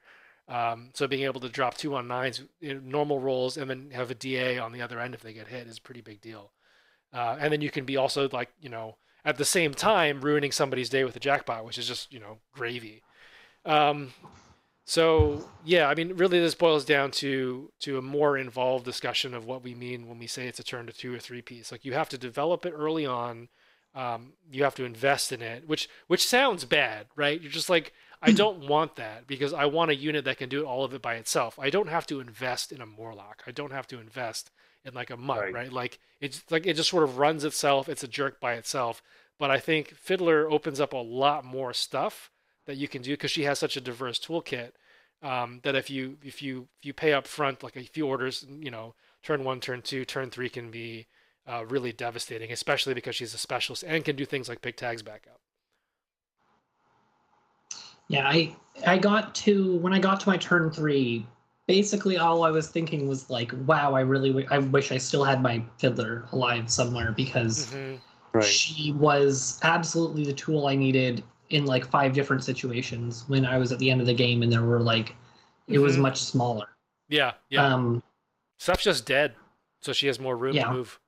Um, so being able to drop two on nines, know, normal rolls, and then have a DA on the other end if they get hit is a pretty big deal. Uh, and then you can be also like you know at the same time ruining somebody's day with a jackbot, which is just you know gravy. Um, so yeah, I mean, really, this boils down to to a more involved discussion of what we mean when we say it's a turn to two or three piece. Like you have to develop it early on. Um, you have to invest in it, which which sounds bad, right? You're just like, I don't want that because I want a unit that can do all of it by itself. I don't have to invest in a Morlock. I don't have to invest in like a mutt, Right. right? Like it's like it just sort of runs itself. It's a jerk by itself. But I think Fiddler opens up a lot more stuff that you can do because she has such a diverse toolkit. Um, that if you if you if you pay up front like a few orders, you know, turn one, turn two, turn three can be uh, really devastating, especially because she's a specialist and can do things like pick tags back up. Yeah, I I got to when I got to my turn three. Basically, all I was thinking was like, "Wow, I really w- I wish I still had my fiddler alive somewhere because Mhm. Right. she was absolutely the tool I needed in like five different situations when I was at the end of the game and there were like it was Mhm. much smaller. Yeah, yeah. Um, Stuff's just dead. so she has more room Yeah. to move.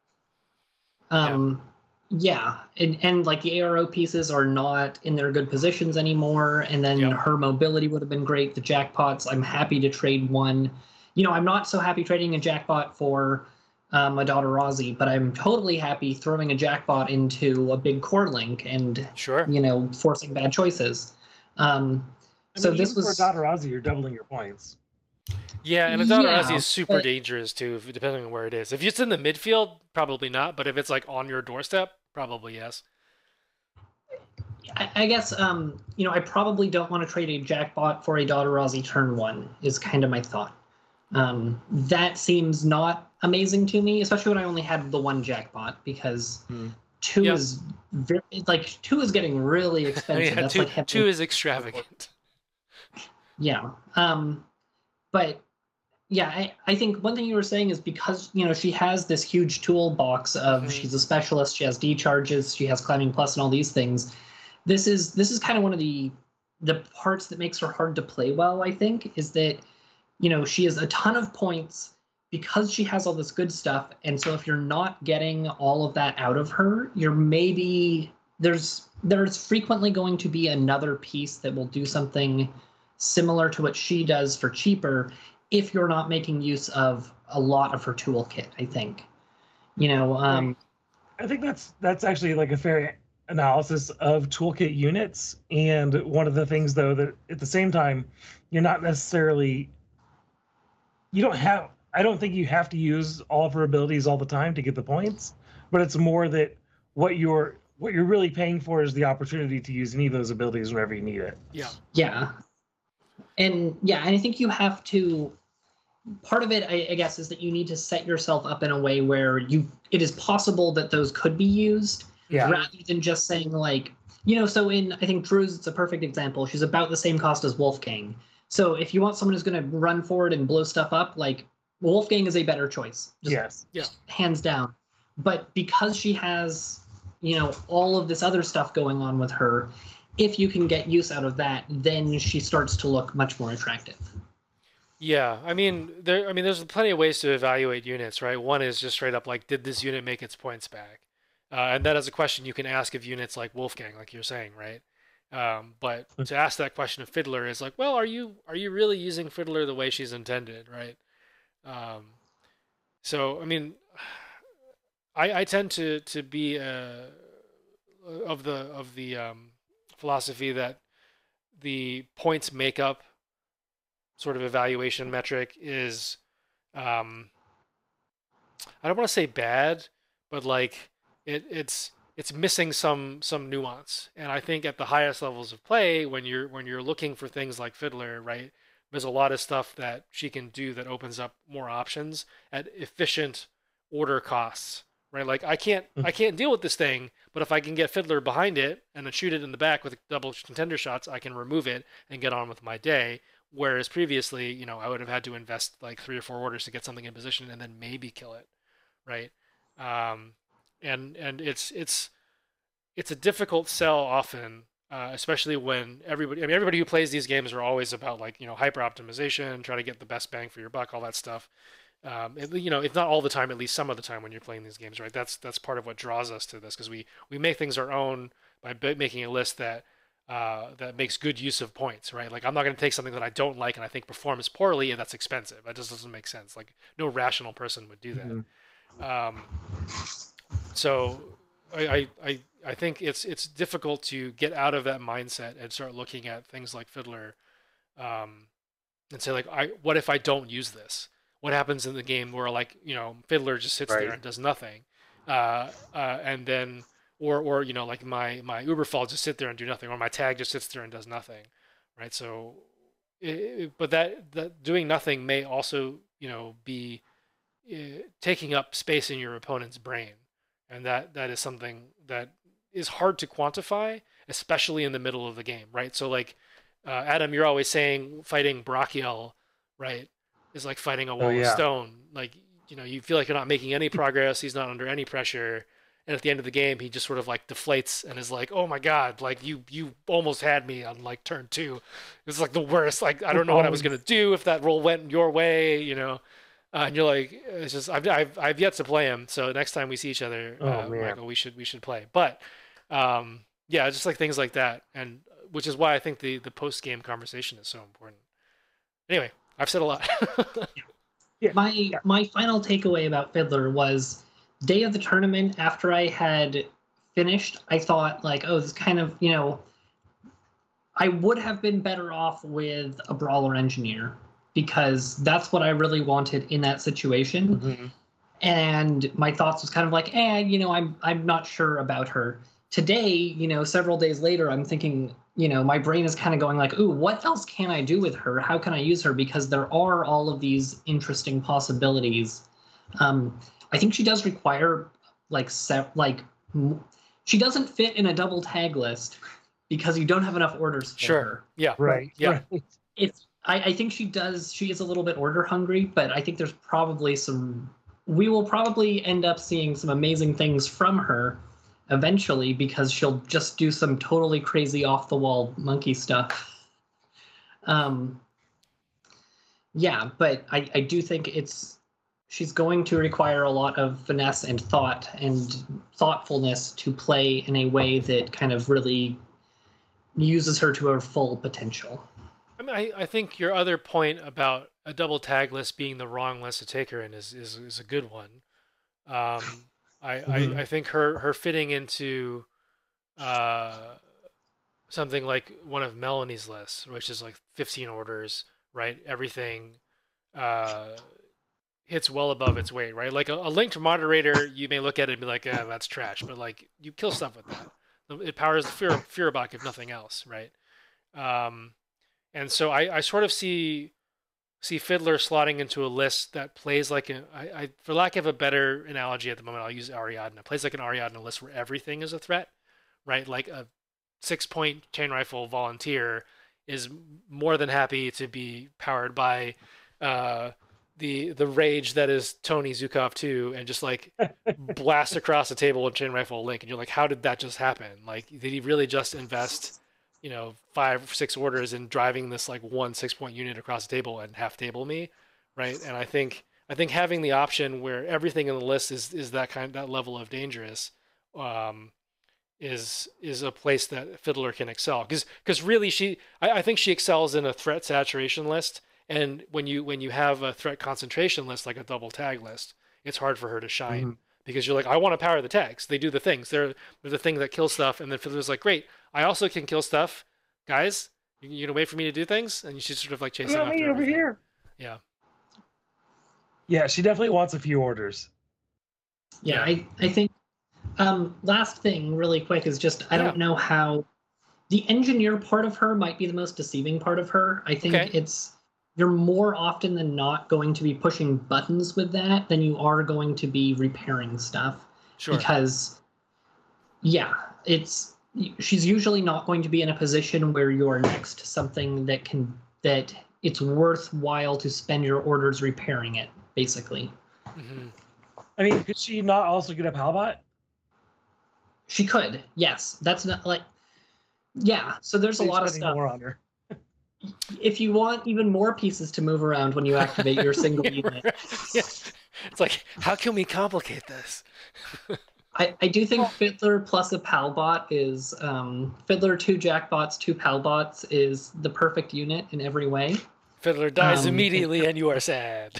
Um, yeah, and and like the ARO pieces are not in their good positions anymore. And then Yep. her mobility would have been great. The jackbots, I'm happy to trade one. You know, I'm not so happy trading a jackbot for um, my daughter Rosie, but I'm totally happy throwing a jackbot into a big core link and Sure. you know forcing bad choices. Um, I so mean, this was for Daturazi, you're doubling your points. Yeah, and a Daturazi Yeah, is super but- dangerous too, depending on where it is. If it's in the midfield, probably not. But if it's like on your doorstep, probably yes. I, I guess um, you know I probably don't want to trade a jackbot for a daughter. Daturazi turn one. Is kind of my thought. Um, that seems not amazing to me, especially when I only had the one jackbot because Hmm. two Yep. is very like two is getting really expensive. yeah, That's two, like having- two is extravagant. yeah. Um, but yeah, I, I think one thing you were saying is because you know she has this huge toolbox of Mhm. she's a specialist, she has D charges, she has climbing plus, and all these things. This is this is kind of one of the the parts that makes her hard to play well. I think is that you know she has a ton of points because she has all this good stuff, and so if you're not getting all of that out of her, you're maybe there's there's frequently going to be another piece that will do something similar to what she does for cheaper if you're not making use of a lot of her toolkit i think you know um I think that's that's actually like a fair analysis of toolkit units. And one of the things though that at the same time, you're not necessarily you don't have I don't think you have to use all of her abilities all the time to get the points, but it's more that what you're what you're really paying for is the opportunity to use any of those abilities whenever you need it. Yeah. yeah and yeah and i think you have to part of it I, I guess is that you need to set yourself up in a way where you it is possible that those could be used Yeah. rather than just saying like you know so in i think drew's it's a perfect example. She's about the same cost as wolfgang. So if you want someone who's going to run forward and blow stuff up like wolfgang is a better choice just Yes. hands down. But because she has you know all of this other stuff going on with her if you can get use out of that then she starts to look much more attractive Yeah, I mean, there. I mean, there's plenty of ways to evaluate units, right? One is just straight up like, did this unit make its points back? Uh, and that is a question you can ask of units like Wolfgang, like you're saying, right? Um, but to ask that question of Fiddler is like, well, are you are you really using Fiddler the way she's intended, right? Um, so I mean, I I tend to to be uh, of the of the um, philosophy that the points make up sort of evaluation metric is um I don't want to say bad, but like it it's it's missing some some nuance. And I think at the highest levels of play when you're when you're looking for things like Fiddler, right? There's a lot of stuff that she can do that opens up more options at efficient order costs. Right? Like I can't I can't deal with this thing, but if I can get Fiddler behind it and then shoot it in the back with double contender shots, I can remove it and get on with my day. Whereas previously, you know, I would have had to invest like three or four orders to get something in position and then maybe kill it, right? Um, and and it's it's it's a difficult sell often, uh, especially when everybody. I mean, everybody who plays these games are always about like you know hyper optimization, try to get the best bang for your buck, all that stuff. Um, it, you know, if not all the time, at least some of the time when you're playing these games, right? That's that's part of what draws us to this because we we make things our own by making a list that uh, that makes good use of points, right? Like I'm not going to take something that I don't like and I think performs poorly and that's expensive. That just doesn't make sense. Like no rational person would do that. Um, so I, I, I, I think it's it's difficult to get out of that mindset and start looking at things like Fiddler, um, and say like, I what if I don't use this? What happens in the game where like you know Fiddler just sits there and does nothing, uh, uh, and then or or you know like my my Uberfall just sit there and do nothing, or my tag just sits there and does nothing, right? So, it, but that that doing nothing may also you know be uh, taking up space in your opponent's brain, and that that is something that is hard to quantify, especially in the middle of the game, right? So like uh, Adam, you're always saying fighting Brachiel, right, is like fighting a wall of yeah. stone. Like you know, you feel like you're not making any progress. He's not under any pressure. And at the end of the game, he just sort of like deflates and is like, "Oh my god! Like you, you almost had me on like turn two. It was like the worst. Like I don't know what I was gonna do if that roll went your way. You know, Uh, and you're like, it's just I've, I've I've yet to play him. So next time we see each other, Oh, uh. Michael, we should we should play. But um, yeah, just like things like that, and which is why I think the the post game conversation is so important. Anyway, I've said a lot. my my final takeaway about Fiddler was day of the tournament after I had finished, I thought like, oh, this kind of, you know, I would have been better off with a brawler engineer because that's what I really wanted in that situation. Mhm. And my thoughts was kind of like, eh, you know, I'm I'm not sure about her. Today, you know, several days later, I'm thinking, you know, my brain is kind of going like, ooh, what else can I do with her? How can I use her? Because there are all of these interesting possibilities. Um, I think she does require like se- like m- she doesn't fit in a double tag list because you don't have enough orders for Sure. her. yeah. Right. Yeah. right. It's I, I think she does she is a little bit order hungry, but I think there's probably some we will probably end up seeing some amazing things from her eventually because she'll just do some totally crazy off the wall monkey stuff. Um yeah, but I, I do think it's she's going to require a lot of finesse and thought and thoughtfulness to play in a way that kind of really uses her to her full potential. I mean, I, I think your other point about a double tag list being the wrong list to take her in is is, is a good one. Um, I. I I think her her fitting into uh, something like one of Melanie's lists, which is like 15 orders, right? Everything uh, hits well above its weight, right? Like a, a linked moderator, you may look at it and be like, "Ah, that's trash," but like you kill stuff with that. It powers the fear Feuerbach if nothing else, right? Um, and so I, I sort of see see Fiddler slotting into a list that plays like a I, I for lack of a better analogy at the moment, I'll use Ariadna. Plays like an Ariadna list where everything is a threat, right? Like a six point chain rifle volunteer is more than happy to be powered by uh, the the rage that is Tony Zukov too, and just like blast across the table with chain rifle link, and you're like, how did that just happen? Like, did he really just invest? you know five six orders in driving this like one six point unit across the table and half table me right and i think i think having the option where everything in the list is is that kind that level of dangerous um is is a place that fiddler can excel because because really she I, I think she excels in a threat saturation list and when you when you have a threat concentration list like a double tag list it's hard for her to shine Mhm. because you're like i want to power the tags they do the things they're they're the thing that kills stuff and then fiddler's like great I also can kill stuff, guys. You, you gonna wait for me to do things, and you should sort of like chasing Look at after me over everything. here. Yeah. Yeah, she definitely wants a few orders. Yeah, Yeah. I, I think um last thing really quick is just I Yeah. don't know how the engineer part of her might be the most deceiving part of her. I think Okay. it's you're more often than not going to be pushing buttons with that than you are going to be repairing stuff Sure. because yeah, it's she's usually not going to be in a position where you're next to something that can that it's worthwhile to spend your orders repairing it basically. hmm I mean, could she not also get a Palbot? She could, yes. That's not like, yeah. So there's a lot of stuff. more on her. If you want even more pieces to move around when you activate your single Yeah, unit. Yeah. It's like, how can we complicate this? I, I do think Fiddler plus a Palbot is um, Fiddler two Jackbots two Palbots is the perfect unit in every way. Fiddler dies Um, immediately, and you are sad.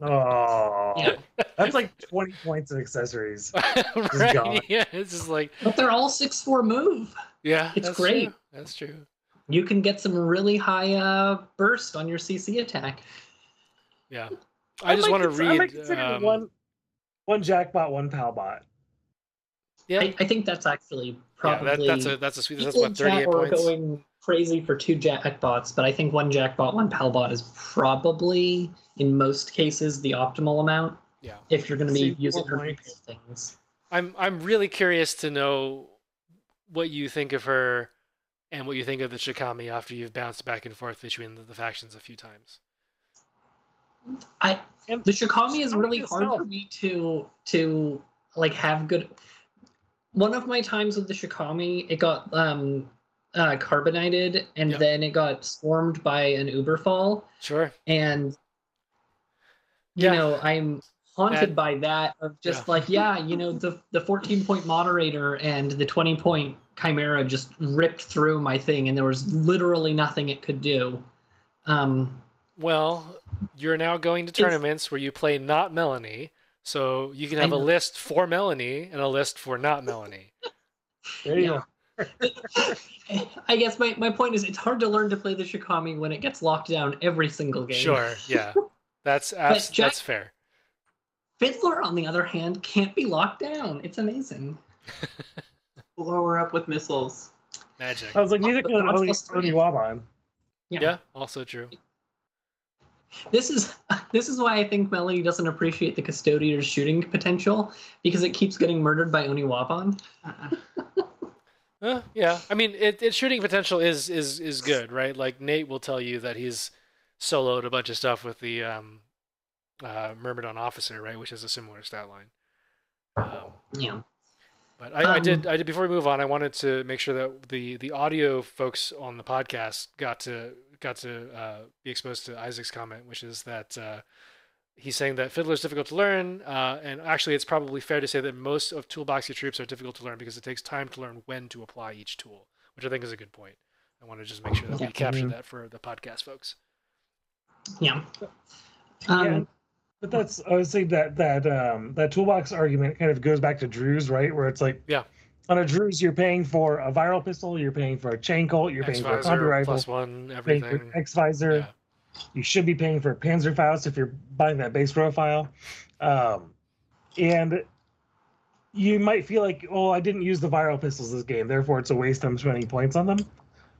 Oh, Yeah. that's like 20 points of accessories. right? Yeah. It's just like, But they're all six four move. yeah. It's that's great. True. That's true. You can get some really high uh, burst on your CC attack. Yeah. I just want to cons- I might read. um, one, one Jackbot, one Palbot. yeah. I, I think that's actually yeah. probably That, that's a that's a sweet. That's People what in thirty-eight chat were points. going crazy for two jackbots, but I think one jackbot, one palbot is probably in most cases the optimal amount Yeah. if you're going to be See, using her things. I'm I'm really curious to know what you think of her and what you think of the Shikami after you've bounced back and forth between the, the factions a few times. I the Shikami is really hard for me to to like have good. One of my times with the Shikami, it got um uh carbonated and Yeah. then it got swarmed by an Uberfall Sure. and you Yeah. know, I'm haunted That- by that of just Yeah. like, yeah, you know, the the 14 point moderator and the 20 point chimera just ripped through my thing, and there was literally nothing it could do. Um, Well, you're now going to tournaments where you play not Melanie, so you can I have a list for Melanie and a list for not Melanie. There you Yeah. I guess my, my point is it's hard to learn to play the Shikami when it gets locked down every single game. Sure, yeah, that's abs- Jack- that's fair. Fiddler, on the other hand, can't be locked down. It's amazing. Blow her up with missiles. Magic. I was like, neither But can that's Oni plus three. Oniwaban. Yeah, also true. This is this is why I think Melody doesn't appreciate the Custodier's shooting potential because it keeps getting murdered by Oniwaban. Uh, yeah, I mean, it, its shooting potential is is is good, right? Like Nate will tell you that he's soloed a bunch of stuff with the um, uh, Myrmidon officer, right, which is a similar stat line. Um, Yeah. But I, I did. Um, I did. Before we move on, I wanted to make sure that the the audio folks on the podcast got to got to uh, be exposed to Isaac's comment, which is that uh, he's saying that Fiddler is difficult to learn, uh, and actually, it's probably fair to say that most of Toolbox Your Troops are difficult to learn because it takes time to learn when to apply each tool, which I think is a good point. I want to just make sure that we Yeah. capture Mhm. that for the podcast folks. Yeah. Um, yeah, but that's I would say that that um that toolbox argument kind of goes back to Druze, right? Where it's like, Yeah. on a Druze, you're paying for a viral pistol, you're paying for a chain colt, you're paying for a X-Visor, combi rifle, plus one, you're paying for everything. X visor. Yeah. You should be paying for a Panzerfaust if you're buying that base profile. Um, and you might feel like, oh, I didn't use the viral pistols this game, therefore it's a waste. I'm spending points on them.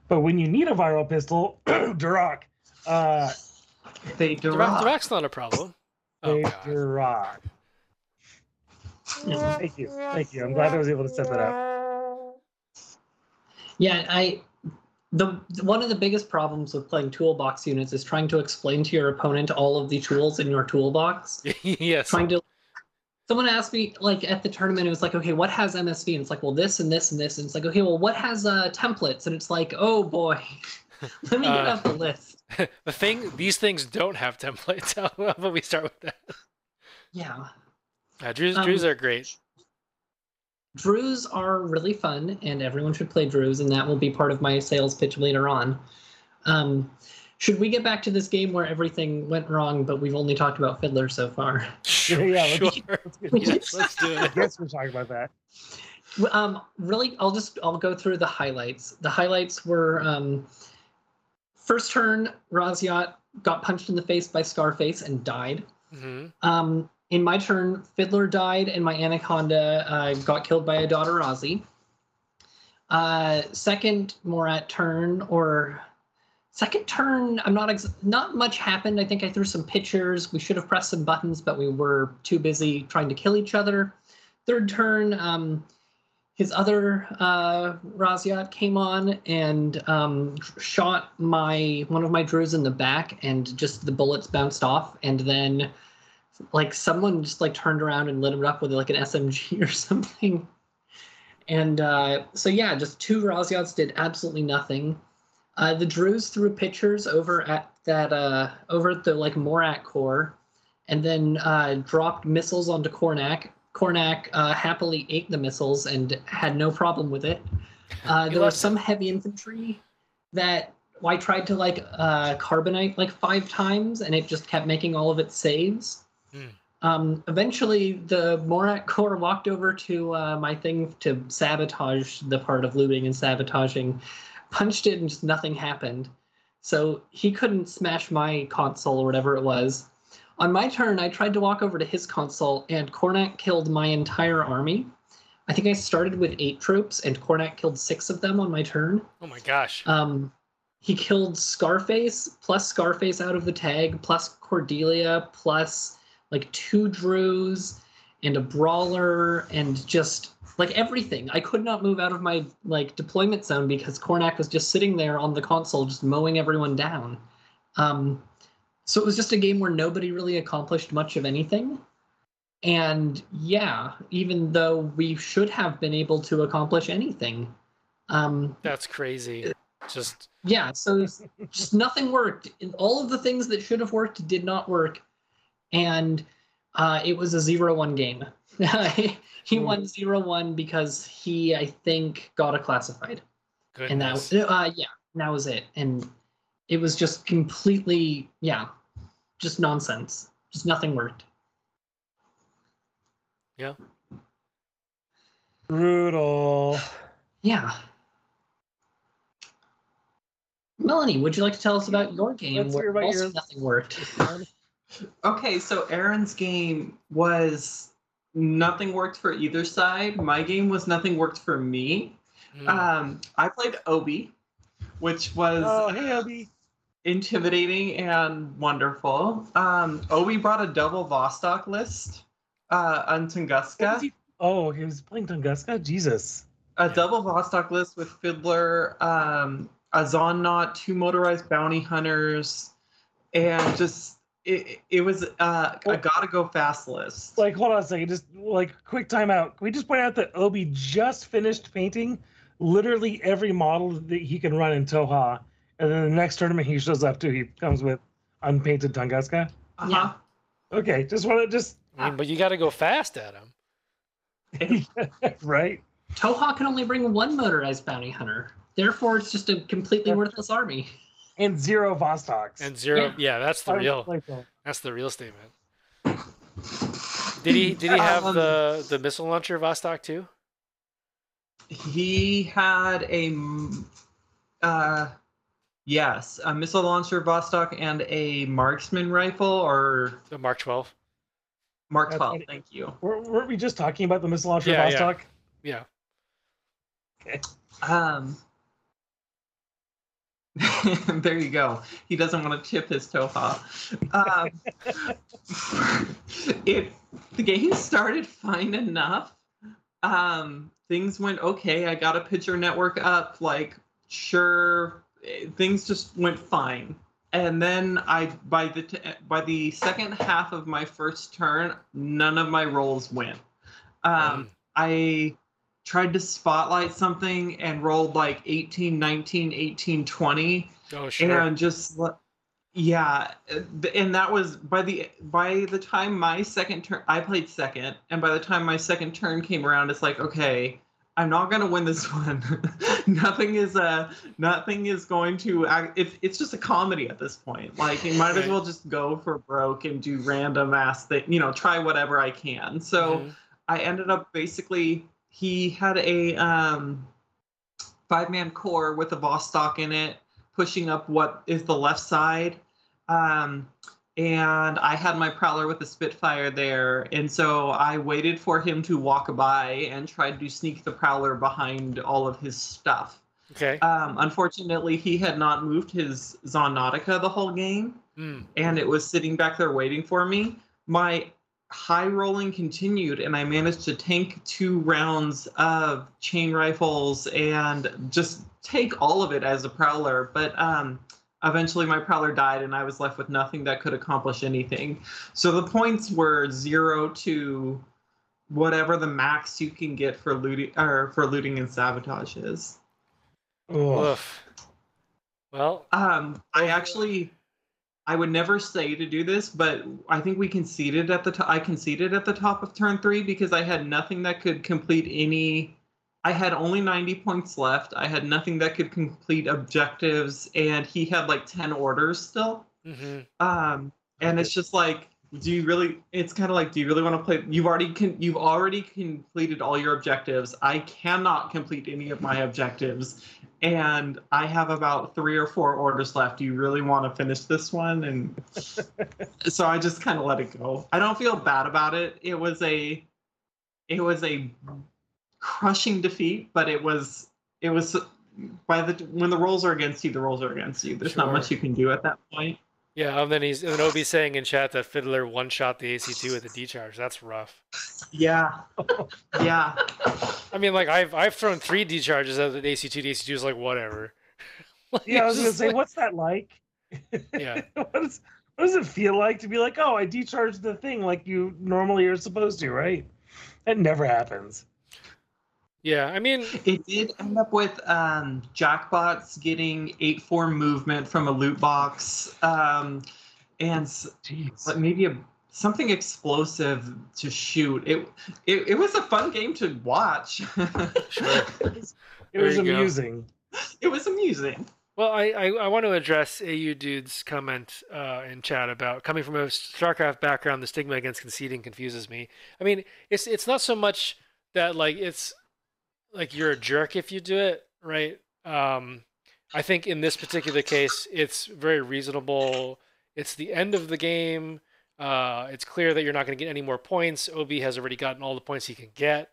But when you need a viral pistol, Duroc, uh, They Direct, drop. direct's not a problem. Oh, they God. Duroc. Yeah. Thank you, thank you. I'm glad I was able to set that up. Yeah, I the one of the biggest problems with playing toolbox units is trying to explain to your opponent all of the tools in your toolbox. yes. Trying to someone asked me like at the tournament, it was like, okay, what has MSV? And it's like, well, this and this and this. And it's like, okay, well, what has uh templates? And it's like, oh boy, let me get Uh, up the list. the thing, these things don't have templates. How about we start with that? Yeah. Uh, Druze, Um, Druze are great. Druze are really fun, and everyone should play Druze, and that will be part of my sales pitch later on. Um, should we get back to this game where everything went wrong, but we've only talked about Fiddler so far? Sure, yeah, sure. let's- let's yes, let's do I guess we're talking about that. Um, really, I'll just I'll go through the highlights. The highlights were um, first turn, Rasyat got punched in the face by Scarface and died. hmm Um, in my turn, Fiddler died, and my Anaconda uh, got killed by a Daturazi. Uh, second Morat turn, or second turn, I'm not ex- not much happened. I think I threw some pitchers. We should have pressed some buttons, but we were too busy trying to kill each other. Third turn, um, his other uh, Rasyat came on and um, shot my one of my Druids in the back, and just the bullets bounced off, and then like someone just like turned around and lit him up with like an SMG or something. And uh, so yeah, just two Rasyats did absolutely nothing. Uh, the Druze threw pitchers over at that uh, over at the like Morat core, and then uh, dropped missiles onto Kornak. Kornak uh, happily ate the missiles and had no problem with it. Uh, there was some heavy infantry that well, I tried to like uh, carbonite like five times, and it just kept making all of its saves. Hmm. Um, eventually, the Morat core walked over to uh, my thing to sabotage the part of looting and sabotaging, punched it, and just nothing happened. So he couldn't smash my console or whatever it was. On my turn, I tried to walk over to his console, and Kornak killed my entire army. I think I started with eight troops, and Kornak killed six of them on my turn. Oh my gosh. Um, he killed Scarface plus Scarface out of the tag plus Cordelia plus like two Druze and a brawler and just like everything. I could not move out of my like deployment zone because Kornak was just sitting there on the console just mowing everyone down. Um, so it was just a game where nobody really accomplished much of anything. And yeah, even though we should have been able to accomplish anything. Um, That's crazy. Just yeah, so just nothing worked. And All of the things that should have worked did not work. and uh, it was a zero-one game. he Hmm. won zero-one because he, I think, got a classified, and that uh, yeah, that was it. And it was just completely yeah, just nonsense. Just nothing worked. Yeah brutal. Yeah. Melanie, would you like to tell us about your game Let's where hear about also yours. nothing worked? Okay, so Aaron's game was nothing worked for either side. My game was nothing worked for me. Hmm. Um, I played Obi, which was Oh, hey, Obi. Intimidating and wonderful. Um, Obi brought a double Vostok list uh, on Tunguska. he- Oh, he was playing Tunguska? Jesus. a double Vostok list with Fiddler, um, a Zonnot, two motorized bounty hunters, and just it, it was uh, a gotta go fast list. Like, hold on a second. Just like quick timeout. Can we just point out that Obi just finished painting literally every model that he can run in Tohaa, and then the next tournament he shows up to, he comes with unpainted Tunguska. Uh-huh. Okay, just want to just I mean, but you got to go fast at him. right. Tohaa can only bring one motorized bounty hunter. Therefore, it's just a completely worthless army. And zero Vostoks. And zero, yeah, that's the real. That's the real statement. Did he? Did he have Um, the the missile launcher Vostok too? He had a. uh, yes, a missile launcher Vostok and a marksman rifle or The Mark Twelve. Mark That's 12. funny. Thank you. Were, weren't we just talking about the missile launcher Yeah, yeah. Vostok? Yeah. Um, there you go. He doesn't want to tip his Tohaa. Um, it the game started fine enough. Um, things went okay. I got a picture network up. Like, sure, things just went fine. And then I, by the t- by the second half of my first turn, none of my rolls went. Um, I tried to spotlight something and rolled like 18 19 18 20 Oh sure. and just yeah uh, and that was by the by the time my second turn i played second and by the time my second turn came around it's like okay i'm not going to win this one nothing is uh nothing is going to act it's, it's just a comedy at this point like you might as well just go for broke and do random ass thing you know try whatever i can so Mhm. I ended up basically he had a um, five man core with a Vostok in it, pushing up what is the left side. Um, and I had my Prowler with the Spitfire there. And so I waited for him to walk by and tried to sneak the Prowler behind all of his stuff. Okay. Um, unfortunately, he had not moved his Zondnautica the whole game Hmm. and it was sitting back there waiting for me. My high rolling continued, and I managed to tank two rounds of chain rifles and just take all of it as a prowler. But um, eventually, my prowler died, and I was left with nothing that could accomplish anything. So the points were zero to whatever the max you can get for looting or for looting and sabotage is. Ugh. Well, Um, I actually, I would never say to do this, but I think we conceded at the top. I conceded at the top of turn three because I had nothing that could complete any. I had only 90 points left. I had nothing that could complete objectives, and he had like 10 orders still. hmm Um, and it's just like, do you really? It's kind of like, do you really want to play? You've already con- you've already completed all your objectives. I cannot complete any of my objectives, and I have about three or four orders left. Do you really want to finish this one? And so I just kind of let it go. I don't feel bad about it. It was a, it was a crushing defeat, but it was it was by the when the rolls are against you, the rolls are against you. There's not much you can do at that point. yeah, and then he's and then Obi's saying in chat that Fiddler one shot the AC2 with a D charge. That's rough. Yeah. yeah. I mean, like I've I've thrown three D charges at the AC2. The AC2 is like whatever. Like, Yeah, I was gonna just say, like- what's that like? Yeah. what, is, what does it feel like to be like, oh, I decharged the thing like you normally are supposed to, right? That never happens. Yeah, I mean, It did end up with um, Jackbots getting 8 4 movement from a loot box. Um, and s- maybe a something explosive to shoot. It it, it was a fun game to watch. Sure. It There was you go. amusing. it was amusing. Well, I, I, I want to address AU Dude's comment uh, in chat about coming from a StarCraft background, the stigma against conceding confuses me. I mean, it's it's not so much that like it's like you're a jerk if you do it, right? Um, I think in this particular case, it's very reasonable. It's the end of the game. Uh, it's clear that you're not going to get any more points. Obi has already gotten all the points he can get.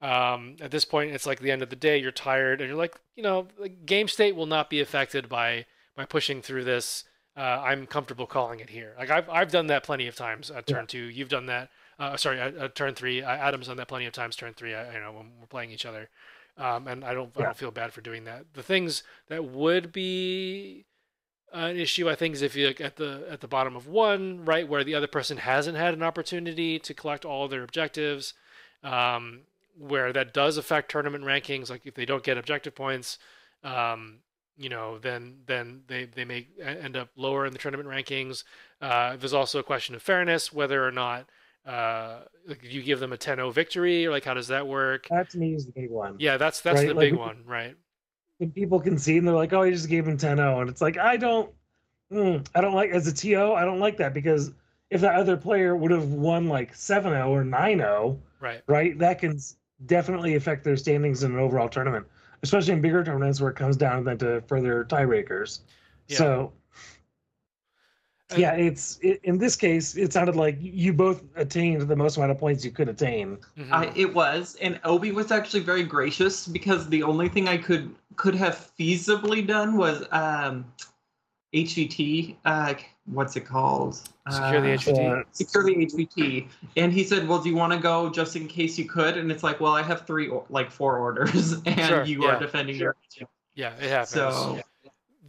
Um, at this point, it's like the end of the day. You're tired, and you're like, you know, the game state will not be affected by by pushing through this. Uh, I'm comfortable calling it here. Like I've I've done that plenty of times at turn two. You've done that. Uh, sorry, at, at turn three. Uh, Adam's done that plenty of times. Turn three. I, you know, when we're playing each other, um, and I don't I don't feel bad for doing that. The things that would be an issue, I think, is if you look at the at the bottom of one, right, where the other person hasn't had an opportunity to collect all their objectives, um, where that does affect tournament rankings. Like if they don't get objective points, um, you know, then then they they may end up lower in the tournament rankings. Uh, there's also a question of fairness, whether or not uh, like you give them a 10-0 victory, or like how does that work? That to me is the big one. Yeah, that's that's Right, the like- big one, right? When people concede and they're like, "Oh, you just gave him 10-0," and it's like, I don't, mm, I don't like as a TO, I don't like that because if that other player would have won like 7-0 or 9-0, Right. right, that can definitely affect their standings in an overall tournament, especially in bigger tournaments where it comes down then to further tiebreakers. Yeah. So. And- Yeah, it's it, in this case. It sounded like you both attained the most amount of points you could attain. Mhm. I, it was, and Obi was actually very gracious because the only thing I could could have feasibly done was um, HVT. Uh, what's it called? Secure the HVT. Uh, secure the HVT. And he said, "Well, do you want to go just in case you could?" And it's like, "Well, I have three, or- like four orders, and Sure, you yeah. are defending your." Yeah, it happens. So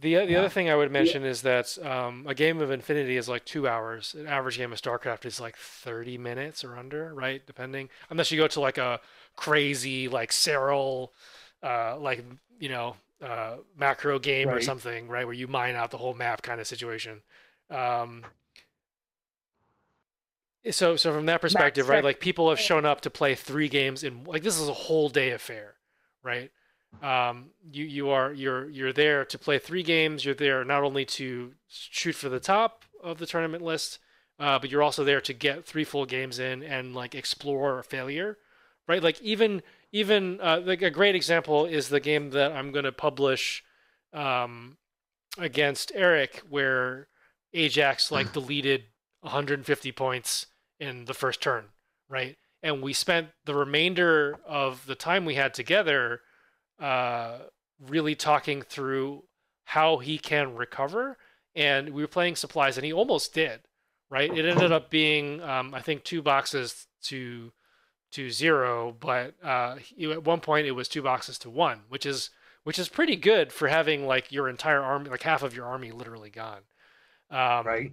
The the Yeah. other thing I would mention is that um, a game of Infinity is like two hours. An average game of StarCraft is like thirty minutes or under, right? Depending, unless you go to like a crazy like Serral, uh, like you know, uh, macro game or something, right, where you mine out the whole map kind of situation. Um, so so from that perspective, right, sec- like people have shown up to play three games in like this is a whole day affair, right? Um, you you are you're you're there to play three games. You're there not only to shoot for the top of the tournament list, uh, but you're also there to get three full games in and like explore failure, right? Like even even uh, like a great example is the game that I'm going to publish um, against Eric, where Ajax like deleted 150 points in the first turn, right? And we spent the remainder of the time we had together uh, really talking through how he can recover. And we were playing supplies, and he almost did. Right? It ended up being, um, I think, two boxes to to zero, but uh, he- at one point it was two boxes to one, which is which is pretty good for having like your entire army, like half of your army, literally gone. Um, right.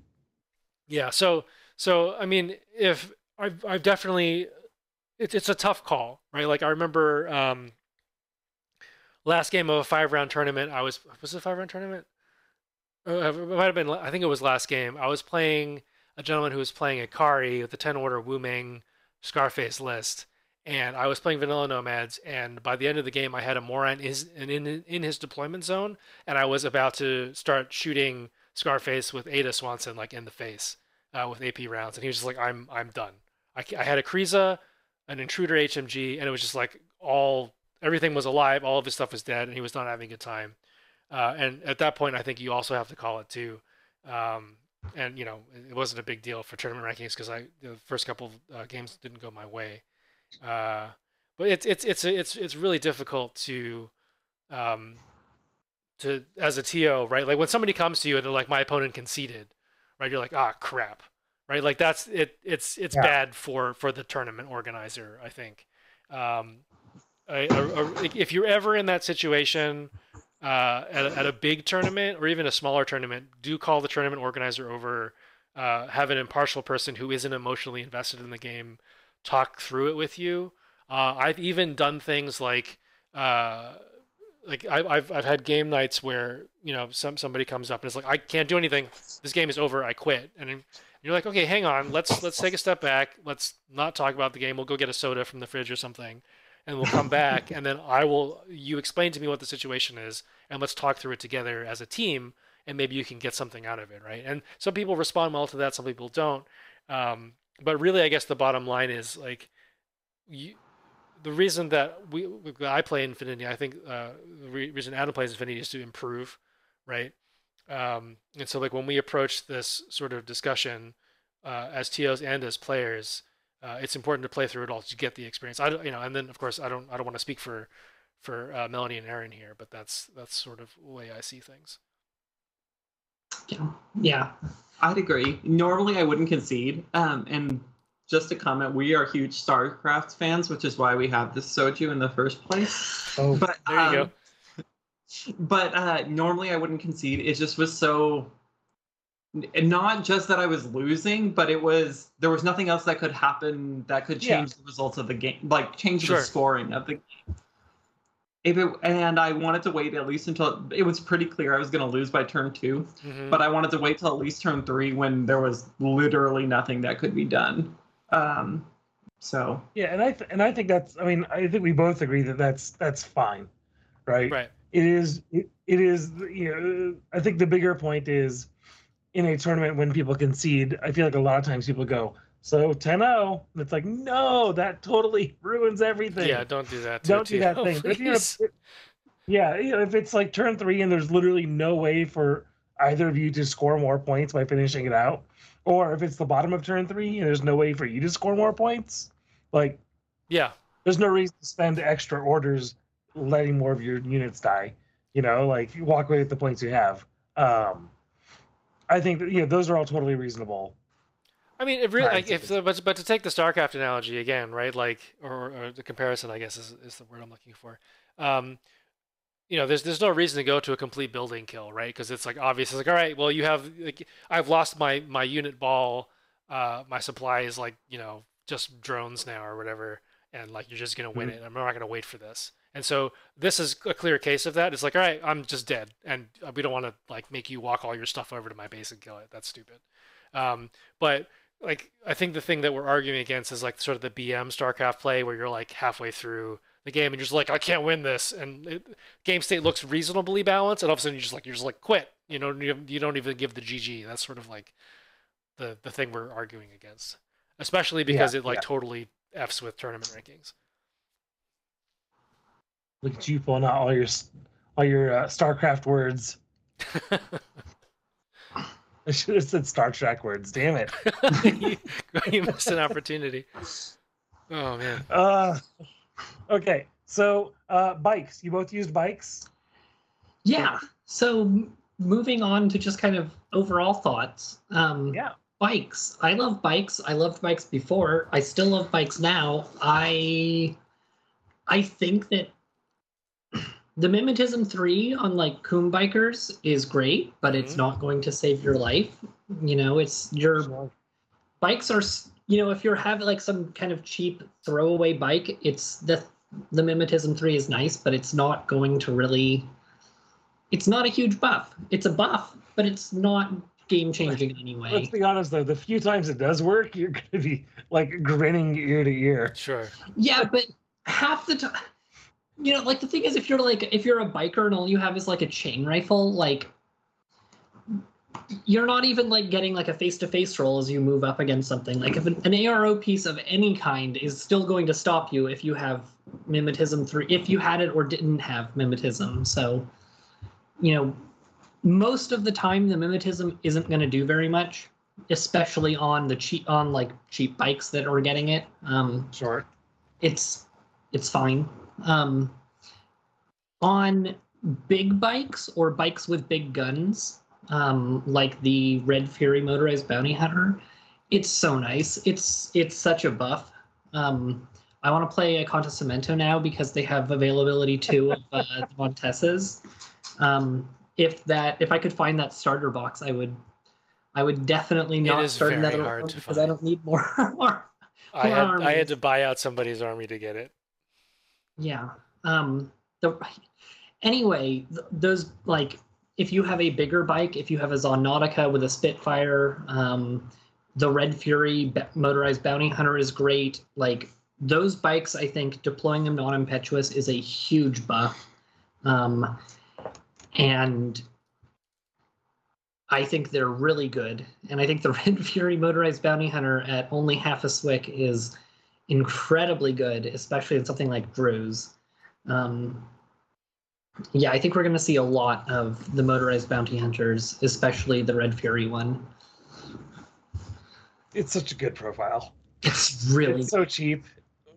yeah. So so I mean, if I've I've definitely it's it's a tough call, right? Like I remember um last game of a five round tournament, I was was it a five round tournament? Uh, it might have been. I think it was last game. I was playing a gentleman who was playing Ikari with the ten order Wu Ming Scarface list, and I was playing Vanilla Nomads. And by the end of the game, I had a Moran in in, in his deployment zone, and I was about to start shooting Scarface with Ada Swanson like in the face uh, with AP rounds, and he was just like, "I'm I'm done." I, I had a Kriza, an Intruder HMG, and it was just like all everything was alive, all of his stuff was dead, and he was not having a good time. Uh, and at that point, I think you also have to call it too. Um, and you know, it wasn't a big deal for tournament rankings because I the first couple of uh, games didn't go my way. Uh, but it's it's it's it's it's really difficult to um, to as a TO, right? Like when somebody comes to you and they're like, "My opponent conceded," right? You're like, "Ah, crap." Right? Like that's it. It's it's Yeah. bad for for the tournament organizer. I think. Um, a, a, a, if you're ever in that situation uh, at, a, at a big tournament or even a smaller tournament, do call the tournament organizer over. Uh, have an impartial person who isn't emotionally invested in the game talk through it with you. Uh, I've even done things like uh, like I, I've I've had game nights where you know some somebody comes up and it's like I can't do anything. This game is over. I quit. And You're like, okay, hang on, let's let's take a step back. Let's not talk about the game. We'll go get a soda from the fridge or something, and we'll come back, and then I will. You explain to me what the situation is, and let's talk through it together as a team, and maybe you can get something out of it, right? And some people respond well to that, some people don't. Um, but really, I guess the bottom line is like, you, the reason that we I play Infinity, I think uh, the re- reason Adam plays Infinity is to improve, right? Um, and so like when we approach this sort of discussion uh, as TOs and as players, uh, it's important to play through it all to get the experience. I don't, you know, and then of course I don't I don't want to speak for for uh, Melanie and Aaron here, but that's that's sort of the way I see things. Yeah. Yeah. I'd agree. Normally, I wouldn't concede. Um, and just to comment, we are huge StarCraft fans, which is why we have this soju in the first place. Oh, But There you go. um, But uh, normally, I wouldn't concede. It just was so. N- Not just that I was losing, but it was there was nothing else that could happen that could Yeah. change the results of the game, like change Sure. the scoring of the game. If it, and I wanted to wait at least until it was pretty clear I was going to lose by turn two Mhm. but I wanted to wait till at least turn three when there was literally nothing that could be done. Um, so yeah, and I th- and I think that's. I mean, I think we both agree that that's that's fine, right? Right. It is. It, it is. You know, I think the bigger point is in a tournament when people concede. I feel like a lot of times people go so 10-0. and It's like no, that totally ruins everything. Yeah, don't do that. Don't do that thing. If yeah, you know, if it's like turn three and there's literally no way for either of you to score more points by finishing it out, or if it's the bottom of turn three and there's no way for you to score more points, like yeah, there's no reason to spend extra orders letting more of your units die. You know, like you walk away with the points you have. Um, I think that you know those are all totally reasonable. I mean, it really like if the, but but to take the StarCraft analogy again, right? Like or, or the comparison, I guess is is the word I'm looking for. Um, you know, there's there's no reason to go to a complete building kill, right? Because it's like obvious. It's like all right, well, you have like I've lost my my unit ball. Uh, my supply is like you know just drones now or whatever, and like you're just gonna win it. I'm not gonna wait for this. And so this is a clear case of that. It's like all right, I'm just dead, and we don't want to like make you walk all your stuff over to my base and kill it. That's stupid. Um, but like I think the thing that we're arguing against is like sort of the BM StarCraft play where you're like halfway through the game and you're just like I can't win this and it, game state looks reasonably balanced and all of a sudden you're just like you're just like quit you know you, you don't even give the GG that's sort of like the the thing we're arguing against especially because Yeah, it like yeah. totally f's with tournament rankings Look at you pulling out all your all your uh, StarCraft words. I should have said Star Trek words. Damn it. you, you missed an opportunity oh man Uh, okay, so uh, bikes. You both used bikes. Yeah. So m- moving on to just kind of overall thoughts. Um, Yeah. Bikes. I love bikes. I loved bikes before. I still love bikes now. I I think that the Mimetism 3 on like Kum bikers is great, but it's Mhm. not going to save your life. You know, it's your bikes are you know if you're having like some kind of cheap throwaway bike it's the the mimetism 3 is nice but it's not going to really it's not a huge buff it's a buff but it's not game changing in any Let's be honest though, the few times it does work, you're gonna be like grinning ear to ear. sure yeah but half the time you know like the thing is if you're like if you're a biker and all you have is like a chain rifle like you're not even like getting like a face-to-face roll as you move up against something like if an, an aro piece of any kind is still going to stop you if you have mimetism 3 if you had it or didn't have mimetism so you know most of the time the mimetism isn't going to do very much especially on the cheap on like cheap bikes that are getting it um Short. it's it's fine. Um, on big bikes or bikes with big guns, um, like the Red Fury motorized bounty hunter, it's so nice. It's it's such a buff. Um, I want to play a Conta Cemento now because they have availability too of uh, the Montesas. Um, if that if I could find that starter box, I would I would definitely not start very another hard one to because I don't need more. more I had I had to buy out somebody's army to get it Yeah. Um the anyway, th- those like if you have a bigger bike, if you have a Zondnautica with a Spitfire, um the Red Fury b- motorized bounty hunter is great. Like those bikes, I think deploying them non impetuous is a huge buff. Um, and I think they're really good. And I think the Red Fury motorized bounty hunter at only half a swick is incredibly good, especially in something like Druze. Um, yeah, I think we're going to see a lot of the motorized bounty hunters, especially the Red Fury one. It's such a good profile. It's really it's so cheap.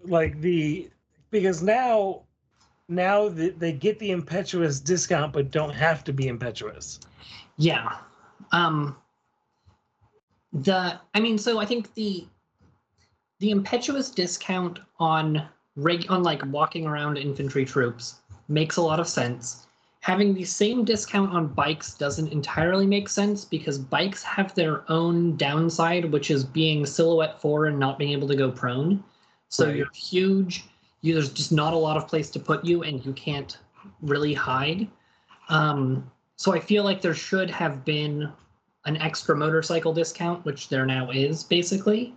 Like the because now now the, they get the impetuous discount but don't have to be impetuous. Yeah. Um the I mean so I think the the impetuous discount on reg on like walking around infantry troops makes a lot of sense. Having the same discount on bikes doesn't entirely make sense because bikes have their own downside, which is being silhouette four and not being able to go prone. So Right. you're huge. You, there's just not a lot of place to put you, and you can't really hide. Um, so I feel like there should have been an extra motorcycle discount, which there now is basically.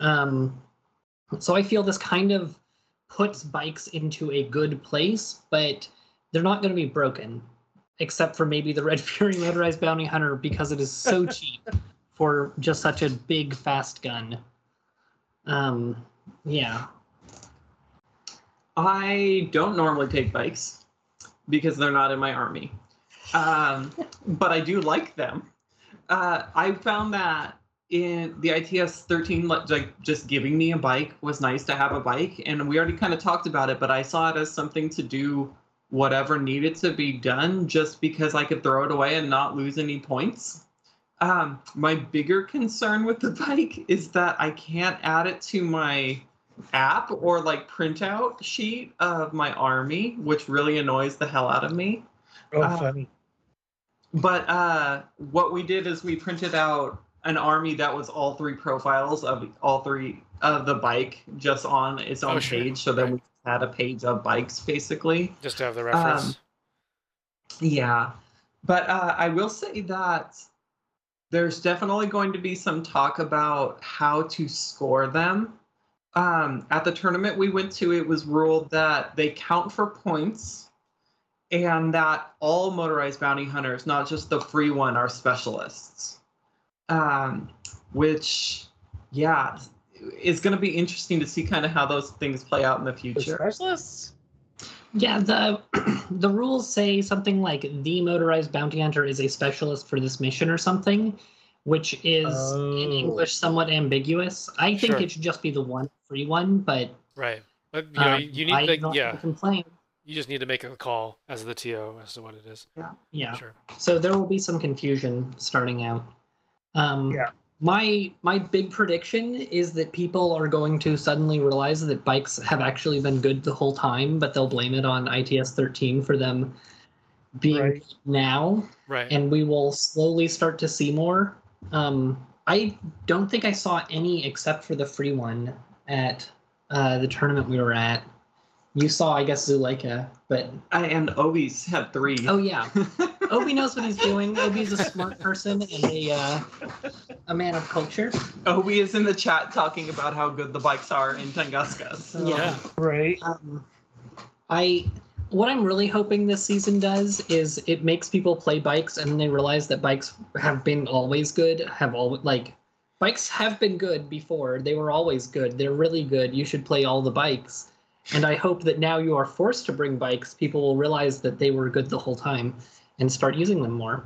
Um, so I feel this kind of puts bikes into a good place, but they're not going to be broken, except for maybe the Red Fury motorized bounty hunter because it is so cheap for just such a big fast gun. Um, yeah, I don't normally take bikes because they're not in my army, um, but I do like them. Uh, I found that in the ITS 13, like just giving me a bike was nice to have a bike, and we already kind of talked about it, but I saw it as something to do whatever needed to be done just because I could throw it away and not lose any points. Um, my bigger concern with the bike is that I can't add it to my app or like printout sheet of my army, which really annoys the hell out of me. Oh, Uh, funny. But uh, what we did is we printed out an army that was all three profiles of all three of the bike just on its own Oh, sure. page. So then Right. we had a page of bikes basically. Just to have the reference. Um, Yeah. But uh, I will say that there's definitely going to be some talk about how to score them. Um, at the tournament we went to, it was ruled that they count for points and that all motorized bounty hunters, not just the free one, are specialists. Um, which, yeah, is going to be interesting to see kind of how those things play out in the The future. specialists? yeah. The the rules say something like the motorized bounty hunter is a specialist for this mission or something, which is in Oh. English somewhat ambiguous. I think Sure. it should just be the one free one, but right. But you know, um, you need I'm like not yeah, gonna complain. you just need to make a call as the TO as to what it is. Yeah. Yeah. Sure. So there will be some confusion starting out. Um, Yeah. My my big prediction is that people are going to suddenly realize that bikes have actually been good the whole time, but they'll blame it on ITS 13 for them being Right. now, Right. and we will slowly start to see more. Um, I don't think I saw any except for the free one at uh, the tournament we were at. You saw, I guess, Zuleyka, but I, and Obi's have three. oh yeah, Obi knows what he's doing. Obi's a smart person and a uh, a man of culture. Obi is in the chat talking about how good the bikes are in Tunguska. So. Yeah. Right. Um, I what I'm really hoping this season does is it makes people play bikes and then they realize that bikes have been always good. Have all like bikes have been good before. They were always good. They're really good. You should play all the bikes. And I hope that now you are forced to bring bikes, people will realize that they were good the whole time and start using them more.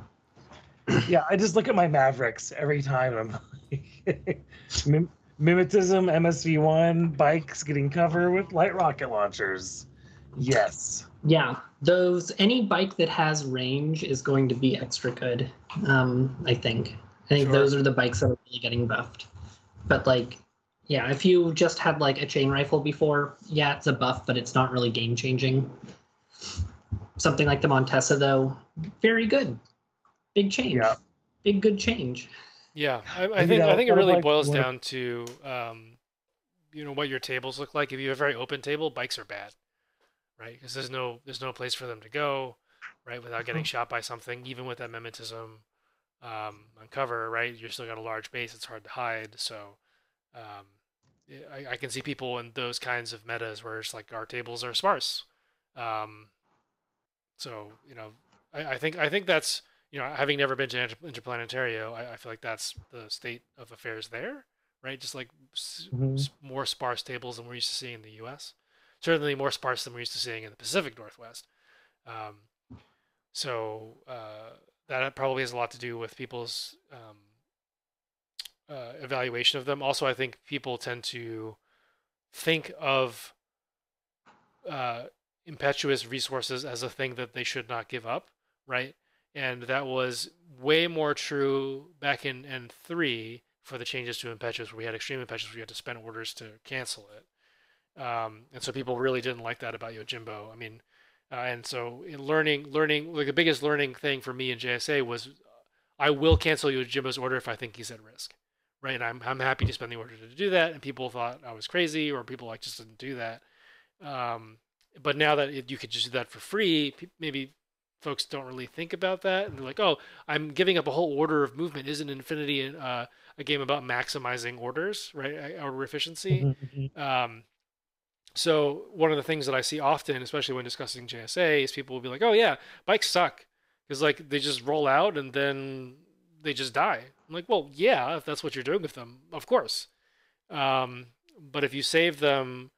Yeah, I just look at my Mavericks every time. I'm like, Mim- mimetism, MSV1, bikes getting cover with light rocket launchers. Yes. Yeah, those any bike that has range is going to be extra good. Um, I think. I think Sure. those are the bikes that are really getting buffed. But like, yeah, if you just had like a chain rifle before, yeah, it's a buff, but it's not really game changing. Something like the Montesa, though, very good. Big change. Yeah. Big good change. Yeah, I, I think I that'll- think it really like boils one down to um, you know what your tables look like. If you have a very open table, bikes are bad, right? Because there's no there's no place for them to go, right? Without getting shot by something, even with that mimetism, um, on cover, right? You're still got a large base; it's hard to hide. So, um, I, I can see people in those kinds of metas where it's like our tables are sparse. Um, so you know, I, I think I think that's you know, having never been to Inter- Interplanetario, I, I feel like that's the state of affairs there, right? Just like s- Mhm. s- more sparse tables than we're used to seeing in the U.S. Certainly more sparse than we're used to seeing in the Pacific Northwest. Um, so uh, that probably has a lot to do with people's um, uh, evaluation of them. Also, I think people tend to think of uh, impetuous resources as a thing that they should not give up, right? And that was way more true back in N3 for the changes to impetuous, where we had extreme impetuous, where you had to spend orders to cancel it. Um, and so people really didn't like that about Yojimbo. I mean, uh, and so in learning, learning, like the biggest learning thing for me in JSA was I will cancel Yojimbo's order if I think he's at risk, right? And I'm, I'm happy to spend the order to do that. And people thought I was crazy, or people like just didn't do that. Um, but now that it, you could just do that for free, maybe folks don't really think about that, and they're like, "Oh, I'm giving up a whole order of movement." Isn't Infinity uh, a game about maximizing orders, right? Order efficiency. Mhm. Um, so one of the things that I see often, especially when discussing JSA, is people will be like, "Oh yeah, bikes suck," because like they just roll out and then they just die. I'm like, well, yeah, if that's what you're doing with them, of course. Um, but if you save them,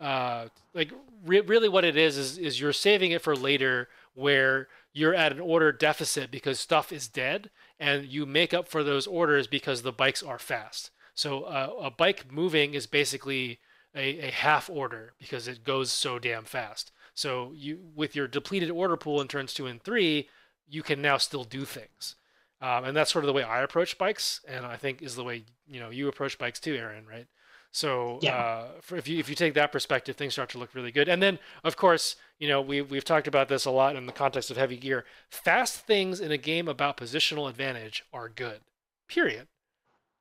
uh, like re- really, what it is is is you're saving it for later, where you're at an order deficit because stuff is dead, and you make up for those orders because the bikes are fast. So uh, a bike moving is basically a, a half order because it goes so damn fast. So you with your depleted order pool in turns two and three, you can now still do things. Um, and that's sort of the way I approach bikes, and I think is the way you know you approach bikes too, Aaron, right? So Yeah. uh, for, if you if you take that perspective, things start to look really good. And then, of course, you know we we've talked about this a lot in the context of heavy gear. Fast things in a game about positional advantage are good. Period.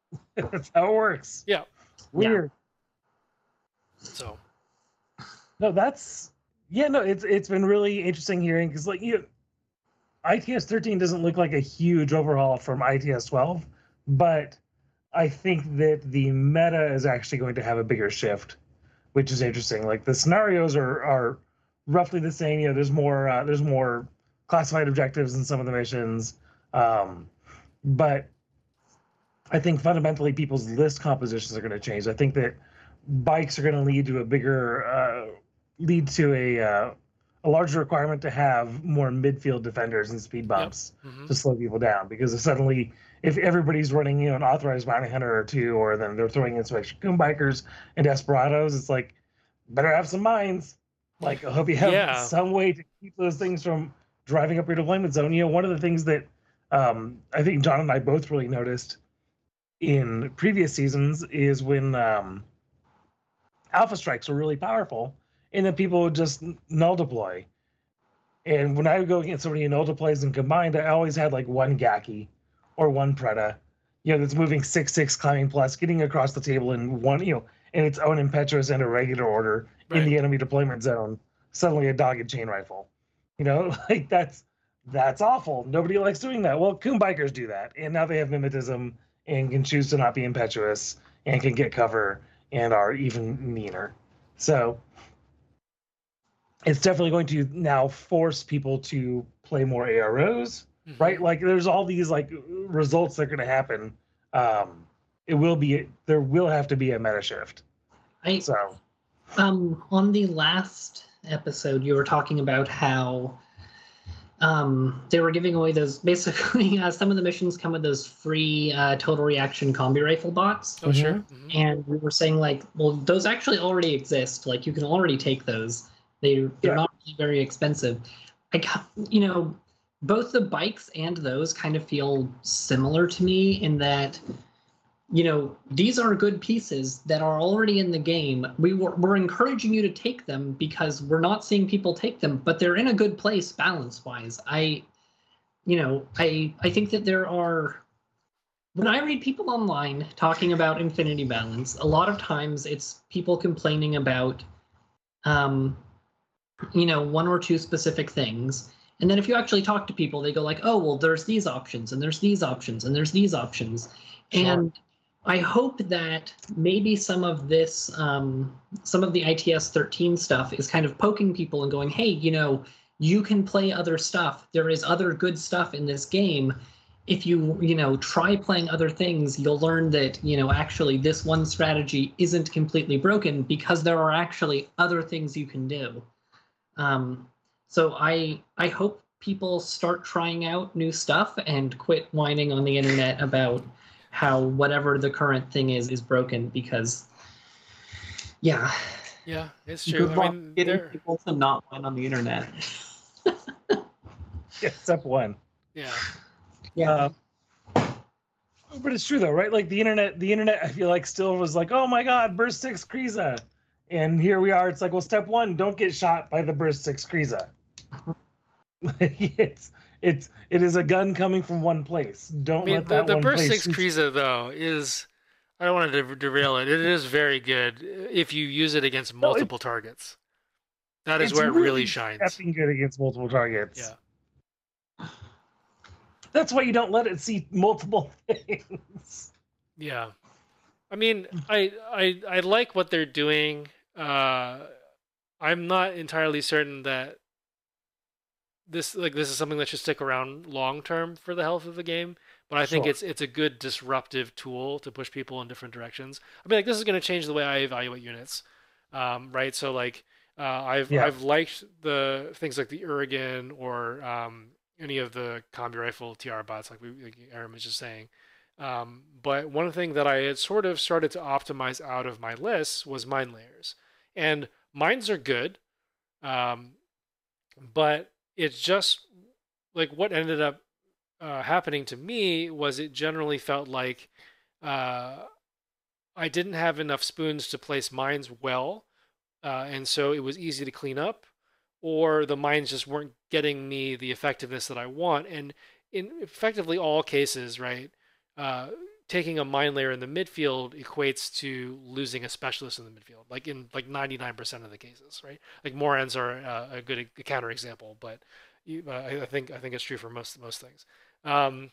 That's how it works. Yeah. Weird. So No, that's yeah. No, it's it's been really interesting hearing because like you, ITS 13 doesn't look like a huge overhaul from ITS 12, but I think that the meta is actually going to have a bigger shift, which is interesting. Like the scenarios are are roughly the same. You know, there's more uh, there's more classified objectives in some of the missions, um, but I think fundamentally people's list compositions are going to change. I think that bikes are going to lead to a bigger uh, lead to a uh, a larger requirement to have more midfield defenders and speed bumps mhm. to slow people down because if suddenly if everybody's running you know an authorized bounty hunter or two or then they're throwing in some extra bikers and desperados it's like better have some mines like i hope you have Yeah. some way to keep those things from driving up your deployment zone you know one of the things that um, i think john and i both really noticed in previous seasons is when um, alpha strikes were really powerful and then people would just null deploy and when I would go against somebody in null deploys and combined, I always had like one Gaki or one Preda, you know, that's moving six six climbing plus, getting across the table in one, you know, in its own impetuous and a regular order in the enemy deployment zone. Suddenly a dogged chain rifle, you know, like that's that's awful. Nobody likes doing that. Well, Kum bikers do that, and now they have mimetism and can choose to not be impetuous and can get cover and are even meaner. So it's definitely going to now force people to play more AROs, Mhm. right? Like there's all these like results that are going to happen. Um, it will be there will have to be a meta shift. I So um on the last episode you were talking about how um they were giving away those basically uh, some of the missions come with those free uh, total reaction combi rifle bots Oh sure. Mhm. Mhm. and we were saying like well those actually already exist like you can already take those they they're Yeah. not really very expensive. I you know both the bikes and those kind of feel similar to me in that you know these are good pieces that are already in the game. We were, we're encouraging you to take them because we're not seeing people take them but they're in a good place balance wise i you know i i think that there are when I read people online talking about infinity balance, a lot of times it's people complaining about, um, you know, one or two specific things, And then if you actually talk to people, they go like, "Oh, well, there's these options, and there's these options, and there's these options," Sure. and I hope that maybe some of this, um, some of the ITS 13 stuff is kind of poking people and going, hey, you know, you can play other stuff. There is other good stuff in this game. If you, you know, try playing other things, you'll learn that, you know, actually this one strategy isn't completely broken because there are actually other things you can do. Um, so I, I hope people start trying out new stuff and quit whining on the internet about how whatever the current thing is is broken because yeah Yeah, it's true. Good I mean, getting there, people to not win on the internet. Yeah, step one. yeah, yeah Um, but it's true though, right? Like the internet, the internet, I feel like still was like, oh my god, burst six Kriza, and here we are. It's like, well, step one, don't get shot by the burst six Kriza. it's it's it is a gun coming from one place. Don't I mean, let the, that the one Burst place 6 shoot you. Kriza, though, is. I don't want to derail it. It is very good if you use it against No, it- multiple targets. That is where it really shines. effing good against multiple targets. Yeah. That's why you don't let it see multiple things. Yeah. I mean, I I I like what they're doing. Uh I'm not entirely certain that this like this is something that should stick around long term for the health of the game, but I think Sure. it's it's a good disruptive tool to push people in different directions. I mean, like this is going to change the way I evaluate units. Um right? So like uh, I've Yeah. I've liked the things like the Urigan or um, any of the combi rifle TR bots, like we like Aaron was just saying. Um, but one thing that I had sort of started to optimize out of my list was mine layers, and mines are good, um, but it's just like what ended up uh, happening to me was it generally felt like uh, I didn't have enough spoons to place mines well, uh, and so it was easy to clean up, or the mines just weren't getting me the effectiveness that I want. And in effectively all cases, right, uh, taking a mine layer in the midfield equates to losing a specialist in the midfield, like in like 99% of the cases, right? Like Morans are uh, a good a counterexample, but you, uh, I think I think it's true for most most things. Um,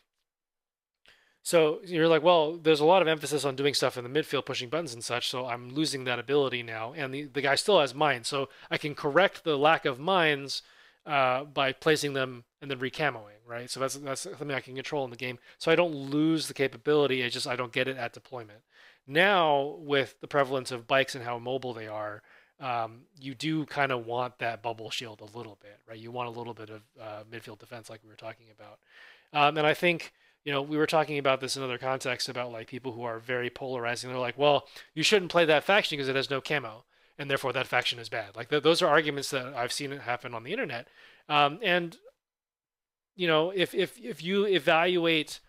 so you're like, well, there's a lot of emphasis on doing stuff in the midfield, pushing buttons and such. So I'm losing that ability now, and the the guy still has mines, so I can correct the lack of mines uh, by placing them and then recamoing, right? So that's that's something I can control in the game. So I don't lose the capability. It's just I don't get it at deployment. Now with the prevalence of bikes and how mobile they are, um, you do kind of want that bubble shield a little bit, right? You want a little bit of uh, midfield defense, like we were talking about. Um, and I think you know we were talking about this in other contexts about like people who are very polarizing. They're like, well, you shouldn't play that faction because it has no camo, and therefore that faction is bad. Like th- those are arguments that I've seen happen on the internet. Um, and you know, if if if you evaluate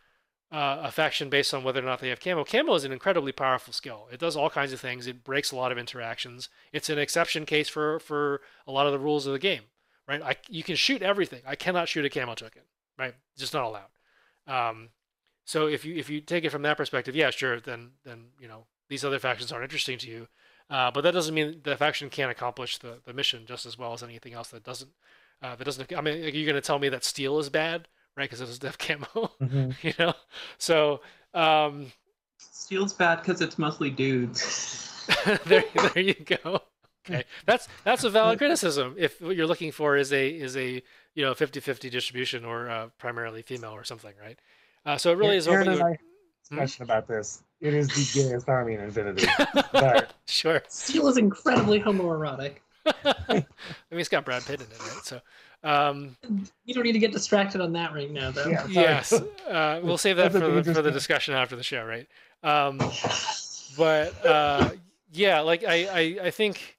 uh, a faction based on whether or not they have camo. Camo is an incredibly powerful skill. It does all kinds of things. It breaks a lot of interactions. It's an exception case for for a lot of the rules of the game, right? I you can shoot everything. I cannot shoot a camo token, right? It's Just not allowed. Um, so if you if you take it from that perspective, yeah, sure. Then then you know these other factions aren't interesting to you, uh, but that doesn't mean the faction can't accomplish the, the mission just as well as anything else that doesn't uh, that doesn't. I mean, are you going to tell me that steel is bad, right? Because it doesn't have camo, you know. So um, Steel's bad because it's mostly dudes. there, there you go. Okay, that's that's a valid criticism. If what you're looking for is a is a you know 50-50 distribution or uh, primarily female or something, right? Uh, so it really is. Aaron and you- I had a discussion about this. It is the gayest army in Infinity. but sure. Steel is incredibly homoerotic. I mean, it's got Brad Pitt in it, right? So, um, You don't need to get distracted on that right now, though. Yeah. Yes, uh, we'll save that for the, for the discussion after the show, right? Um, but uh, yeah, like I, I, I think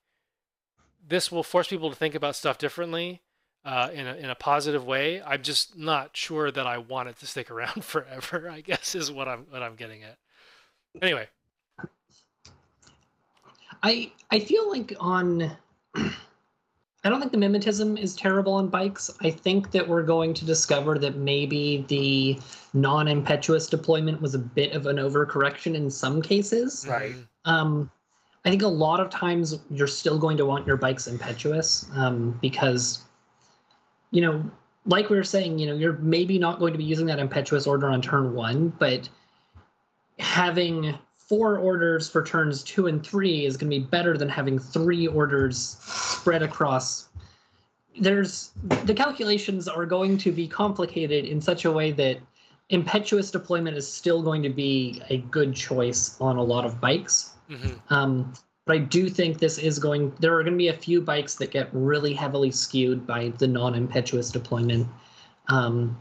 this will force people to think about stuff differently uh, in a in a positive way. I'm just not sure that I want it to stick around forever. I guess is what I'm what I'm getting at. Anyway, I I feel like on I don't think the mimetism is terrible on bikes. I think that we're going to discover that maybe the non-impetuous deployment was a bit of an overcorrection in some cases. Right. Um, I think a lot of times you're still going to want your bikes impetuous um, because, you know, like we were saying, you know, you're maybe not going to be using that impetuous order on turn one, but having four orders for turns two and three is going to be better than having three orders spread across. There's the calculations are going to be complicated in such a way that impetuous deployment is still going to be a good choice on a lot of bikes. hmm Um, but I do think this is going. There are going to be a few bikes that get really heavily skewed by the non-impetuous deployment, um,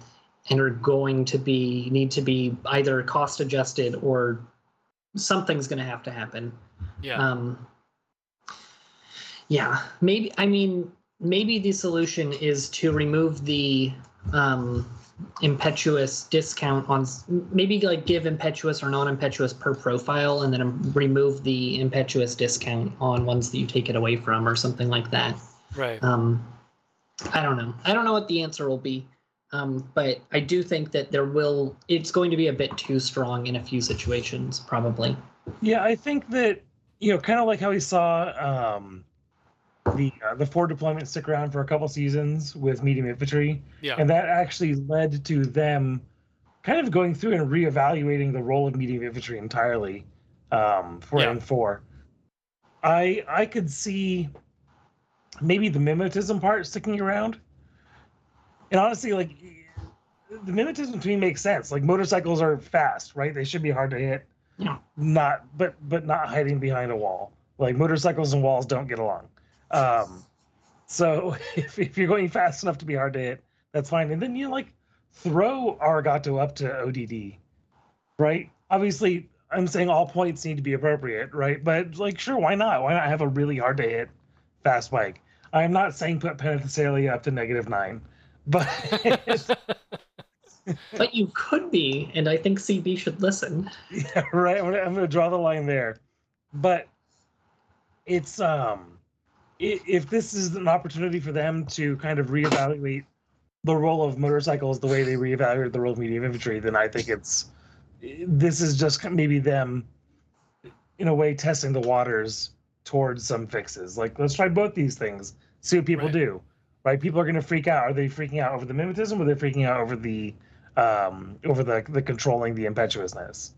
and are going to be need to be either cost adjusted or something's going to have to happen. Yeah. Um, yeah, maybe. I mean, maybe the solution is to remove the um, impetuous discount on maybe like give impetuous or non-impetuous per profile, and then remove the impetuous discount on ones that you take it away from, or something like that. right. Um, I don't know. I don't know what the answer will be. Um, but I do think that there will. It's going to be a bit too strong in a few situations, probably. Yeah, I think that you know, kind of like how we saw um, the uh, the Ford deployment stick around for a couple seasons with medium infantry, Yeah. and that actually led to them kind of going through and reevaluating the role of medium infantry entirely um, for Yeah. N4. I I could see maybe the mimetism part sticking around, and honestly, like the mimetism between makes sense. Like motorcycles are fast, right? They should be hard to hit. Yeah. not but but not hiding behind a wall. Like motorcycles and walls don't get along. Um so if, if you're going fast enough to be hard to hit that's fine. And then you like throw argato up to odd right? Obviously i'm saying all points need to be appropriate right? But like sure why not? Why not have a really hard to hit fast bike? I'm not saying put Penthesilea up to negative nine but But you could be, and I think CB should listen. yeah right I'm gonna, I'm gonna draw the line there but it's um i- if this is an opportunity for them to kind of reevaluate the role of motorcycles the way they reevaluated the role of medium infantry then i think it's this is just maybe them in a way testing the waters towards some fixes like let's try both these things see what people Right. do right? People are going to freak out. Are they freaking out over the mimetism or are they freaking out over the um over the the controlling the impetuousness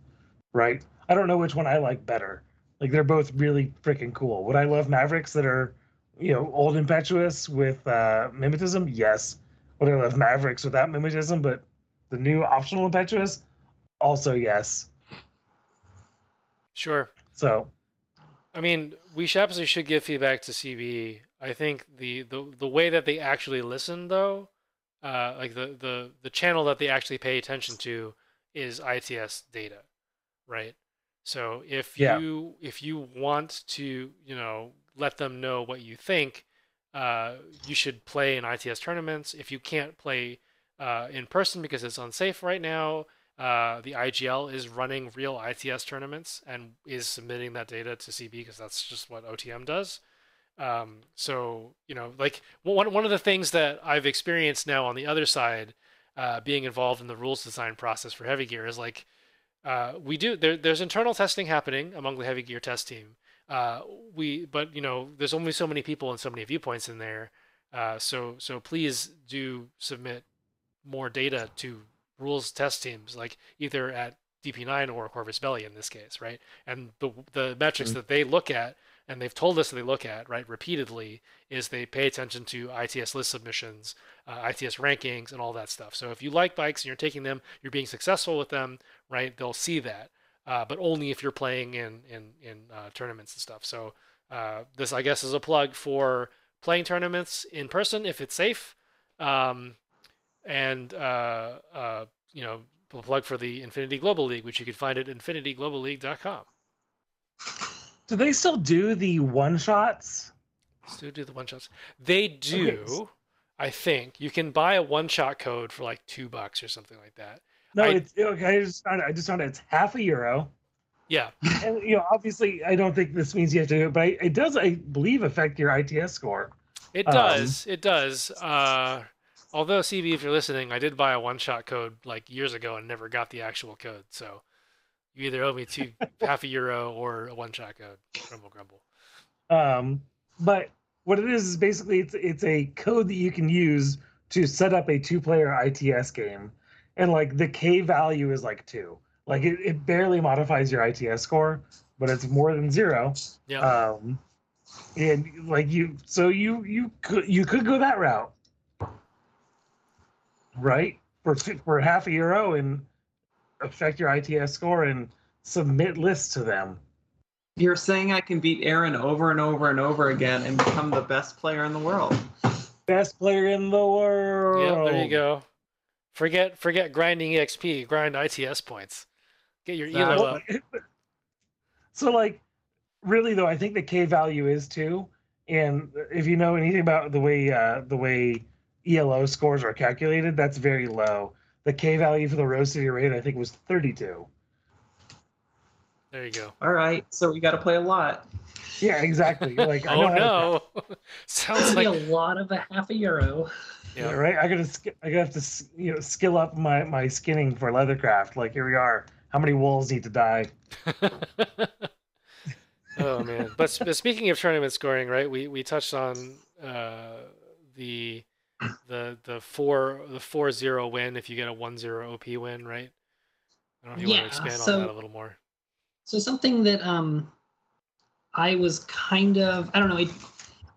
right? I don't know which one i like better. Like they're both really freaking cool. Would i love mavericks that are you know old impetuous with uh mimetism? Yes. Would i love mavericks without mimetism but the new optional impetuous? Also yes. Sure. so I mean, we should absolutely should give feedback to CB. I think the, the the way that they actually listen, though, uh, like the, the the channel that they actually pay attention to is ITS data, right? So if Yeah. you if you want to, you know, let them know what you think, uh, you should play in ITS tournaments. If you can't play uh, in person because it's unsafe right now, uh, the IGL is running real ITS tournaments and is submitting that data to CB because that's just what OTM does. Um, so you know, like one one of the things that I've experienced now on the other side, uh, being involved in the rules design process for heavy gear is like uh, we do there, there's internal testing happening among the heavy gear test team. Uh, we but you know there's only so many people and so many viewpoints in there. Uh, so so please do submit more data to rules test teams, like either at DP9 or Corvus Belli in this case, right? And the the metrics Mhm. that they look at, and they've told us that they look at, right, repeatedly, is they pay attention to ITS list submissions, uh, ITS rankings, and all that stuff. So if you like bikes and you're taking them, you're being successful with them, right? They'll see that, uh, but only if you're playing in in in uh, tournaments and stuff. So uh, this, I guess, is a plug for playing tournaments in person if it's safe. Um, and uh, uh, you know, plug for the Infinity Global League, which you can find at infinitygloballeague.com. do they still do the one shots Still do the one shots. They do, I think. You can buy a one shot code for like two bucks or something like that. no I- it's okay i just found i just found out it's half a euro Yeah, and you know obviously i don't think this means you have to do it but I, it does i believe affect your its score it Um, does. it does. Uh, although CB, if you're listening, I did buy a one shot code like years ago and never got the actual code. So you either owe me two half a euro or a one shot code. Grumble, grumble. Um, but what it is is basically it's it's a code that you can use to set up a two-player ITS game, and like the K value is like two. Like it, it barely modifies your ITS score, but it's more than zero. Yeah. Um, and like you, so you you could you could go that route, right? For for half a euro and affect your ITS score and submit lists to them. You're saying I can beat Aaron over and over and over again and become the best player in the world. Best player in the world. yeah, there you go. Forget forget grinding EXP, grind ITS points. Get your elo Well, up. so like really though i think the k value is two and if you know anything about the way uh the way elo scores are calculated that's very low the k value for the rose city raid i think was 32 There you go. All right, so we got to play a lot. yeah exactly like I Oh know how to- no. Sounds like a lot of a half a euro. yeah, yeah. right i gotta sk- i gotta have to you know skill up my my skinning for leathercraft like here we are how many wolves need to die oh man! But, but speaking of tournament scoring, right? We we touched on uh, the the the four the four zero win if you get a one zero OP win, right? I don't know if you want to expand so- on that a little more. So something that um I was kind of I don't know, I,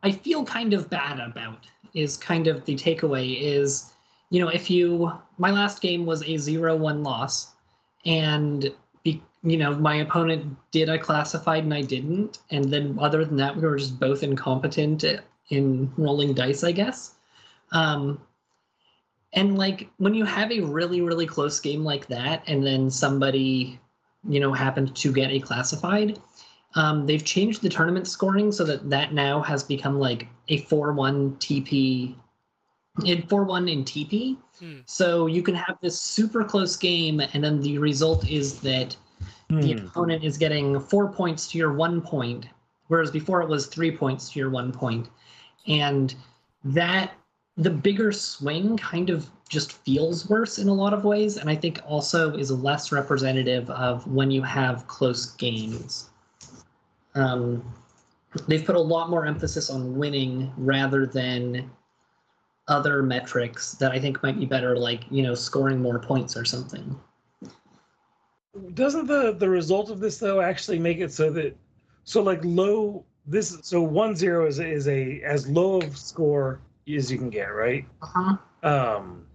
I feel kind of bad about is kind of the takeaway is you know if you my last game was a 0-1 loss and be, you know my opponent did a classified and I didn't and then other than that we were just both incompetent in rolling dice I guess. Um and like when you have a really really close game like that and then somebody you know happened to get a classified um, they've changed the tournament scoring so that that now has become like a 4-1 tp in 4-1 in tp Hmm. so you can have this super close game and then the result is that the Hmm. opponent is getting four points to your one point whereas before it was three points to your one point and that the bigger swing kind of just feels worse in a lot of ways and i think also is less representative of when you have close games. Um, they've put a lot more emphasis on winning rather than other metrics that i think might be better like you know scoring more points or something. Doesn't the the result of this though actually make it so that so like low this so one zero is is a as low of score as you can get right? Uh-huh. um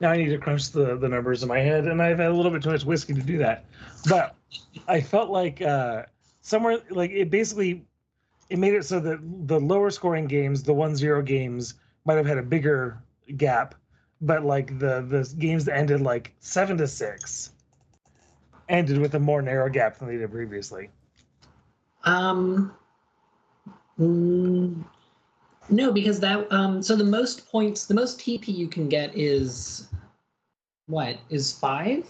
now i need to crunch the the numbers in my head and i've had a little bit too much whiskey to do that. But i felt like uh somewhere like it basically it made it so that the lower scoring games the one zero games might have had a bigger gap but like the the games that ended like seven to six ended with a more narrow gap than they did previously. Um, mm, no, because that um, so the most points, the most TP you can get is what is five.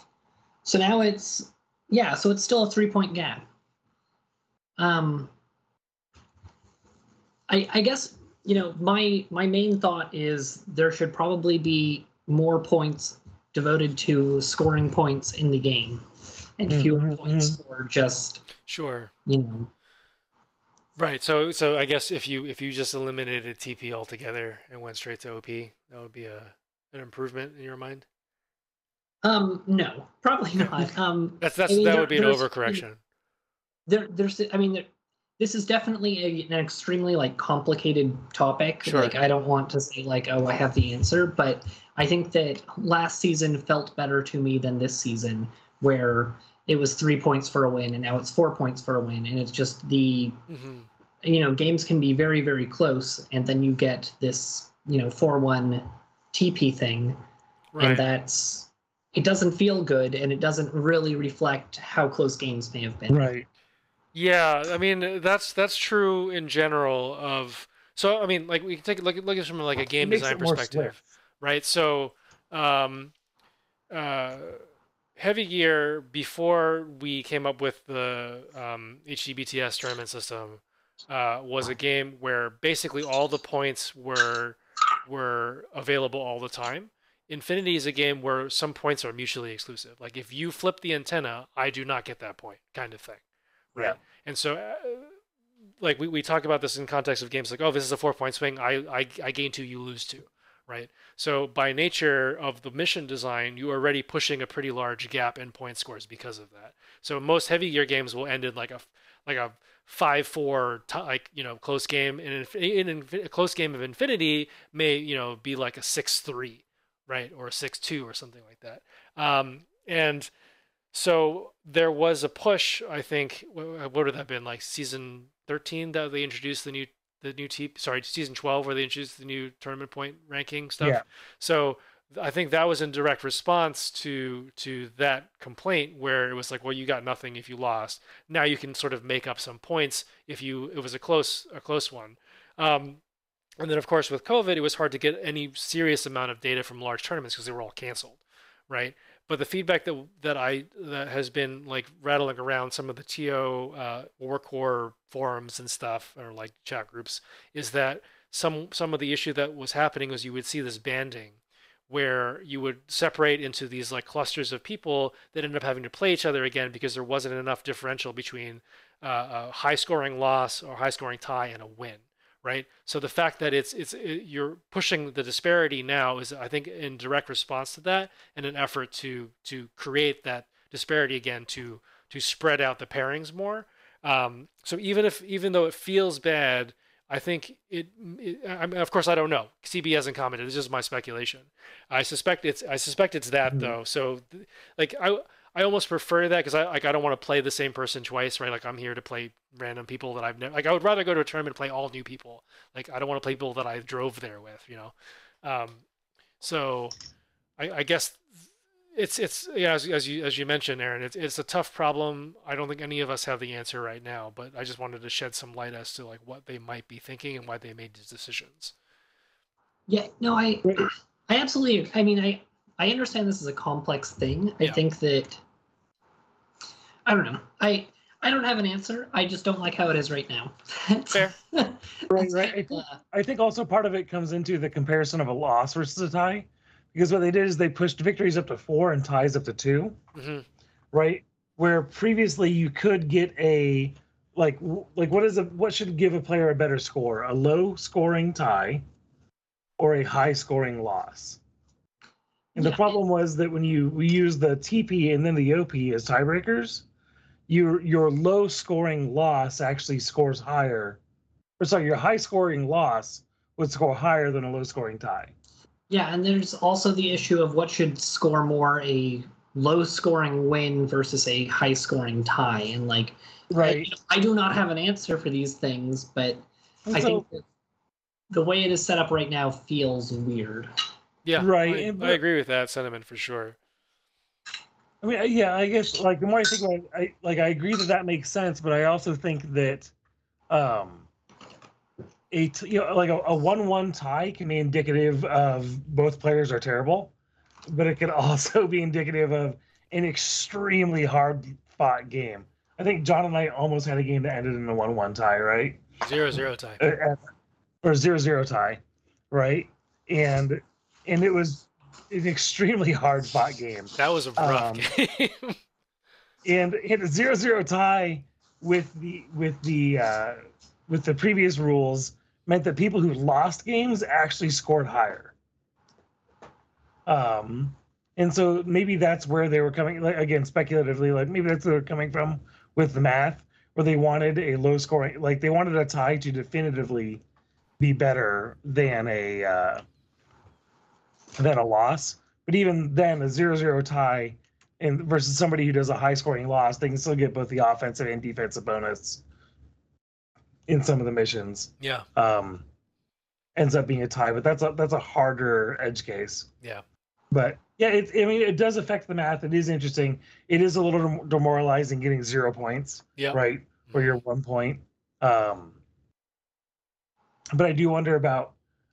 So now it's yeah, so it's still a three point gap. Um, I I guess you know my my main thought is there should probably be more points devoted to scoring points in the game, and fewer Mhm, points for just Sure. you know Right. So so I guess if you if you just eliminated TP altogether and went straight to OP, that would be a an improvement in your mind. Um, no, probably not. Um, That's that's I mean, that there- would be an overcorrection. there, there's, I mean, there, this is definitely a, an extremely like complicated topic. Sure. Like, I don't want to say like, oh, I have the answer, but I think that last season felt better to me than this season, where it was three points for a win and now it's four points for a win, and it's just the hmm you know games can be very very close, and then you get this you know four one TP thing, Right. and that's it doesn't feel good and it doesn't really reflect how close games may have been right Yeah, I mean that's that's true in general. Of so I mean, like we can take a look at look at from like a game makes design perspective, right? So, um, uh, Heavy Gear before we came up with the um, HDBTS tournament system uh, was a game where basically all the points were were available all the time. Infinity is a game where some points are mutually exclusive. Like if you flip the antenna, I do not get that point, kind of thing. Right. Yeah. And so, uh, like we, we talk about this in context of games like, oh, this is a four point swing. I, I I gain two, you lose two, right? So by nature of the mission design, you are already pushing a pretty large gap in point scores because of that. So most heavy gear games will end in like a like a five four t- like you know close game, and in, in, a close game of Infinity may you know be like a six three, right, or a six two or something like that. Um, and so there was a push. I think what would have that been like season thirteen that they introduced the new the new team. Sorry, season twelve where they introduced the new tournament point ranking stuff. Yeah. So I think that was in direct response to to that complaint where it was like, well, you got nothing if you lost. Now you can sort of make up some points if you it was a close a close one. Um, and then of course with COVID, it was hard to get any serious amount of data from large tournaments because they were all canceled, right? But the feedback that that I that has been like rattling around some of the TO uh, Warcor forums and stuff or like chat groups is that some some of the issue that was happening was you would see this banding where you would separate into these like clusters of people that end up having to play each other again because there wasn't enough differential between uh, a high scoring loss or high scoring tie and a win right so the fact that it's it's it, you're pushing the disparity now is i think in direct response to that and an effort to to create that disparity again to to spread out the pairings more um, so even if even though it feels bad I think it, it I mean, of course I don't know. CB hasn't commented. This is my speculation. I suspect it's I suspect it's that mm-hmm. though. So like I I almost prefer that because I like I don't want to play the same person twice, right? Like I'm here to play random people that I've never like I would rather go to a tournament and play all new people. Like I don't want to play people that I drove there with, you know. Um, so I, I guess it's it's yeah as, as you as you mentioned aaron it's, it's a tough problem i don't think any of us have the answer right now but i just wanted to shed some light as to like what they might be thinking and why they made these decisions yeah no i i absolutely i mean i i understand this is a complex thing i think that i don't know i i don't have an answer i just don't like how it is right now fair right right I think, uh, I think also part of it comes into the comparison of a loss versus a tie because what they did is they pushed victories up to four and ties up to 2 mm-hmm. right? Where previously you could get a like like what is a what should give a player a better score? A low scoring tie or a high scoring loss. And yeah. the problem was that when you we use the TP and then the OP as tiebreakers, your your low scoring loss actually scores higher. Or sorry, your high scoring loss would score higher than a low scoring tie. Yeah, and there's also the issue of what should score more a low scoring win versus a high scoring tie. And like, right. I, I do not have an answer for these things, but and I so, think the way it is set up right now feels weird. Yeah, right. I, I agree with that sentiment for sure. I mean, yeah, I guess like the more I think about it, I like I agree that that makes sense, but I also think that um a you know like a, a one-one tie can be indicative of both players are terrible, but it can also be indicative of an extremely hard fought game. I think John and I almost had a game that ended in a one-one tie, right? Zero zero tie. Uh, or zero zero tie, right? And and it was an extremely hard fought game. That was a rough um, game. and hit a zero zero tie with the with the uh, with the previous rules meant that people who lost games actually scored higher. Um, and so maybe that's where they were coming. Like again, speculatively, like maybe that's where they're coming from with the math, where they wanted a low scoring, like they wanted a tie to definitively be better than a uh, than a loss. But even then, a zero-zero tie and versus somebody who does a high scoring loss, they can still get both the offensive and defensive bonus in some of the missions. Yeah. Um, ends up being a tie, but that's a that's a harder edge case. Yeah. But yeah, it, I mean, it does affect the math. It is interesting. It is a little demoralizing getting zero points. Yeah. Right. Where you're one point. Um, but I do wonder about.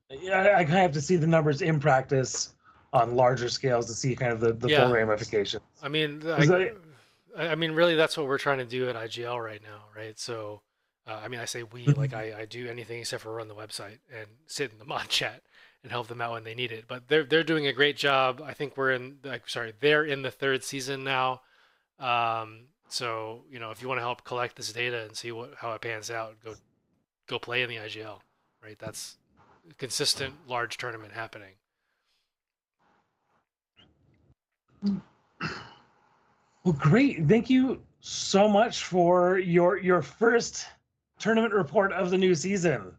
Yeah, I kind of have to see the numbers in practice on larger scales to see kind of the, the yeah. full ramifications. I mean, I, I mean, really, that's what we're trying to do at IGL right now, right? So uh, I mean, I say we like I, I do anything except for run the website and sit in the mod chat and help them out when they need it. But they're they're doing a great job. I think we're in like sorry they're in the third season now. Um, so you know if you want to help collect this data and see what how it pans out, go go play in the IGL. Right, that's consistent large tournament happening. Well, great. Thank you so much for your your first tournament report of the new season.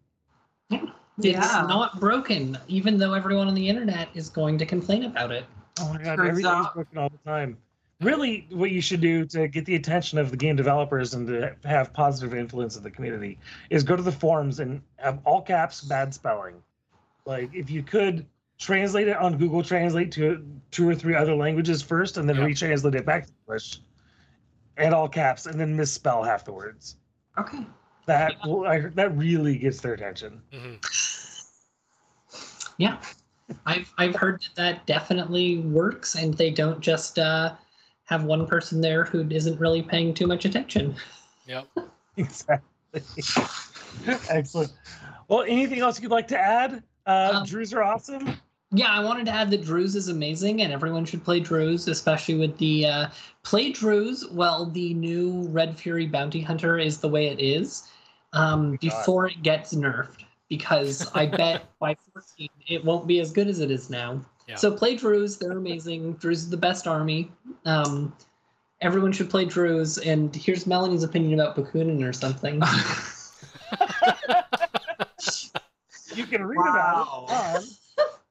It's yeah. not broken, even though everyone on the internet is going to complain about it. Oh my god, Turns everything's broken all the time. Really, what you should do to get the attention of the game developers and to have positive influence in the community is go to the forums and have all caps bad spelling. Like if you could translate it on Google Translate to two or three other languages first, and then Yeah. retranslate it back to English, and all caps, and then misspell half the words. Okay. That will, I, that really gets their attention. hmm Yeah, I've I've heard that that definitely works, and they don't just uh, have one person there who isn't really paying too much attention. Yep. Exactly. Excellent. Well, anything else you'd like to add? Uh, Um, Druze are awesome. Yeah, I wanted to add that Druze is amazing, and everyone should play Druze, especially with the uh, play Druze. Well, the new Red Fury Bounty Hunter is the way it is um, God. before it gets nerfed, because I bet by 14 it won't be as good as it is now. Yeah. So play Druze; they're amazing. Druze is the best army. Um, everyone should play Druze. And here's Melanie's opinion about Bakunin or something. You can read Wow. about it.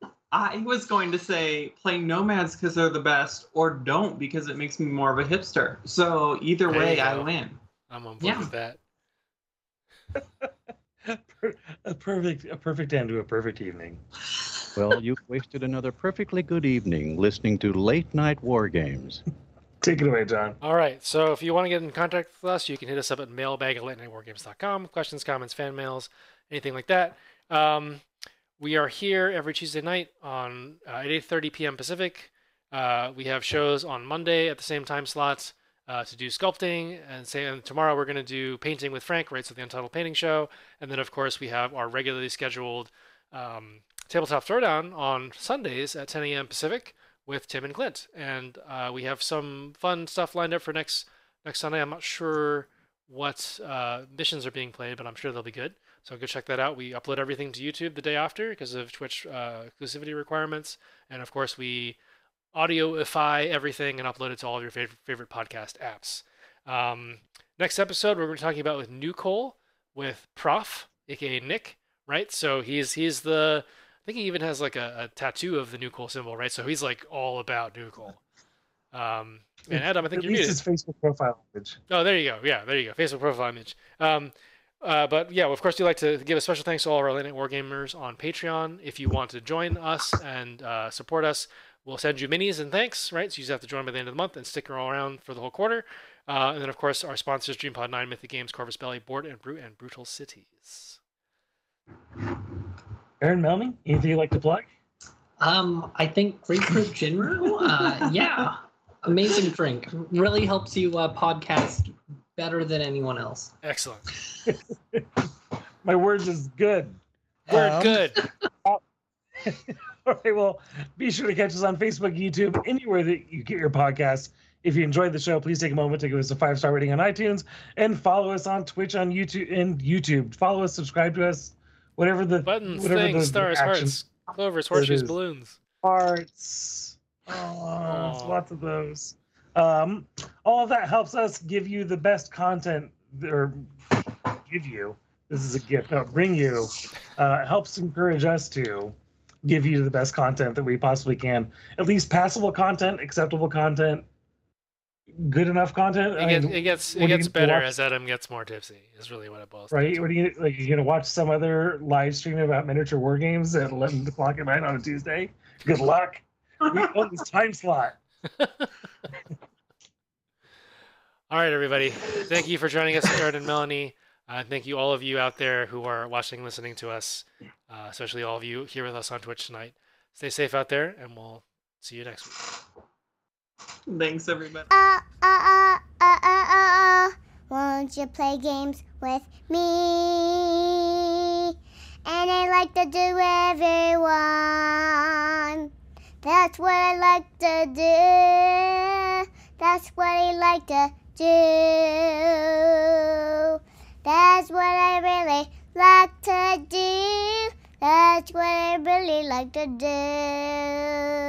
on- I was going to say play nomads because they're the best, or don't because it makes me more of a hipster. So either There way, I win. I'm on board Yeah. with that. A perfect, a perfect end to a perfect evening. Well, you've wasted another perfectly good evening listening to Late Night War Games. Take it away, John. All right. So if you want to get in contact with us, you can hit us up at mailbag at latenightwargames.com. Questions, comments, fan mails, anything like that. Um, we are here every Tuesday night on uh, at 8:30 p.m. Pacific. Uh, we have shows on Monday at the same time slots uh, to do sculpting, and say and tomorrow we're going to do painting with Frank, right? So the Untitled Painting Show, and then of course we have our regularly scheduled um, tabletop throwdown on Sundays at 10 a.m. Pacific with Tim and Clint, and uh, we have some fun stuff lined up for next next Sunday. I'm not sure what uh, missions are being played, but I'm sure they'll be good. So go check that out. We upload everything to YouTube the day after because of Twitch uh, exclusivity requirements, and of course we audioify everything and upload it to all of your favorite favorite podcast apps. Um, next episode, we're going to be talking about with New with Prof, aka Nick, right? So he's he's the think he even has like a, a tattoo of the New Cole symbol, right? So he's like all about New Cole. Um, and Adam, I think At you're least his Facebook profile image. Oh, there you go. Yeah, there you go. Facebook profile image. Um, uh, but yeah, of course, we'd like to give a special thanks to all of our Late Night Wargamers on Patreon. If you want to join us and uh, support us, we'll send you minis and thanks, right? So you just have to join by the end of the month and stick around for the whole quarter. Uh, and then, of course, our sponsors DreamPod 9, Mythic Games, Corvus Belli, Board and Brute, and Brutal Cities. Aaron Melmy, anything you'd like to plug? Um, I think grapefruit Jinro. Uh, yeah, amazing drink. Really helps you uh, podcast better than anyone else. Excellent. My words is good. Word Um, good. All right, well, be sure to catch us on Facebook, YouTube, anywhere that you get your podcasts. If you enjoyed the show, please take a moment to give us a five star rating on iTunes and follow us on Twitch, on YouTube, and YouTube. Follow us, subscribe to us, whatever the Buttons, whatever things, the stars, actions- hearts, clovers, There horseshoes, balloons. hearts. Oh, lots of those. Um, all of that helps us give you the best content, or give you. This is a gift. No, bring you. Uh, helps encourage us to give you the best content that we possibly can. At least passable content, acceptable content, good enough content. It, I gets mean, it gets, it you gets watch? better as Adam gets more tipsy, is really what it boils right? What are you like? You're gonna watch some other live stream about miniature war games at 11 o'clock at night on a Tuesday? Good luck. We own this time slot. All right, everybody. Thank you for joining us, Aaron and Melanie. Uh, thank you, all of you out there who are watching, listening to us, uh, especially all of you here with us on Twitch tonight. Stay safe out there, and we'll see you next week. Thanks, everybody. Uh, uh, uh, uh, uh, uh, uh. Won't you play games with me? And I like to do everyone. That's what I like to do. That's what I like to do. That's what I really like to do. That's what I really like to do.